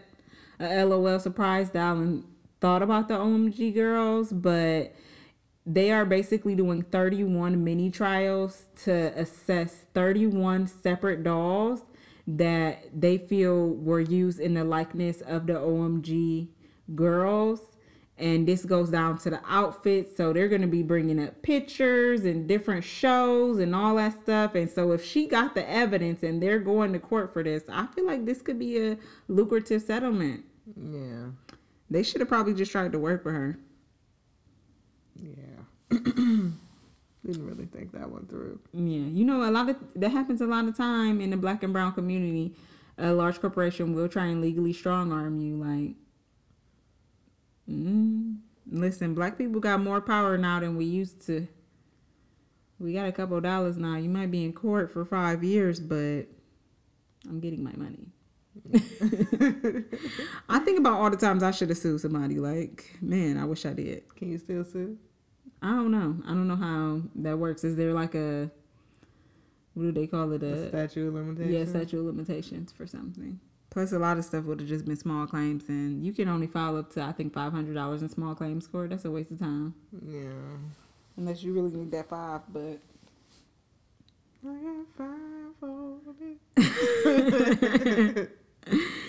a LOL surprise dial and thought about the OMG girls, but they are basically doing 31 mini trials to assess 31 separate dolls that they feel were used in the likeness of the OMG girls. And this goes down to the outfits. So they're going to be bringing up pictures and different shows and all that stuff. And so if she got the evidence and they're going to court for this, I feel like this could be a lucrative settlement. Yeah. They should have probably just tried to work with her. Yeah. Didn't really think that one through. Yeah, you know, a lot of that happens a lot of time in the black and brown community. A large corporation will try and legally strong arm you. Like, mm, listen, black people got more power now than we used to. We got a couple of dollars now. You might be in court for five years, but I'm getting my money. I think about all the times I should have sued somebody. Like, man, I wish I did. Can you still sue? I don't know. I don't know how that works. Is there like a what do they call it? The A statute of limitations? yeah, statute of limitations for something. Plus, a lot of stuff would have just been small claims, and you can only file up to I think five hundred dollars in small claims court. That's a waste of time, Yeah. unless you really need that five. But I got five for it.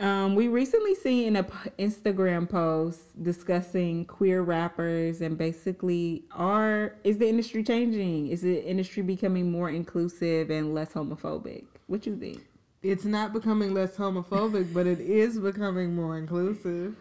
Um, we recently seen an Instagram post discussing queer rappers and basically are is the industry changing? Is the industry becoming more inclusive and less homophobic? What you think? It's not becoming less homophobic, but it is becoming more inclusive.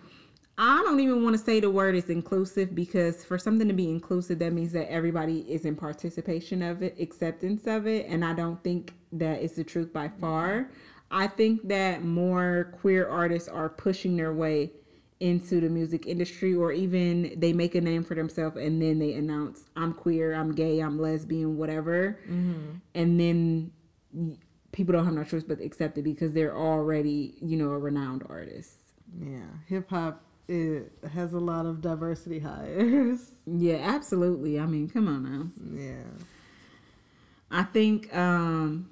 I don't even want to say the word is inclusive because for something to be inclusive, that means that everybody is in participation of it, acceptance of it, and I don't think that is the truth by far. I think that more queer artists are pushing their way into the music industry, or even they make a name for themselves and then they announce, "I'm queer, I'm gay, I'm lesbian, whatever," and then people don't have no choice but to accept it because they're already, you know, a renowned artist. Yeah. Hip hop it has a lot of diversity hires. Yeah, absolutely. I mean, come on now. Yeah. I think um,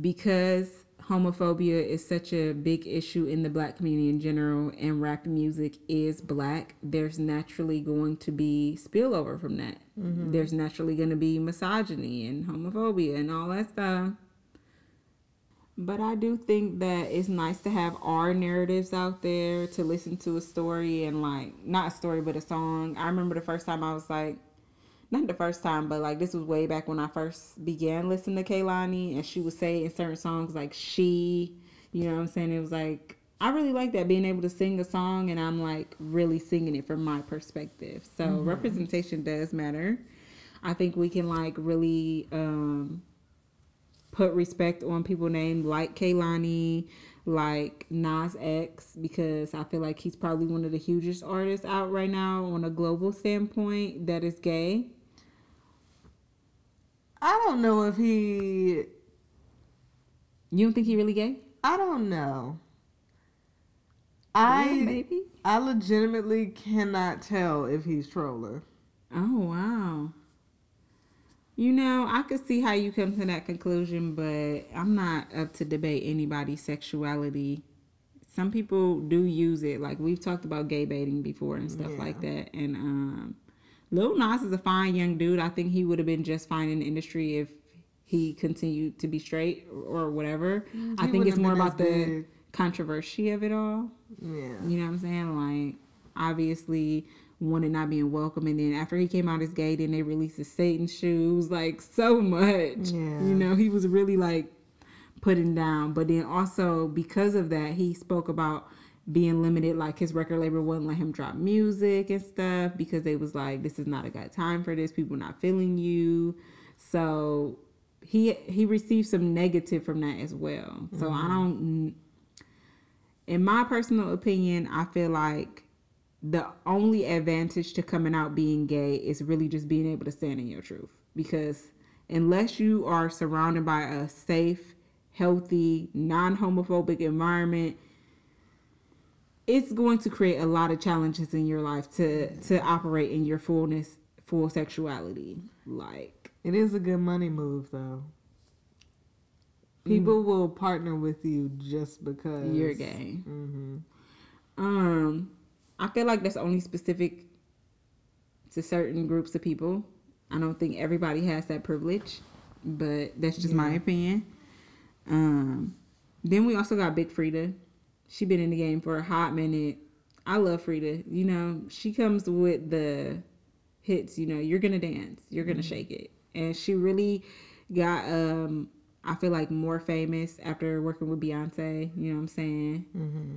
because homophobia is such a big issue in the black community in general and rap music is black, there's naturally going to be spillover from that. Mm-hmm. There's naturally going to be misogyny and homophobia and all that stuff. But I do think that it's nice to have our narratives out there to listen to a story and like not a story but a song. I remember the first time I was like not the first time, but like this was way back when I first began listening to Kehlani and she would say in certain songs like she, you know what I'm saying? It was like I really like that being able to sing a song and I'm like really singing it from my perspective. So representation does matter. I think we can like really um put respect on people named like Kehlani, like Nas X, because I feel like he's probably one of the hugest artists out right now on a global standpoint that is gay. I don't know if he. You don't think he really gay? I don't know. Yeah, I maybe. I legitimately cannot tell if he's trolling. Oh wow. You know, I could see how you come to that conclusion, but I'm not up to debate anybody's sexuality. Some people do use it, like we've talked about gay baiting before and stuff Yeah. like that. And um, Lil Nas is a fine young dude. I think he would have been just fine in the industry if he continued to be straight or whatever. I think it's more about the controversy of it all. Yeah. You know what I'm saying? Like, obviously, one and not being welcome, and then after he came out as gay, then they released his Satan shoes, like so much. Yeah. You know, he was really like putting down. But then also because of that, he spoke about being limited, like his record label wouldn't let him drop music and stuff because they was like, this is not a good time for this. People not feeling you. So he he received some negative from that as well. So I mm-hmm. don't in my personal opinion, I feel like the only advantage to coming out being gay is really just being able to stand in your truth. Because unless you are surrounded by a safe, healthy, non homophobic environment, it's going to create a lot of challenges in your life to to operate in your fullness, full sexuality. Like It is a good money move, though. People Mm. will partner with you just because you're gay. hmm Um, I feel like that's only specific to certain groups of people. I don't think everybody has that privilege, but that's just my opinion. Um, then we also got Big Freedia. She been in the game for a hot minute. I love Freedia. You know, she comes with the hits. You know, you're gonna dance, you're gonna shake it, and she really got. Um, I feel like more famous after working with Beyonce. You know what I'm saying? hmm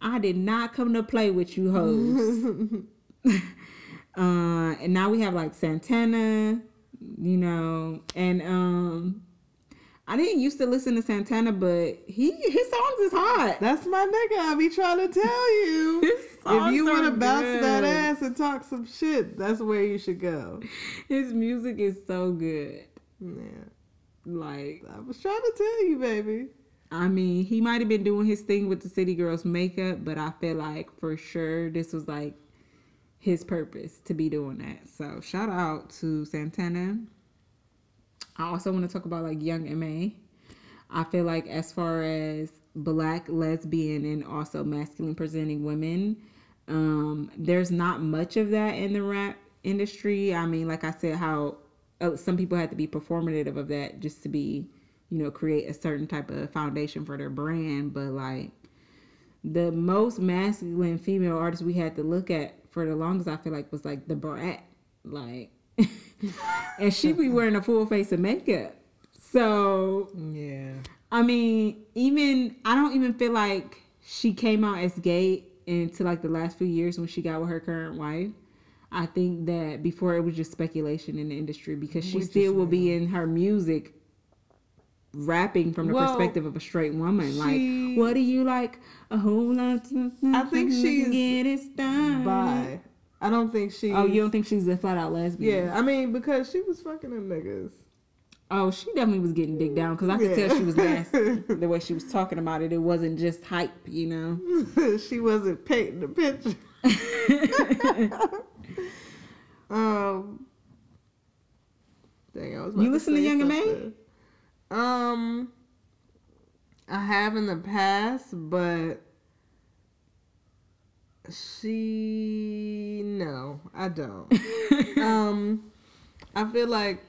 I did not come to play with you hoes. uh, and now we have like Santana, you know, and um, I didn't used to listen to Santana, but he his songs is hot. That's my nigga. I be trying to tell you. His if you want to bounce that ass and talk some shit, that's where you should go. His music is so good. Yeah. Like, I was trying to tell you, baby. I mean, he might have been doing his thing with the City Girls makeup, but I feel like for sure this was like his purpose to be doing that. So shout out to Santana. I also want to talk about like Young Ma. I feel like as far as black lesbian and also masculine presenting women, um, there's not much of that in the rap industry. I mean, like I said, how uh, some people had to be performative of that just to be, you know, create a certain type of foundation for their brand. But like the most masculine female artist we had to look at for the longest, I feel like was like Da Brat, like, and she be wearing a full face of makeup. So Yeah. I mean, even I don't even feel like she came out as gay until like the last few years when she got with her current wife. I think that before it was just speculation in the industry because she Which still will be in her music rapping from the Well, perspective of a straight woman. she- like, what do you like? A whole lot. I think she's get it done. Bye. I don't think she. Oh, you don't think she's a flat out lesbian? Yeah, I mean because she was fucking them niggas. Oh, she definitely was getting dick down because I could Yeah. tell she was nasty. the way she was talking about it, it wasn't just hype, you know. she wasn't painting the picture. um, dang, I was. You listen to say Young and May? Um, I have in the past, but she no, I don't. um, I feel like.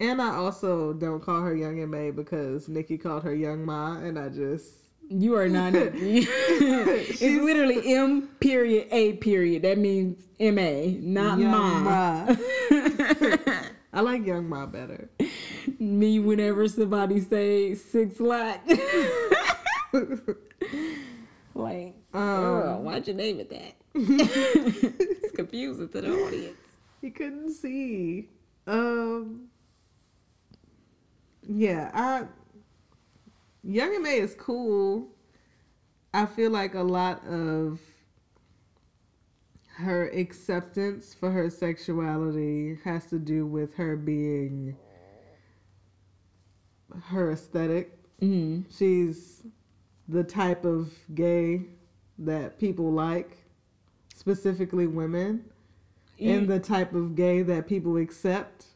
And I also don't call her Young and May because Nicki called her Young Ma, and I just You are not. it's literally M period A period. That means M A, not Young ma. Ma. I like Young Ma better. Me whenever somebody say 6LACK. like, girl, Um, why'd you name it that? it's confusing to the audience. he couldn't see. Um, yeah, I Young and May is cool. I feel like a lot of her acceptance for her sexuality has to do with her being her esthetic hmm she's the type of gay that people like, specifically women, and the type of gay that people accept.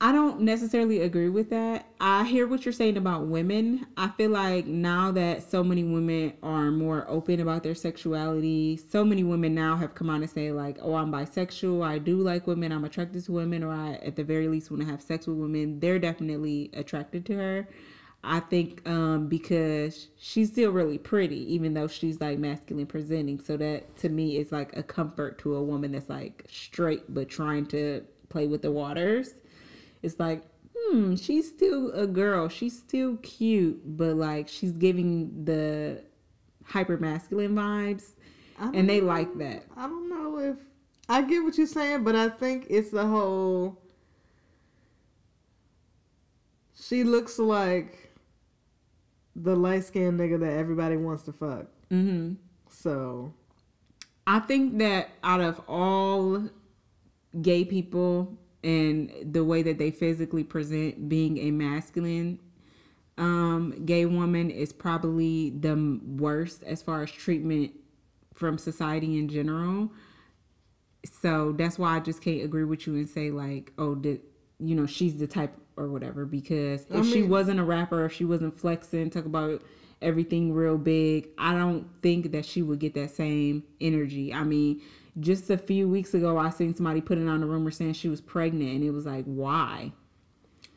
I don't necessarily agree with that. I hear what you're saying about women. I feel like now that so many women are more open about their sexuality, so many women now have come out and say like, "Oh, I'm bisexual. I do like women. I'm attracted to women, or I, at the very least, want to have sex with women." They're definitely attracted to her. I think um, because she's still really pretty, even though she's like masculine presenting. So that to me is like a comfort to a woman that's like straight but trying to play with the waters it's like hmm she's still a girl she's still cute but like she's giving the hyper masculine vibes and they know- like that I don't know if I get what you're saying, but I think it's the whole. She looks like the light skinned nigga that everybody wants to fuck. hmm So i think that out of all gay people and the way that they physically present being a masculine um gay woman is probably the worst as far as treatment from society in general so that's why I just can't agree with you and say like, oh, the, you know, she's the type or whatever. Because if I she wasn't a rapper, if she wasn't flexing, talk about everything real big, I don't think that she would get that same energy. I mean, just a few weeks ago, I seen somebody putting on a rumor saying she was pregnant, and it was like, why?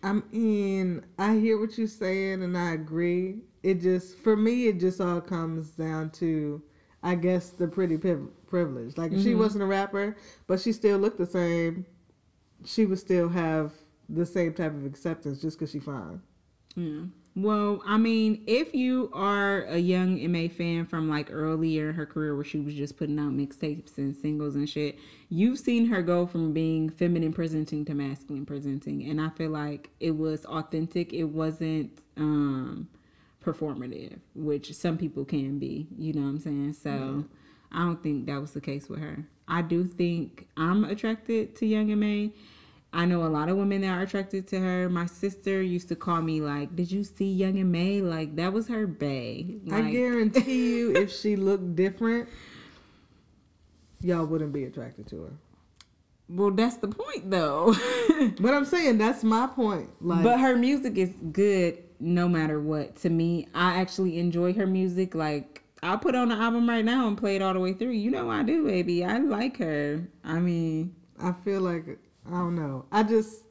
I'm in. I hear what you're saying and I agree. It just, for me, it just all comes down to, I guess, the pretty priv- privilege. Like, if she mm-hmm. wasn't a rapper, but she still looked the same, she would still have the same type of acceptance just because she's fine. Yeah. Well, I mean, if you are a young MA fan from like earlier in her career where she was just putting out mixtapes and singles and shit, you've seen her go from being feminine presenting to masculine presenting. And I feel like it was authentic. It wasn't um performative, which some people can be, you know what I'm saying? So I don't think that was the case with her. I do think I'm attracted to young MA. I know a lot of women that are attracted to her. My sister used to call me like, "Did you see Young and May? Like that was her bae." Like, I guarantee you, if she looked different, y'all wouldn't be attracted to her. well, that's the point though. But I'm saying that's my point. Like, but her music is good no matter what. To me, I actually enjoy her music. Like I'll put on the album right now and play it all the way through. You know I do, baby. I like her. I mean, I feel like I don't know. I just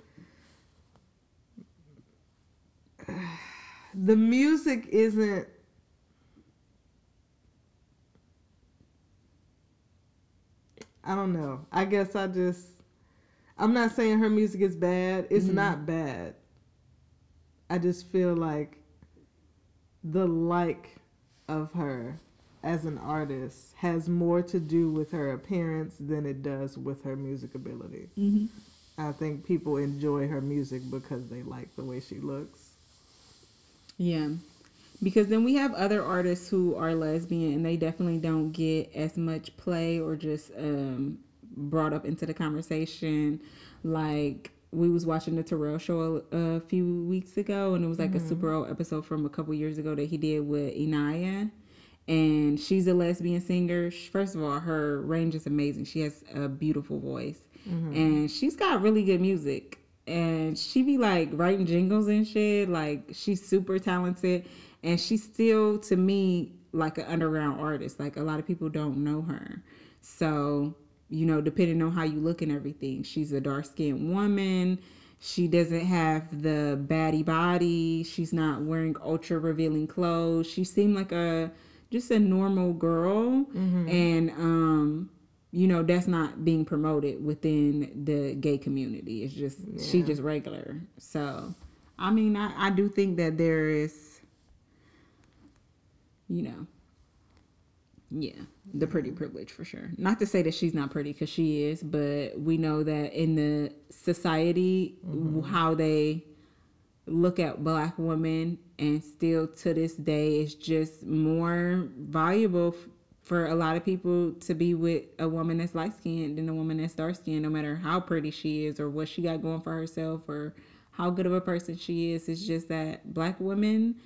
the music isn't I don't know. I guess I just I'm not saying her music is bad. It's mm-hmm. not bad. I just feel like the like of her as an artist has more to do with her appearance than it does with her music ability. I think people enjoy her music because they like the way she looks. Yeah. Because then we have other artists who are lesbian and they definitely don't get as much play or just um, brought up into the conversation. Like we was watching the Terrell show a, a few weeks ago and it was like a super old episode from a couple years ago that he did with Inaya. And she's a lesbian singer. First of all, her range is amazing. She has a beautiful voice. Mm-hmm. And she's got really good music and she be like writing jingles and shit. Like she's super talented, and she's still to me like an underground artist. Like a lot of people don't know her. So you know, depending on how you look and everything, she's a dark skinned woman. She doesn't have the baddie body. She's not wearing ultra revealing clothes. She seemed like a just a normal girl, mm-hmm. and um you know that's not being promoted within the gay community. It's just she just regular. So i mean I, I do think that there is you know yeah the pretty mm-hmm. privilege for sure. Not to say that she's not pretty because she is but we know that in the society mm-hmm. how they look at black women and still to this day it's just more valuable f- for a lot of people to be with a woman that's light skinned than a woman that's dark skinned no matter how pretty she is or what she got going for herself or how good of a person she is. It's just that black women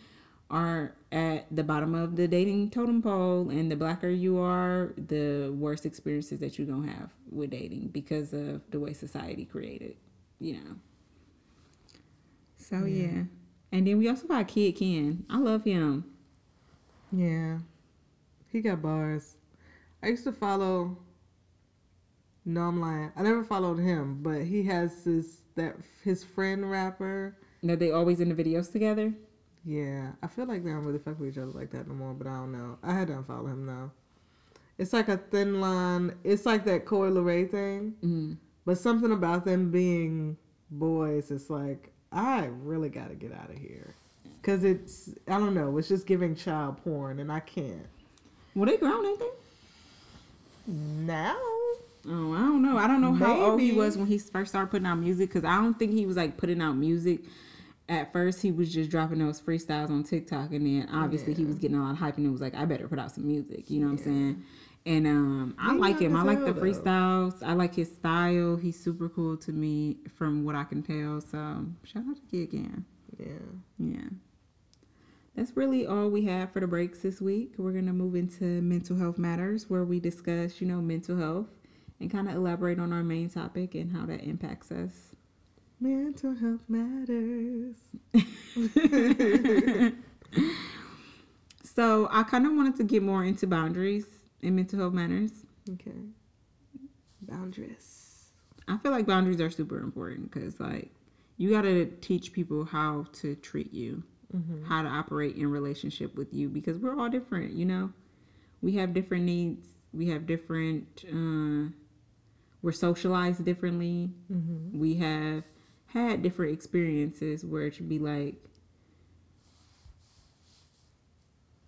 are at the bottom of the dating totem pole, and the blacker you are, the worse experiences that you're gonna have with dating because of the way society created, you know. So yeah. yeah. And then we also got Kidd Kenn. I love him. Yeah. He got bars. I used to follow no, I'm lying. I never followed him, but he has this that his friend rapper. That they always in the videos together. Yeah, I feel like they don't really fuck with each other like that no more. But I don't know. I had to unfollow him though. It's like a thin line. It's like that Coi Leray thing. Mm-hmm. But something about them being boys, it's like I really got to get out of here because it's I don't know. It's just giving child porn, and I can't. Well, they grown, ain't they? Now. Oh, I don't know. I don't know Maybe. how old he was when he first started putting out music because I don't think he was like putting out music. At first, he was just dropping those freestyles on TikTok, and then obviously yeah. he was getting a lot of hype, and it was like, I better put out some music. You know what yeah. I'm saying? And um, I like him. I like the though. freestyles. I like his style. He's super cool to me, from what I can tell. So shout out to Kidd. Yeah. Yeah. That's really all we have for the breaks this week. We're gonna move into mental health matters, where we discuss, you know, mental health and kind of elaborate on our main topic and how that impacts us. Mental health matters. so I kind of wanted to get more into boundaries and mental health matters. Okay. Boundaries. I feel like boundaries are super important because, like, you got to teach people how to treat you, mm-hmm. how to operate in relationship with you because we're all different, you know? We have different needs, we have different uh, we're socialized differently. Mm-hmm. We have had different experiences where it should be like,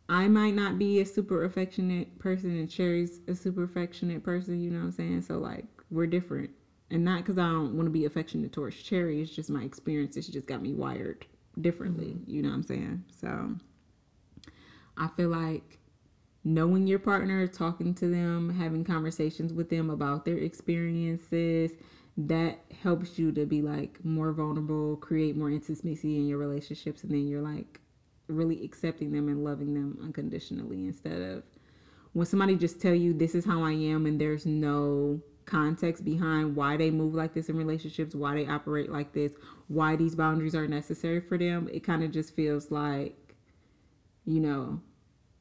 I might not be a super affectionate person and Cherry's a super affectionate person, you know what I'm saying? So, like, we're different. And not because I don't want to be affectionate towards Cherry, it's just my experience. It's just got me wired differently, mm-hmm. you know what I'm saying? So, I feel like knowing your partner, talking to them, having conversations with them about their experiences, that helps you to be like more vulnerable, create more intimacy in your relationships, and then you're like really accepting them and loving them unconditionally instead of when somebody just tell you this is how I am and there's no context behind why they move like this in relationships, why they operate like this, why these boundaries are necessary for them, it kind of just feels like, you know,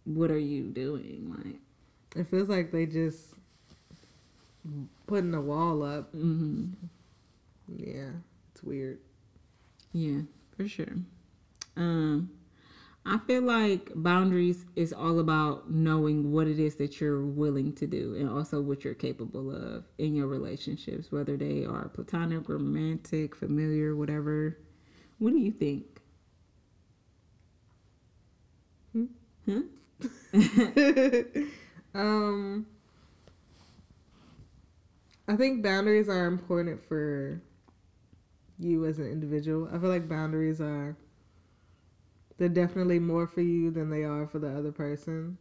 what are you doing? Like, it feels like they just putting a wall up. Mm-hmm. Yeah, it's weird. Yeah, for sure. Um, I feel like boundaries is all about knowing what it is that you're willing to do and also what you're capable of in your relationships, whether they are platonic, romantic, familiar, whatever. What do you think? Hmm? Huh? um, I think boundaries are important for you as an individual. I feel like boundaries are they're definitely more for you than they are for the other person.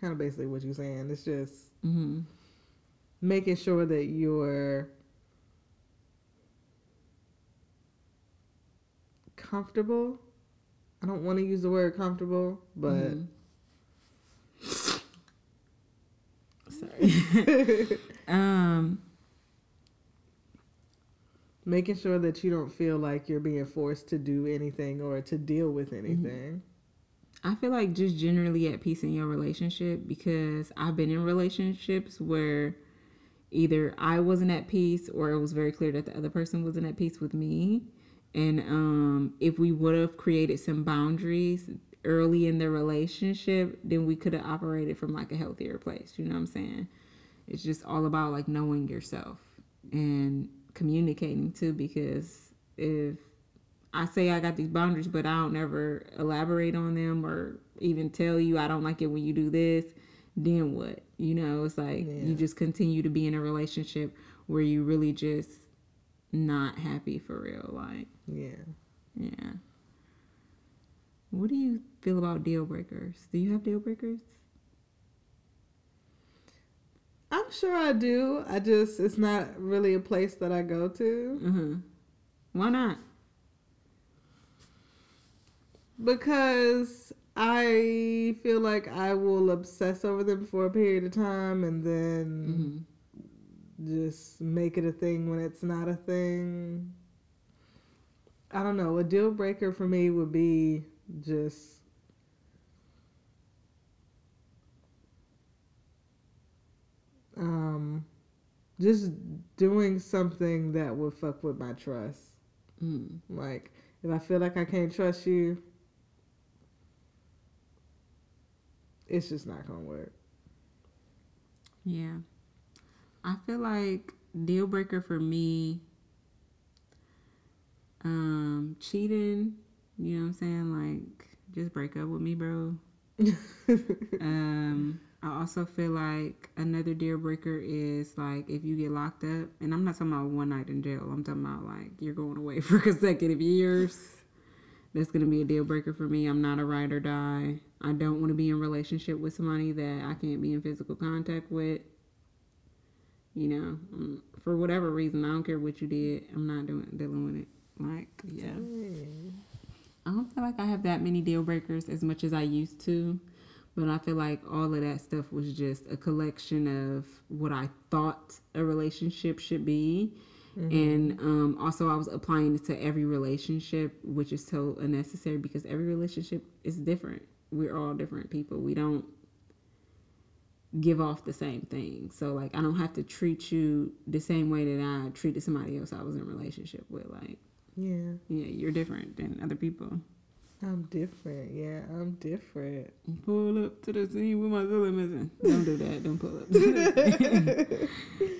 Kind of basically what you're saying. It's just mm-hmm. making sure that you're comfortable. I don't want to use the word comfortable, but mm-hmm. Sorry. um, making sure that you don't feel like you're being forced to do anything or to deal with mm-hmm. anything. I feel like just generally at peace in your relationship because I've been in relationships where either I wasn't at peace or it was very clear that the other person wasn't at peace with me. And um, if we would have created some boundaries, early in the relationship, then we could have operated from like a healthier place. You know what I'm saying? It's just all about like knowing yourself and communicating too. Because if I say I got these boundaries, but I don't ever elaborate on them or even tell you I don't like it when you do this, then what? You know, it's like yeah. you just continue to be in a relationship where you really just not happy for real. Like, yeah. Yeah. What do you feel about deal breakers? Do you have deal breakers? I'm sure I do. I just it's not really a place that I go to. Mm-hmm. Why not? because I feel like I will obsess over them for a period of time and then Mm-hmm. just make it a thing when it's not a thing. I don't know. A deal breaker for me would be just um just doing something that would fuck with my trust. Mm. Like if I feel like I can't trust you, it's just not gonna work. Yeah. I feel like deal breaker for me um cheating, you know what I'm saying? Like just break up with me, bro. Um I also feel like another deal breaker is like if you get locked up, and I'm not talking about one night in jail. I'm talking about like you're going away for consecutive years. That's gonna be a deal breaker for me. I'm not a ride or die. I don't want to be in relationship with somebody that I can't be in physical contact with. You know, um, for whatever reason, I don't care what you did. I'm not doing dealing with it. Like, yeah. I don't feel like I have that many deal breakers as much as I used to, but I feel like all of that stuff was just a collection of what I thought a relationship should be. And um, also, I was applying it to every relationship, which is so unnecessary because every relationship is different. We're all different people. We don't give off the same thing. So, like, I don't have to treat you the same way that I treated somebody else I was in a relationship with. Like, Yeah, yeah, you're different than other people. I'm different. Yeah, I'm different. Pull up to the scene with my Zilla missing. Don't do that. Don't pull up. To the scene.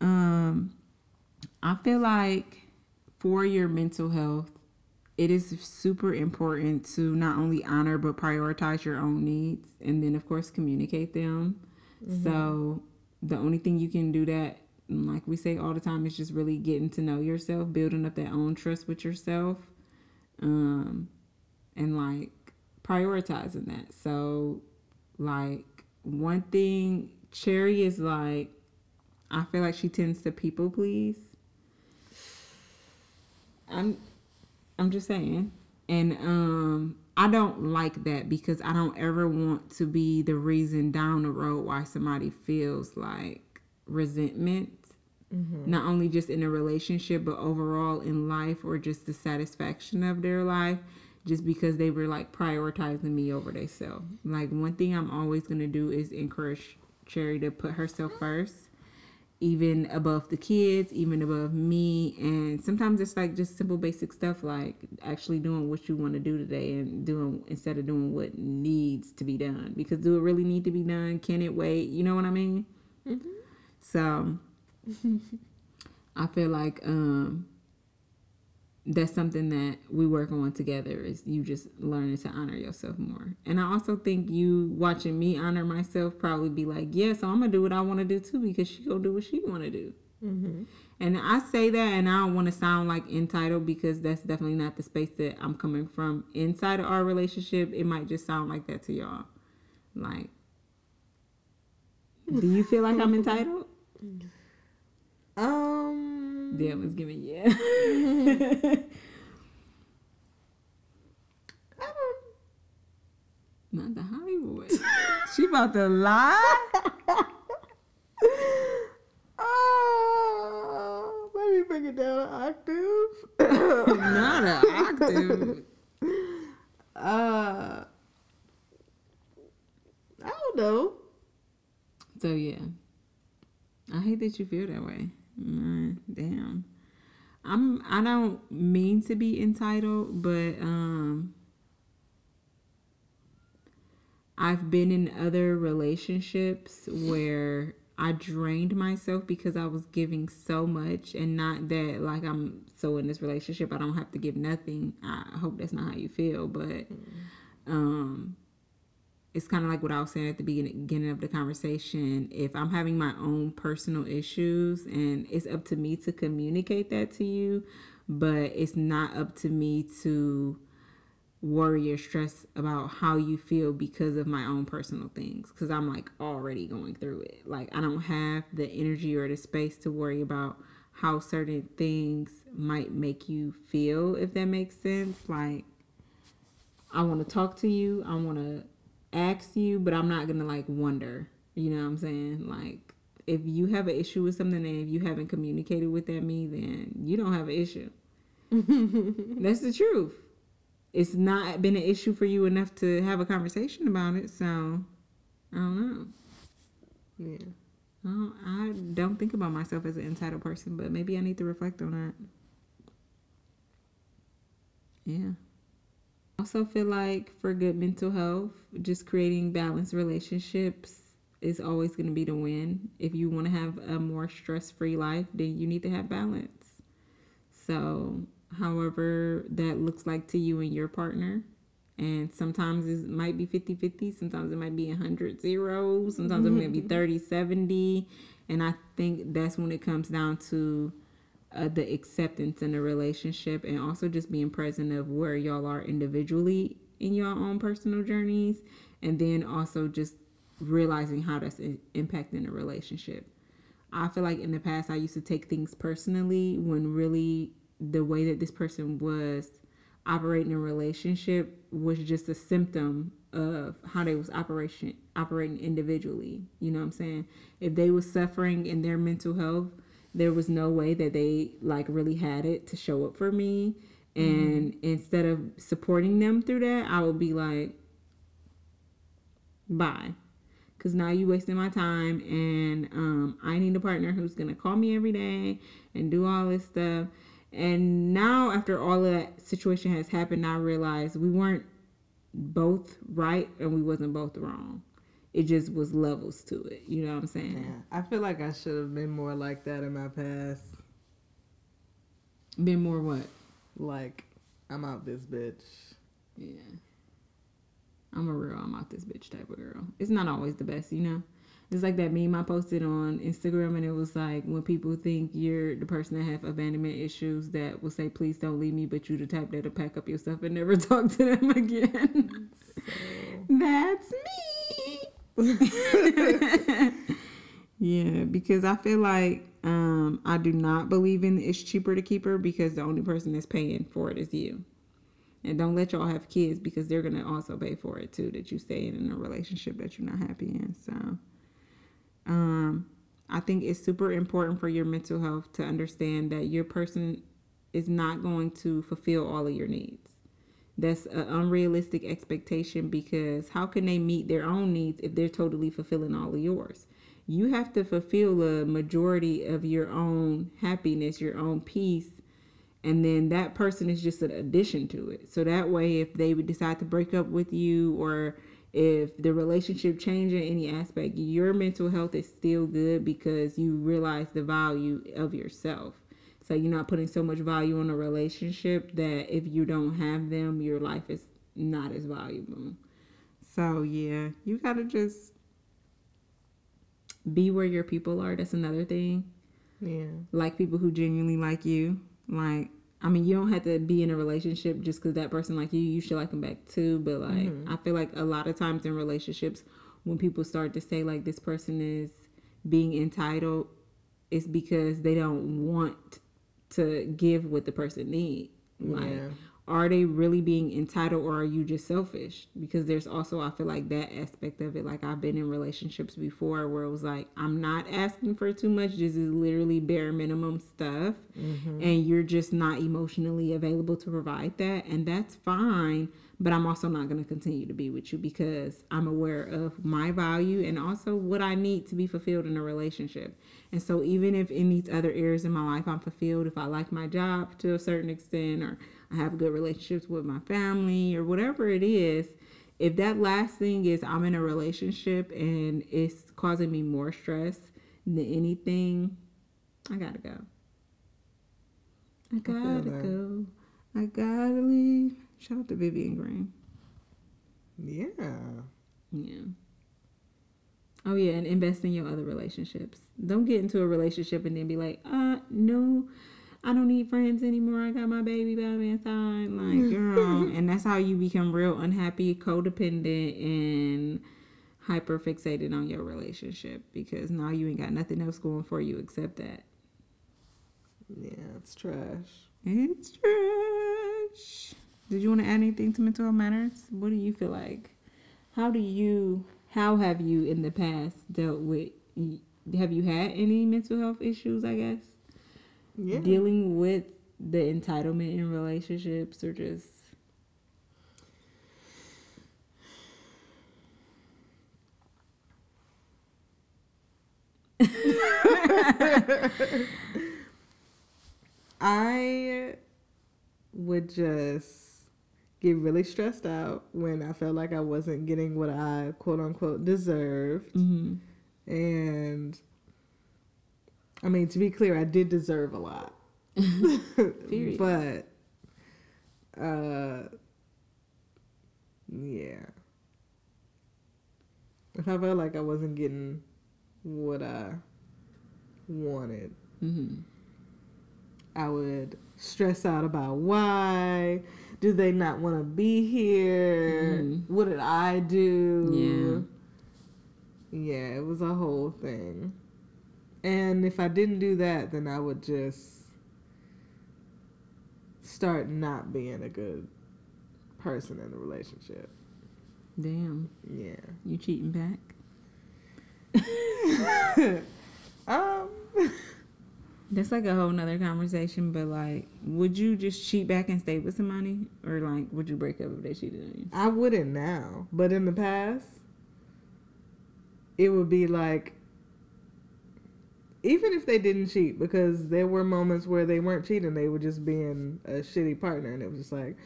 um, I feel like for your mental health, it is super important to not only honor but prioritize your own needs, and then of course communicate them. So the only thing you can do that, like we say all the time, is just really getting to know yourself, building up that own trust with yourself. Um, and like prioritizing that. So, like, one thing, Cherry is like, I feel like she tends to people please. I'm, I'm just saying, and um, I don't like that because I don't ever want to be the reason down the road why somebody feels like resentment not only just in a relationship but overall in life or just the satisfaction of their life just because they were like prioritizing me over themselves like one thing i'm always going to do is encourage cherry to put herself first even above the kids even above me and sometimes it's like just simple basic stuff like actually doing what you want to do today and doing instead of doing what needs to be done. Because do it really need to be done? Can it wait? You know what i mean? So I feel like um that's something that we work on together is you just learning to honor yourself more. And I also think you watching me honor myself probably be like, yeah, so I'm gonna do what I want to do too because she gonna do what she want to do. And I say that, and I don't want to sound like entitled because that's definitely not the space that I'm coming from. Inside of our relationship, it might just sound like that to y'all. Like, do you feel like I'm entitled? Um, Damn, was giving yeah. Don't. Not the Hollywood. she about to lie. Oh, let me bring it down an octave. Not an octave. uh, I don't know. So yeah, I hate that you feel that way. Mm, damn. I'm. I don't mean to be entitled, but um, I've been in other relationships where I drained myself because I was giving so much, and not that like I'm so in this relationship I don't have to give nothing. I hope that's not how you feel, but um it's kind of like what I was saying at the beginning, of the conversation. If I'm having my own personal issues, and it's up to me to communicate that to you, but it's not up to me to worry or stress about how you feel because of my own personal things. Because I'm like already going through it. Like, I don't have the energy or the space to worry about how certain things might make you feel, if that makes sense. Like, I want to talk to you. I want to ask you, but I'm not gonna like wonder. You know what I'm saying? Like, if you have an issue with something and if you haven't communicated with that me, then you don't have an issue. That's the truth. It's not been an issue for you enough to have a conversation about it, so I don't know. Yeah. I don't, I don't think about myself as an entitled person, but maybe I need to reflect on that. Yeah. Also feel like for good mental health, just creating balanced relationships is always going to be the win. If you want to have a more stress-free life, then you need to have balance. So, however that looks like to you and your partner, and sometimes it might be 50-50, sometimes it might be 100 0, sometimes it might be mm-hmm. 30-70, and I think that's when it comes down to uh, the acceptance in a relationship and also just being present of where y'all are individually in your own personal journeys. And then also just realizing how that's impacting a relationship. I feel like in the past i used to take things personally when really the way that this person was operating a relationship was just a symptom of how they was operation operating individually. You know what i'm saying? If they was suffering in their mental health there was no way that they like really had it to show up for me. And mm-hmm. instead of supporting them through that i would be like bye. Because now you wasting my time and um, i need a partner who's gonna call me every day and do all this stuff. And now after all of that situation has happened i realize we weren't both right and we wasn't both wrong it just was levels to it. You know what I'm saying? Yeah. I feel like I should have been more like that in my past. Been more what? Like, I'm out this bitch. Yeah. I'm a real I'm out this bitch type of girl. It's not always the best, you know? It's like that meme I posted on Instagram and it was like when people think you're the person that have abandonment issues that will say please don't leave me but you the type that'll pack up your stuff and never talk to them again. So. That's me. yeah, because I feel like um, I do not believe in it's cheaper to keep her because the only person that's paying for it is you. And don't let y'all have kids because they're gonna also pay for it too. That you stay in a relationship that you're not happy in. So, um, I think it's super important for your mental health to understand that your person is not going to fulfill all of your needs that's an unrealistic expectation because how can they meet their own needs if they're totally fulfilling all of yours? You have to fulfill a majority of your own happiness, your own peace, and then that person is just an addition to it. So that way, if they would decide to break up with you or if the relationship changes in any aspect, your mental health is still good because you realize the value of yourself. So you're not putting so much value on a relationship that if you don't have them, your life is not as valuable. So yeah, you gotta just be where your people are. That's another thing. Yeah. Like people who genuinely like you. Like I mean, you don't have to be in a relationship just because that person like you. You should like them back too. But like, mm-hmm. I feel like a lot of times in relationships, when people start to say like this person is being entitled, it's because they don't want to give what the person need. Like, yeah. are they really being entitled or are you just selfish? Because there's also, I feel like that aspect of it. Like, I've been in relationships before where it was like, I'm not asking for too much. This is literally bare minimum stuff. Mm-hmm. And you're just not emotionally available to provide that. And that's fine but I'm also not going to continue to be with you because I'm aware of my value and also what I need to be fulfilled in a relationship. And so, even if in these other areas in my life I'm fulfilled, if I like my job to a certain extent, or I have good relationships with my family, or whatever it is, if that last thing is I'm in a relationship and it's causing me more stress than anything, I gotta go. I gotta I go. I gotta leave. Shout out to Vivian Green. Yeah. Yeah. Oh yeah, and invest in your other relationships. Don't get into a relationship and then be like, uh, no, I don't need friends anymore. I got my baby by my side. Like, girl. and that's how you become real unhappy, codependent, and hyper fixated on your relationship because now you ain't got nothing else going for you except that. Yeah, it's trash. It's trash. Did you want to add anything to mental health matters? What do you feel like? How do you? How have you in the past dealt with? Have you had any mental health issues? I guess. Yeah. Dealing with the entitlement in relationships, or just. I would just get really stressed out when I felt like I wasn't getting what I quote unquote deserved. Mm-hmm. And I mean, to be clear, I did deserve a lot. Period. but, uh, yeah. If I felt like I wasn't getting what I wanted, Mm-hmm. I would stress out about why. Do they not want to be here? Mhm. What did I do? Yeah. Yeah, it was a whole thing. And if I didn't do that, then I would just start not being a good person in the relationship. Damn, Yeah. you cheating back? Um That's like a whole nother conversation, but like, would you just cheat back and stay with somebody? Or like, would you break up if they cheated on you? I wouldn't now, but in the past, it would be like, even if they didn't cheat, because there were moments where they weren't cheating, they were just being a shitty partner, and it was just like,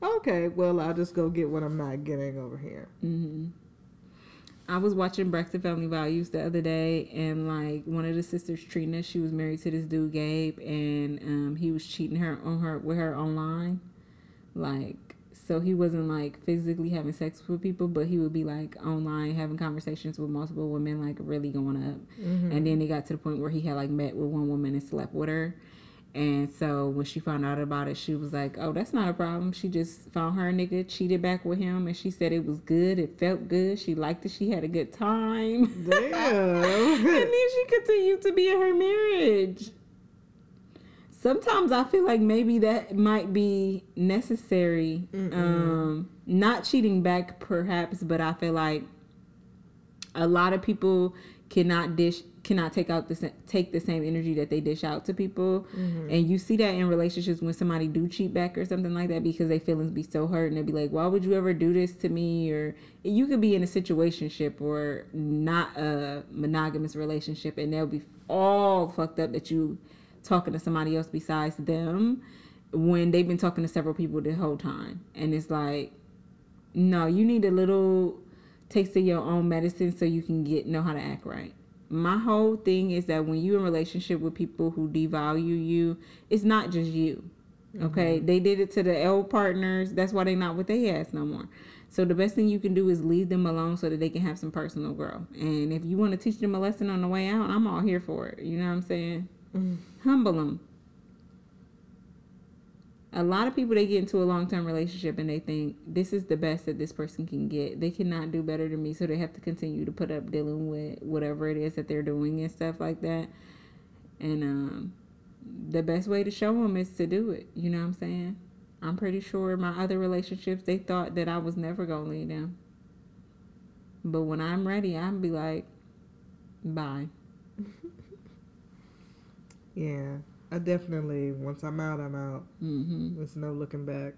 okay, well, I'll just go get what I'm not getting over here. hmm I was watching Braxton Family Values the other day, and like one of the sisters, Trina, she was married to this dude Gabe, and um, he was cheating her on her with her online, like so he wasn't like physically having sex with people, but he would be like online having conversations with multiple women, like really going up. And then it got to the point where he had like met with one woman and slept with her. And so when she found out about it, she was like, "Oh, that's not a problem." She just found her nigga, cheated back with him, and she said it was good. It felt good. She liked it. She had a good time. and Damn. then she continued to be in her marriage. Sometimes I feel like maybe that might be necessary. Um, not cheating back, perhaps, but I feel like a lot of people cannot dish cannot take out the take the same energy that they dish out to people. Mm-hmm. And you see that in relationships when somebody do cheat back or something like that because their feelings be so hurt and they be like why would you ever do this to me? Or you could be in a situationship or not a monogamous relationship and they'll be all fucked up that you talking to somebody else besides them when they've been talking to several people the whole time. And it's like no, you need a little taste of your own medicine so you can get know how to act right. My whole thing is that when you're in relationship with people who devalue you, it's not just you. Mm-hmm. Okay, they did it to the L partners. That's why they not with their ass no more. So the best thing you can do is leave them alone so that they can have some personal growth. And if you want to teach them a lesson on the way out, I'm all here for it. You know what I'm saying? Mm-hmm. Humble them a lot of people they get into a long-term relationship and they think this is the best that this person can get. They cannot do better than me. So they have to continue to put up dealing with whatever it is that they're doing and stuff like that. And um, the best way to show them is to do it. You know what i'm saying? I'm pretty sure my other relationships they thought that i was never gonna leave them. But when i'm ready i'll be like bye. Yeah. I definitely, once I'm out, I'm out. hmm There's no looking back.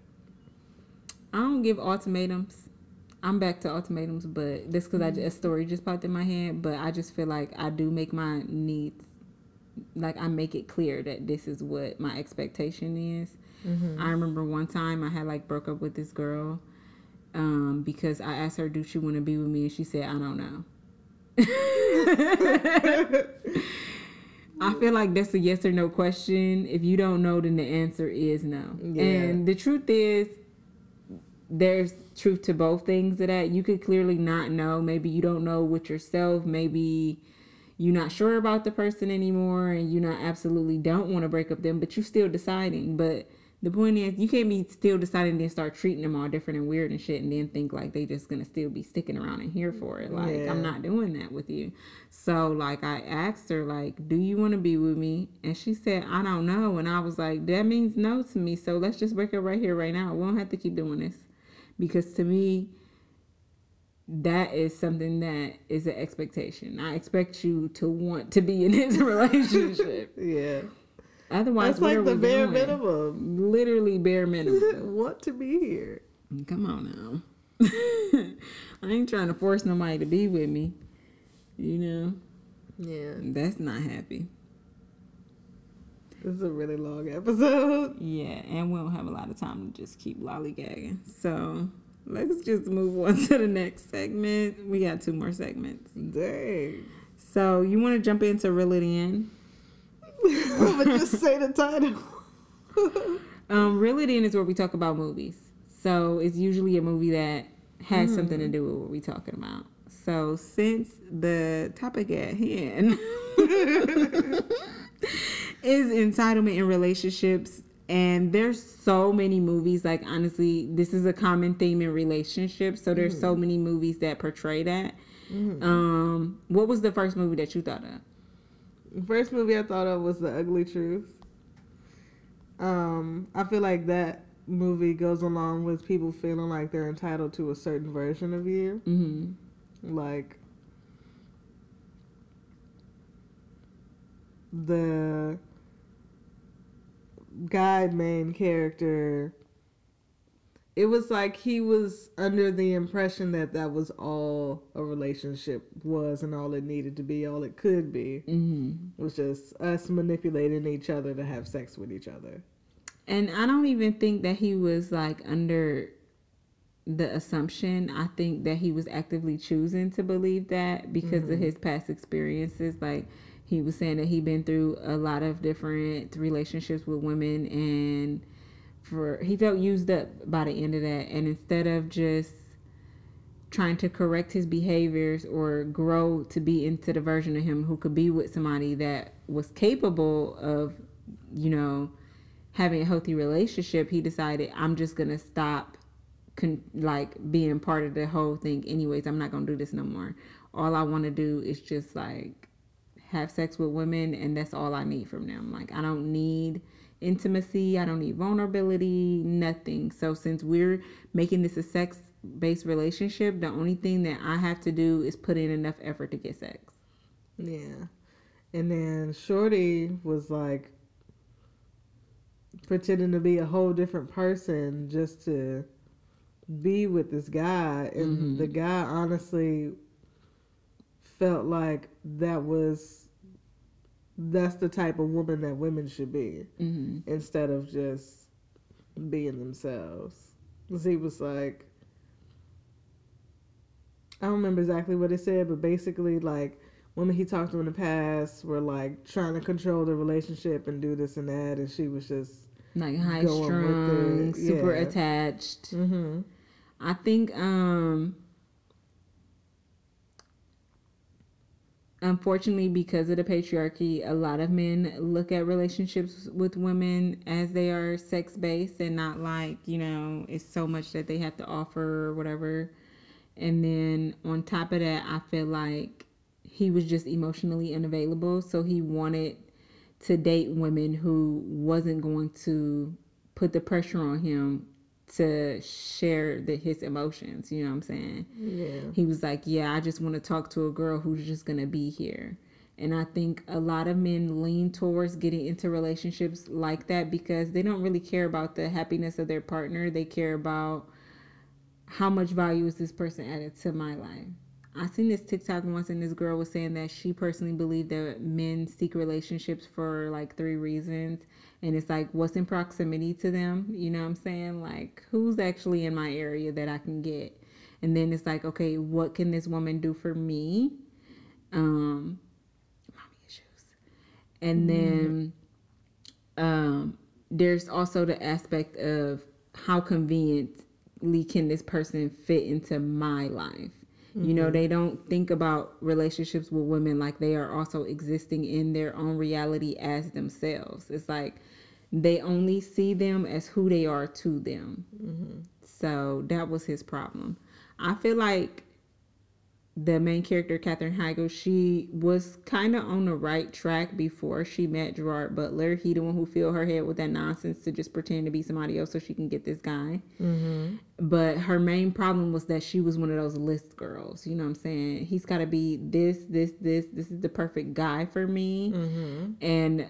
I don't give ultimatums. I'm back to ultimatums, but this because I a story just popped in my head. But I just feel like I do make my needs, like I make it clear that this is what my expectation is. I remember one time I had like broke up with this girl, um, because I asked her, "Do she want to be with me?" and she said, "I don't know." I feel like that's a yes or no question. If you don't know, then the answer is no. Yeah. And the truth is, there's truth to both things of that. You could clearly not know. Maybe you don't know with yourself. Maybe you're not sure about the person anymore and you not absolutely don't want to break up them, but you're still deciding. But the point is you can't be still deciding to start treating them all different and weird and shit and then think like they just gonna still be sticking around and here for it. Like Yeah. i'm not doing that with you. So like i asked her like do you want to be with me? And she said i don't know. And i was like that means no to me. So let's just break up right here right now. We don't have to keep doing this. Because to me that is something that is an expectation. I expect you to want to be in this relationship. Yeah. Otherwise That's like the bare minimum. literally bare minimum Want to be here. Come on now. I ain't trying to force nobody to be with me. You know, Yeah. that's not happy. This is a really long episode. Yeah, and we don't have a lot of time to just keep lollygagging. So let's just move on to the next segment. We got two more segments. Dang. So you want to jump into Reel It In? but just say the title. Um, It In is where we talk about movies. So it's usually a movie that has something to do with what we're talking about. So since the topic at hand is entitlement in relationships, and there's so many movies. Like honestly, this is a common theme in relationships. So there's so many movies that portray that. Um, what was the first movie that you thought of? First movie I thought of was The Ugly Truth. Um, I feel like that movie goes along with people feeling like they're entitled to a certain version of you. Mm-hmm. Like the guy main character it was like he was under the impression that that was all a relationship was and all it needed to be all it could be Mm-hmm. it was just us manipulating each other to have sex with each other And I don't even think that he was like under the assumption. I think that he was actively choosing to believe that because of his past experiences. Like he was saying that he'd been through a lot of different relationships with women and for he felt used up by the end of that. And instead of just trying to correct his behaviors or grow to be into the version of him who could be with somebody that was capable of you know having a healthy relationship he decided i'm just gonna stop con- like being part of the whole thing anyways. I'm not gonna do this no more. All i want to do is just like have sex with women and that's all i need from them. Like i don't need intimacy i don't need vulnerability nothing. So since we're making this a sex based relationship the only thing that i have to do is put in enough effort to get sex. Yeah. And then shorty was like pretending to be a whole different person just to be with this guy. And mm-hmm. the guy honestly felt like that was that's the type of woman that women should be mm-hmm. instead of just being themselves 'Cause he was like i don't remember exactly what it said but basically like women he talked to in the past were like trying to control the relationship and do this and that and she was just like high strung super yeah. attached mm-hmm I think um unfortunately because of the patriarchy, a lot of men look at relationships with women as they are sex based and not like, you know, it's so much that they have to offer or whatever. And then on top of that, I feel like he was just emotionally unavailable, so he wanted to date women who wasn't going to put the pressure on him to share the, his emotions. You know what I'm saying? yeah He was like, Yeah, I just want to talk to a girl who's just going to be here. And I think a lot of men lean towards getting into relationships like that because they don't really care about the happiness of their partner. They care about how much value is this person added to my life. I seen this TikTok once, and this girl was saying that she personally believed that men seek relationships for like three reasons, and it's like what's in proximity to them. You know what I'm saying? Like who's actually in my area that I can get, and then it's like okay, what can this woman do for me? Um, mommy issues, and then um, there's also the aspect of how conveniently can this person fit into my life. You know, mm-hmm. they don't think about relationships with women like they are also existing in their own reality as themselves. It's like they only see them as who they are to them. Mm-hmm. So that was his problem. I feel like the main character, Katherine Heigl, she was kind of on the right track before she met Gerard Butler. He the one who filled her head with that nonsense to just pretend to be somebody else so she can get this guy. Mm-hmm. But her main problem was that she was one of those list girls. You know what I'm saying? He's got to be this, this, this. This is the perfect guy for me. Mm-hmm. And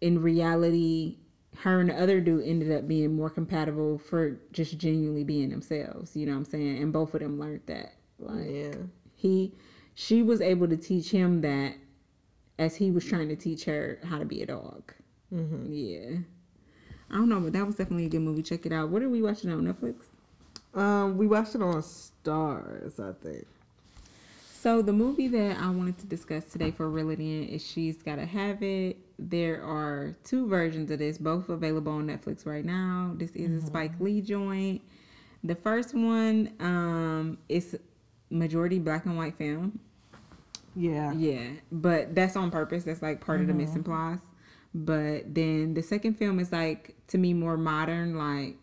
in reality, her and the other dude ended up being more compatible for just genuinely being themselves. You know what I'm saying? And both of them learned that. Like Yeah. He, she was able to teach him that as he was trying to teach her how to be a dog. Yeah. I don't know, but that was definitely a good movie. Check it out. What are we watching on Netflix? Um, we watched it on Starz, I think. So the movie that I wanted to discuss today for In is She's Gotta Have It. There are two versions of this, both available on Netflix right now. This is a Spike Lee joint. The first one um, is majority black and white film. Yeah. Yeah, but that's on purpose. That's like part of the mise en. Mm-hmm. But then the second film is like to me more modern, like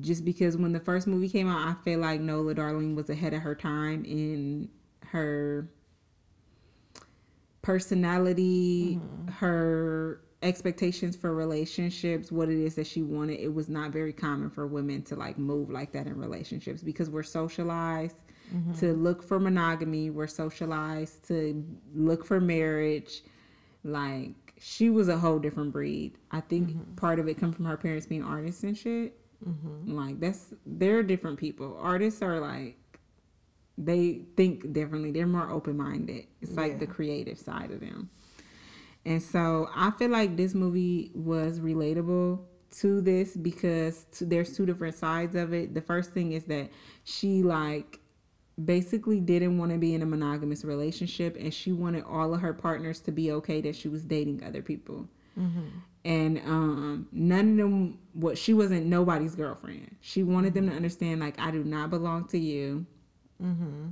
just because when the first movie came out, I feel like Nola Darling was ahead of her time in her personality, mm-hmm. her expectations for relationships, what it is that she wanted. It was not very common for women to like move like that in relationships because we're socialized to look for monogamy, we're socialized to look for marriage. Like she was a whole different breed. I think mm-hmm. part of it come from her parents being artists and shit. Mm-hmm. Like that's they're different people. Artists are like they think differently. They're more open minded. It's like the creative side of them. And so I feel like this movie was relatable to this because t- there's two different sides of it. The first thing is that she like basically didn't want to be in a monogamous relationship and she wanted all of her partners to be okay that she was dating other people. Mm-hmm. And um none of them what she wasn't nobody's girlfriend. She wanted them to mm-hmm. understand like I do not belong to you. Mm-hmm.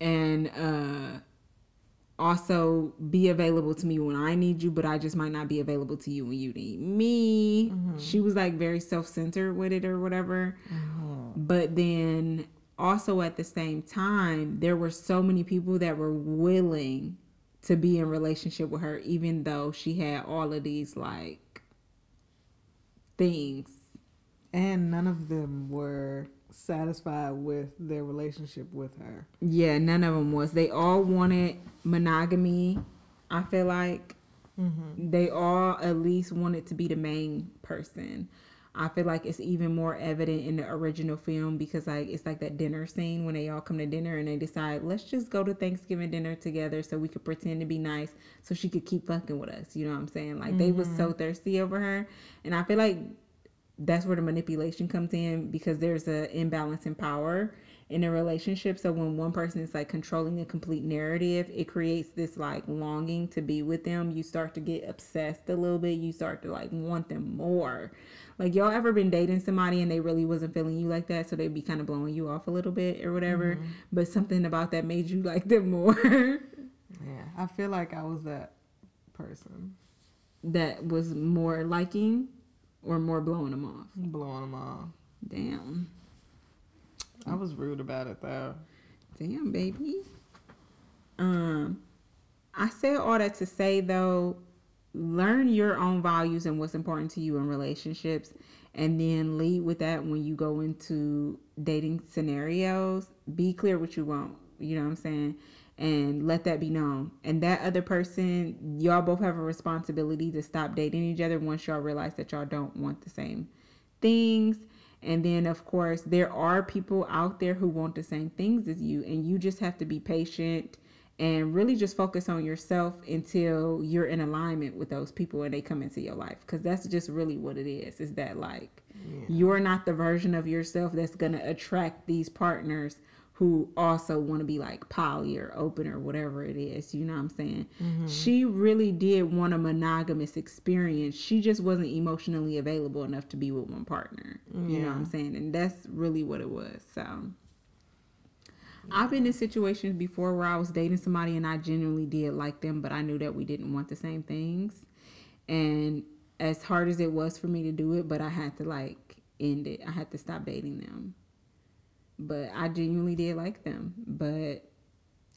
And uh also be available to me when I need you, but I just might not be available to you when you need me. She was like very self centered with it or whatever. But then also at the same time, there were so many people that were willing to be in relationship with her, even though she had all of these like things. And none of them were satisfied with their relationship with her. Yeah, none of them was. They all wanted monogamy. I feel like mm-hmm. they all at least wanted to be the main person. I feel like it's even more evident in the original film because like it's like that dinner scene when they all come to dinner and they decide let's just go to Thanksgiving dinner together so we could pretend to be nice so she could keep fucking with us. You know what I'm saying? Like they was so mm-hmm. thirsty over her, and I feel like that's where the manipulation comes in because there's a imbalance in power in a relationship. So when one person is like controlling the complete narrative it creates this like longing to be with them. You start to get obsessed a little bit. You start to like want them more. Like y'all ever been dating somebody and they really wasn't feeling you like that? So they'd be kind of blowing you off a little bit or whatever. Mm-hmm. But something about that made you like them more. Yeah. I feel like I was that person. that was more liking or more blowing them off? Blowing them off. damn I was rude about it though. Damn, baby. Um, I said all that to say though, learn your own values and what's important to you in relationships, and then lead with that when you go into dating scenarios. Be clear what you want. You know what I'm saying? And let that be known. And that other person, y'all both have a responsibility to stop dating each other once y'all realize that y'all don't want the same things. And then, of course, there are people out there who want the same things as you, and you just have to be patient and really just focus on yourself until you're in alignment with those people and they come into your life. Because that's just really what it is is that, like, you're not the version of yourself that's going to attract these partners who also want to be like poly or open or whatever it is. You know what I'm saying? Mm-hmm. She really did want a monogamous experience. She just wasn't emotionally available enough to be with one partner. You know what I'm saying? And that's really what it was. So I've been in situations before where I was dating somebody and I genuinely did like them, but I knew that we didn't want the same things. And as hard as it was for me to do it, but I had to like end it. I had to stop dating them. But I genuinely did like them, but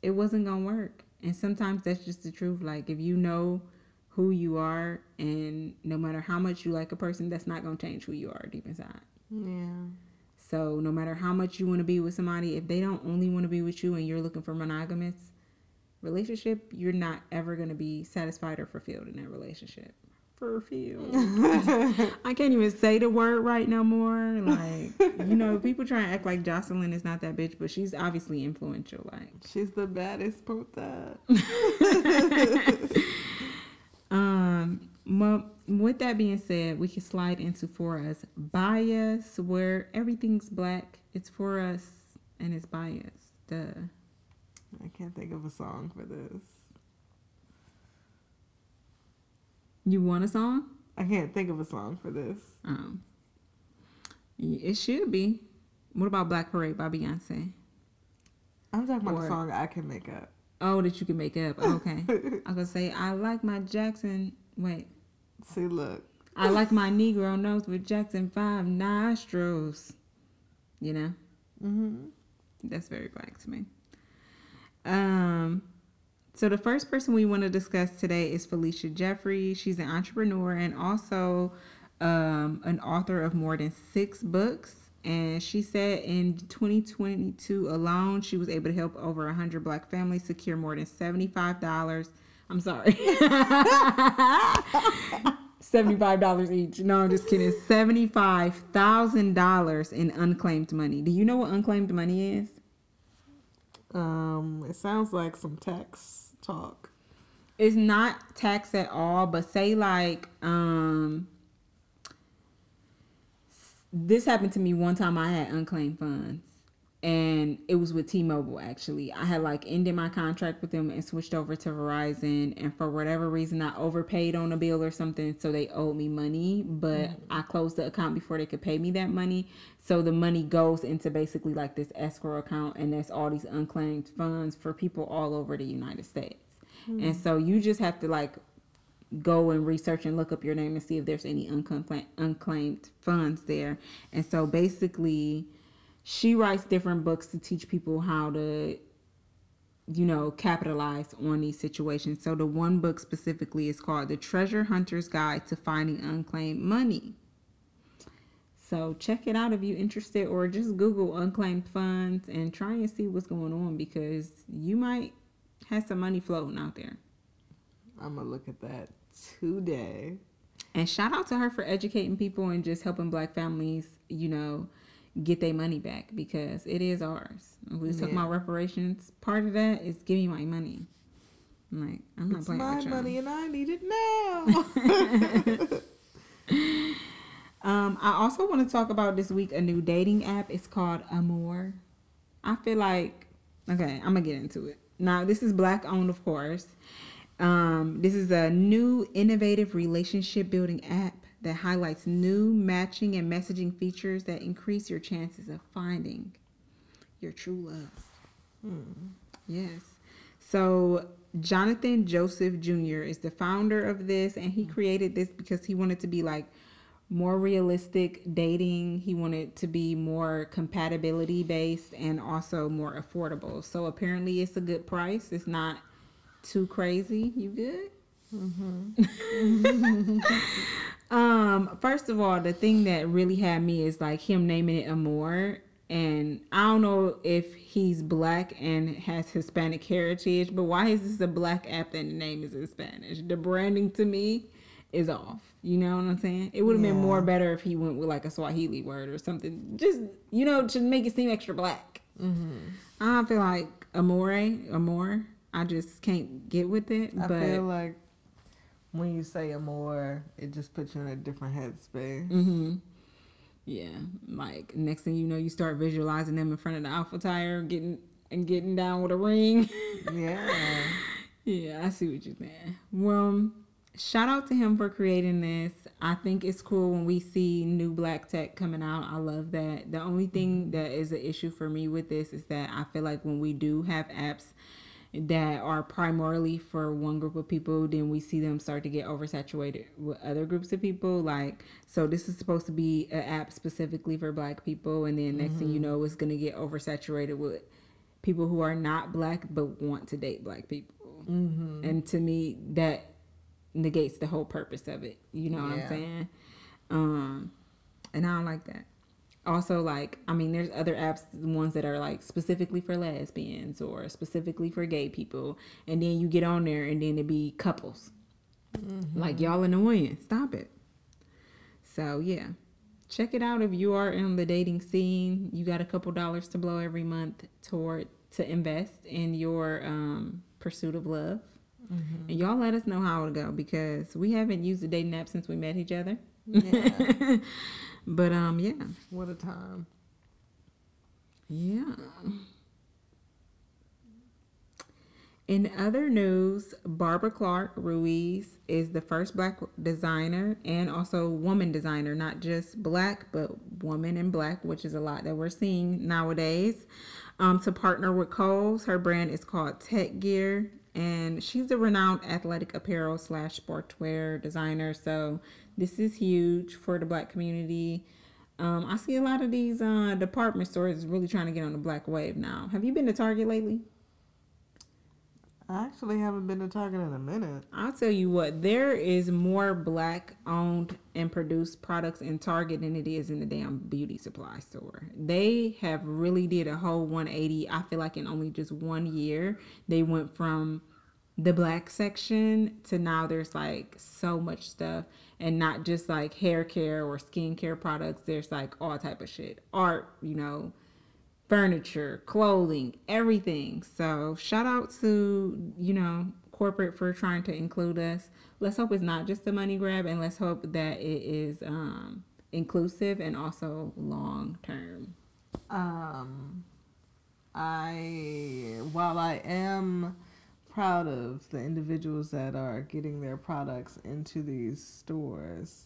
it wasn't gonna work. And sometimes that's just the truth. Like if you know who you are, and no matter how much you like a person, that's not gonna change who you are deep inside. Yeah. So no matter how much you want to be with somebody, if they don't only want to be with you and you're looking for monogamous relationship, you're not ever to be satisfied or fulfilled in that relationship. Fulfilled. I can't even say the word right no more. Like you know, people try and act like Joseline is not that bitch, but she's obviously influential. Like She's the baddest puta. Um, well, with that being said, we can slide into for us bias, where everything's black. It's for us and it's bias. Duh. I can't think of a song for this. You want a song? I can't think of a song for this. Um, it should be. What about Black Parade by Beyonce? I'm talking about Or- a song I can make up. Oh, that you can make up. Okay. I was gonna say I like my Jackson. Wait, See, look. I like my Negro nose with Jackson Five nostrils. You know. Mm-hmm. That's very black to me. Um, so the first person we want to discuss today is Felicia Jeffrey. She's an entrepreneur and also um, an author of more than six books. And she said in 2022 alone, she was able to help over 100 black families secure more than $75. I'm sorry. $75 each. No, I'm just kidding. $75,000 in unclaimed money. Do you know what unclaimed money is? Um, it sounds like some tax talk. It's not tax at all, but say like um this happened to me one time I had unclaimed funds and it was with T-Mobile actually. I had like ended my contract with them and switched over to Verizon and for whatever reason I overpaid on a bill or something so they owed me money, but mm-hmm. I closed the account before they could pay me that money. So the money goes into basically like this escrow account and there's all these unclaimed funds for people all over the United States. Hmm. And so you just have to like go and research and look up your name and see if there's any unclaimed unclaimed funds there. And so basically, she writes different books to teach people how to, you know, capitalize on these situations. So the one book specifically is called The Treasure Hunter's Guide to Finding Unclaimed Money. So check it out if you're interested, or just Google unclaimed funds and try and see what's going on because you might have some money floating out there. I'm gonna look at that today. And shout out to her for educating people and just helping black families, you know, get their money back because it is ours. We Yeah. about reparations. Part of that is give me my money. I'm like, I'm not It's playing my with y'all. money and I need it now. Um, I also want to talk about this week a new dating app. It's called Amore. I feel like okay, I'm gonna get into it. Now this is black owned, of course. Um, this is a new innovative relationship building app that highlights new matching and messaging features that increase your chances of finding your true love. Hmm. Yes. So Jonathan Joseph Jr. is the founder of this, and he hmm. created this because he wanted to be like more realistic dating. He wanted to be more compatibility based and also more affordable. So apparently, it's a good price. It's not too crazy. You good? Mm-hmm. Mm-hmm. um, first of all, the thing that really had me is like him naming it Amore. And I don't know if he's black and has Hispanic heritage, but why is this a black app and the name is in Spanish? The branding to me is off. You know what I'm saying? It would have been more better if he went with like a Swahili word or something. Just you know, to make it seem extra black. Mm-hmm. I feel like Amore, Amore. I just can't get with it. I but feel like when you say it more, it just puts you in a different headspace. hmm Yeah, like next thing you know, you start visualizing them in front of the Alpha Tire, getting and getting down with a ring. Yeah. yeah, I see what you're saying. Well, shout out to him for creating this. I think it's cool when we see new black tech coming out. I love that. The only thing that is an issue for me with this is that I feel like when we do have apps that are primarily for one group of people, then we see them start to get oversaturated with other groups of people. Like, so this is supposed to be an app specifically for black people, and then next mm-hmm. thing you know, it's gonna get oversaturated with people who are not black but want to date black people. Mm-hmm. And to me, that negates the whole purpose of it. You know what I'm saying? Um, and I don't like that also like i mean there's other apps ones that are like specifically for lesbians or specifically for gay people. And then you get on there and then it be couples. Mm-hmm. like y'all annoying. Stop it. So yeah. Check it out if you are in the dating scene. You got a couple dollars to blow every month toward to invest in your um, pursuit of love. Mm-hmm. and y'all let us know how it'll go because we haven't used a dating app since we met each other. Yeah. But um, yeah. What a time. Yeah. In other news, Barbara Clark Ruiz is the first black designer and also woman designer, not just black, but woman in black, which is a lot that we're seeing nowadays, um, to partner with Kohl's. Her brand is called Tek Gear, and she's a renowned athletic apparel slash sportswear designer. So this is huge for the black community. Um, I see a lot of these uh, department stores really trying to get on the black wave now. Have you been to Target lately? I actually haven't been to Target in a minute. I'll tell you what, there is more black owned and produced products in Target than it is in the damn beauty supply store. They have really did a whole 180. I feel like in only just one year, they went from the black section to now there's like so much stuff. And not just like hair care or skincare products. There's like all type of shit. Art you know furniture clothing everything. So shout out to you know corporate for trying to include us. Let's hope it's not just a money grab and let's hope that it is um inclusive and also long term um i while i am proud of the individuals that are getting their products into these stores.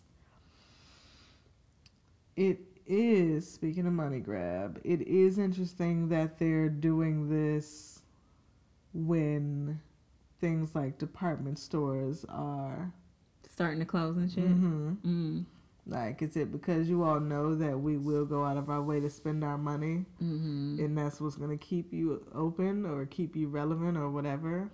It is, speaking of money grab, it is interesting that they're doing this when things like department stores are starting to close and shit. Mm-hmm. Mm. Like, is it because you all know that we will go out of our way to spend our money, mm-hmm. and that's what's going to keep you open or keep you relevant or whatever?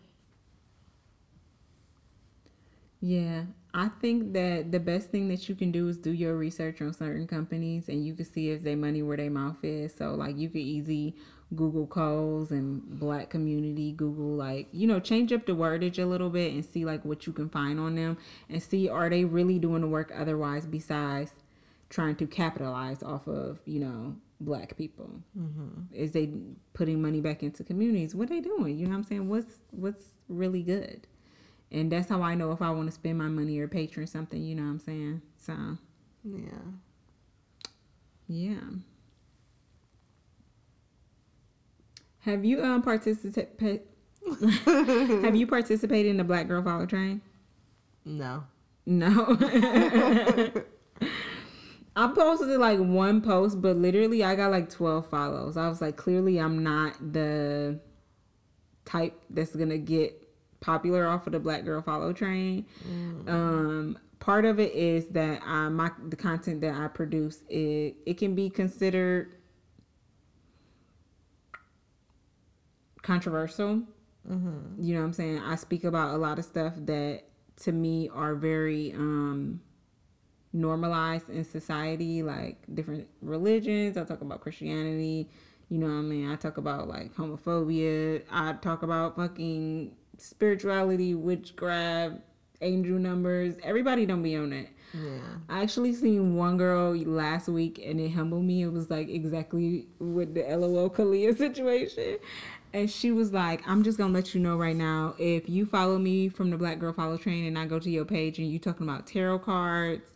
Yeah, I think that the best thing that you can do is do your research on certain companies, and you can see if they money where their mouth is. So, like, you could easy Google Kohl's and Black community. Google like you know change up the wordage a little bit and see like what you can find on them, and see are they really doing the work otherwise besides trying to capitalize off of you know black people? Mm-hmm. is they putting money back into communities? What are they doing? You know what i'm saying? What's what's really good? And that's how i know if i want to spend my money or patron something you know what i'm saying? So yeah. yeah have you um participated have you participated in the black girl follow train no no I posted like one post, but literally I got like 12 follows. I was like, clearly I'm not the type that's gonna get popular off of the black girl follow train. Mm. Um, part of it is that I, my the content that I produce it it can be considered controversial. Mm-hmm. You know what I'm saying? I speak about a lot of stuff that to me are very um normalized in society, like different religions. I talk about Christianity. You know what I mean? I talk about like homophobia. I talk about fucking spirituality, witchcraft, angel numbers. Everybody don't be on it. Yeah. I actually seen one girl last week and it humbled me. It was like exactly with the LOL Kalia situation. And she was like, I'm just gonna let you know right now, if you follow me from the Black Girl Follow Train and I go to your page and you talking about tarot cards,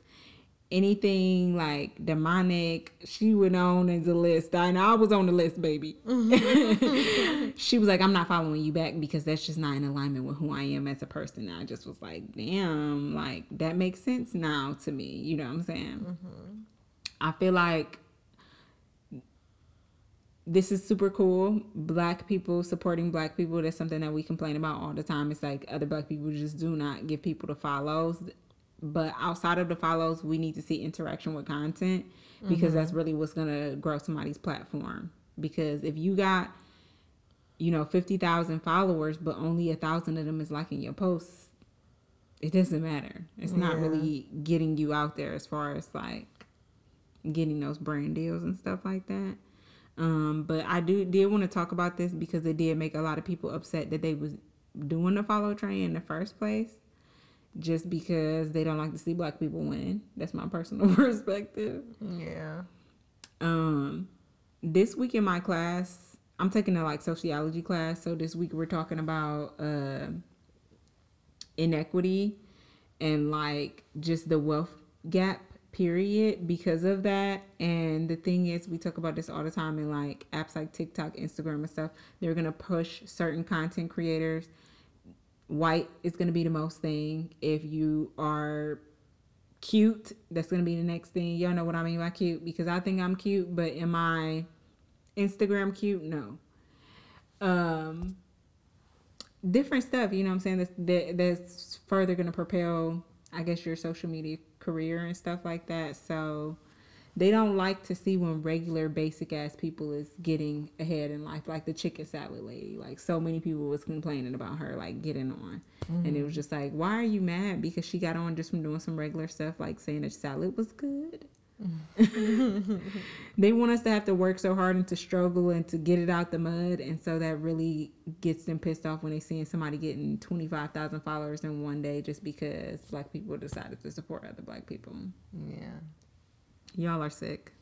anything like demonic, she went on as a list. And I was on the list, baby. she was like, I'm not following you back because that's just not in alignment with who I am as a person. And I just was like, damn, like that makes sense now to me. You know what I'm saying? Mm-hmm. I feel like this is super cool. Black people supporting black people. That's something that we complain about all the time. It's like other black people just do not give people the follows. But outside of the follows, we need to see interaction with content because mm-hmm. that's really what's gonna grow somebody's platform. Because if you got, you know, fifty thousand followers, but only a thousand of them is liking your posts, it doesn't matter. It's yeah. not really getting you out there as far as like getting those brand deals and stuff like that. Um, but I do did want to talk about this because it did make a lot of people upset that they was doing the follow train in the first place, just because they don't like to see black people win. That's my personal perspective. Yeah. Um, this week in my class, I'm taking a like sociology class. So this week we're talking about uh, inequity and like just the wealth gap period because of that. And the thing is, we talk about this all the time in like apps like TikTok, Instagram, and stuff. They're gonna push certain content creators. White is gonna be the most thing. If you are cute, that's gonna be the next thing. Y'all know what I mean by cute because I think I'm cute, but am I Instagram cute? No. Um, different stuff. You know what I'm saying? That's that, that's further gonna propel, I guess, your social media career and stuff like that. So they don't like to see when regular basic ass people is getting ahead in life like the chicken salad lady like so many people was complaining about her like getting on mm-hmm. and it was just like why are you mad because she got on just from doing some regular stuff like saying that salad was good they want us to have to work so hard and to struggle and to get it out the mud and so that really gets them pissed off when they seeing somebody getting 25,000 followers in one day just because black people decided to support other black people. Yeah. Y'all are sick.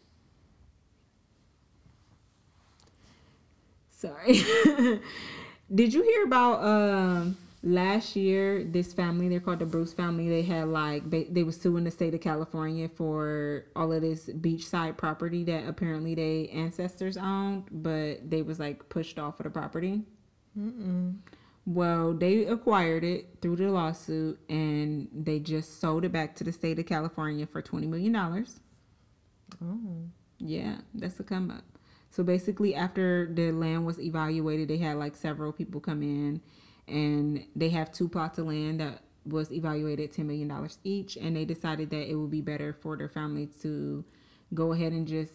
Sorry. Did you hear about um last year this family they're called the bruce family they had like they, they was suing the state of california for all of this beachside property that apparently they ancestors owned but they was like pushed off of the property. Mm-mm. well they acquired it through the lawsuit and they just sold it back to the state of california for 20 million dollars. Oh. Yeah that's a come up. So basically after the land was evaluated they had like several people come in and they have two plots of land that was evaluated $10 million each and they decided that it would be better for their family to go ahead and just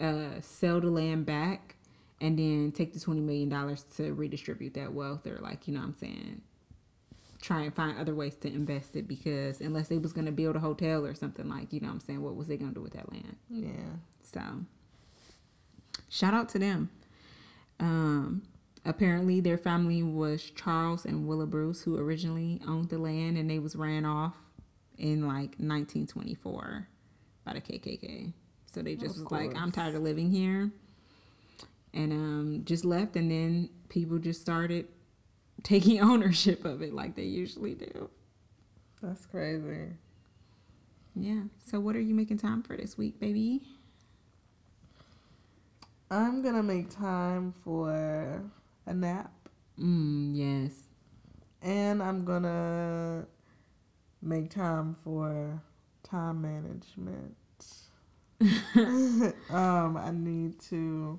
uh, sell the land back and then take the $20 million to redistribute that wealth or like you know what i'm saying try and find other ways to invest it because unless they was going to build a hotel or something like you know what i'm saying what was they going to do with that land? Yeah. So shout out to them. Um Apparently, their family was Charles and Willa Bruce, who originally owned the land, and they was ran off in like 1924 by the KKK. So they just was like, "I'm tired of living here," and um, just left. And then people just started taking ownership of it, like they usually do. That's crazy. Yeah. So, what are you making time for this week, baby? I'm gonna make time for a nap. Mm, yes. And I'm gonna make time for time management. um, I need to.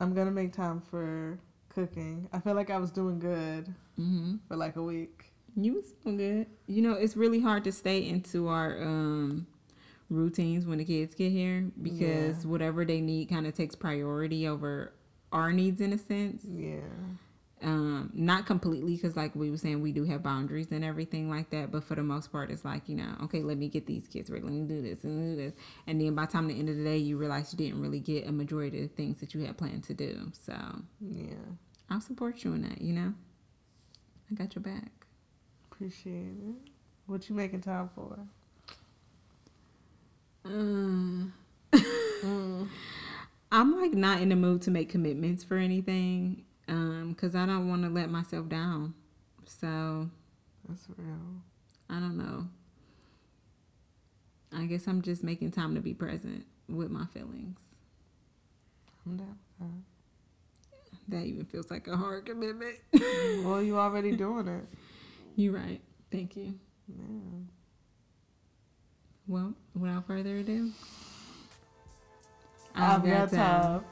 I'm gonna make time for cooking. I feel like I was doing good mm-hmm. for like a week. You was doing good. You know, it's really hard to stay into our um routines when the kids get here because yeah. whatever they need kind of takes priority over our needs in a sense. Yeah. Um, not completely because like we were saying we do have boundaries and everything like that but for the most part it's like you know okay let me get these kids ready let me do this and do this. And then by the time the end of the day you realize you didn't really get a majority of the things that you had planned to do. So yeah. I'll support you in that you know? I got your back. Appreciate it. What you making time for? Um mm. I'm like not in the mood to make commitments for anything um cuz I don't want to let myself down. So that's real. I don't know. I guess I'm just making time to be present with my feelings. I'm down that. even feels like a hard commitment. well, you already doing it. You're right. Thank you. Yeah. Well, without further ado, I I've got time.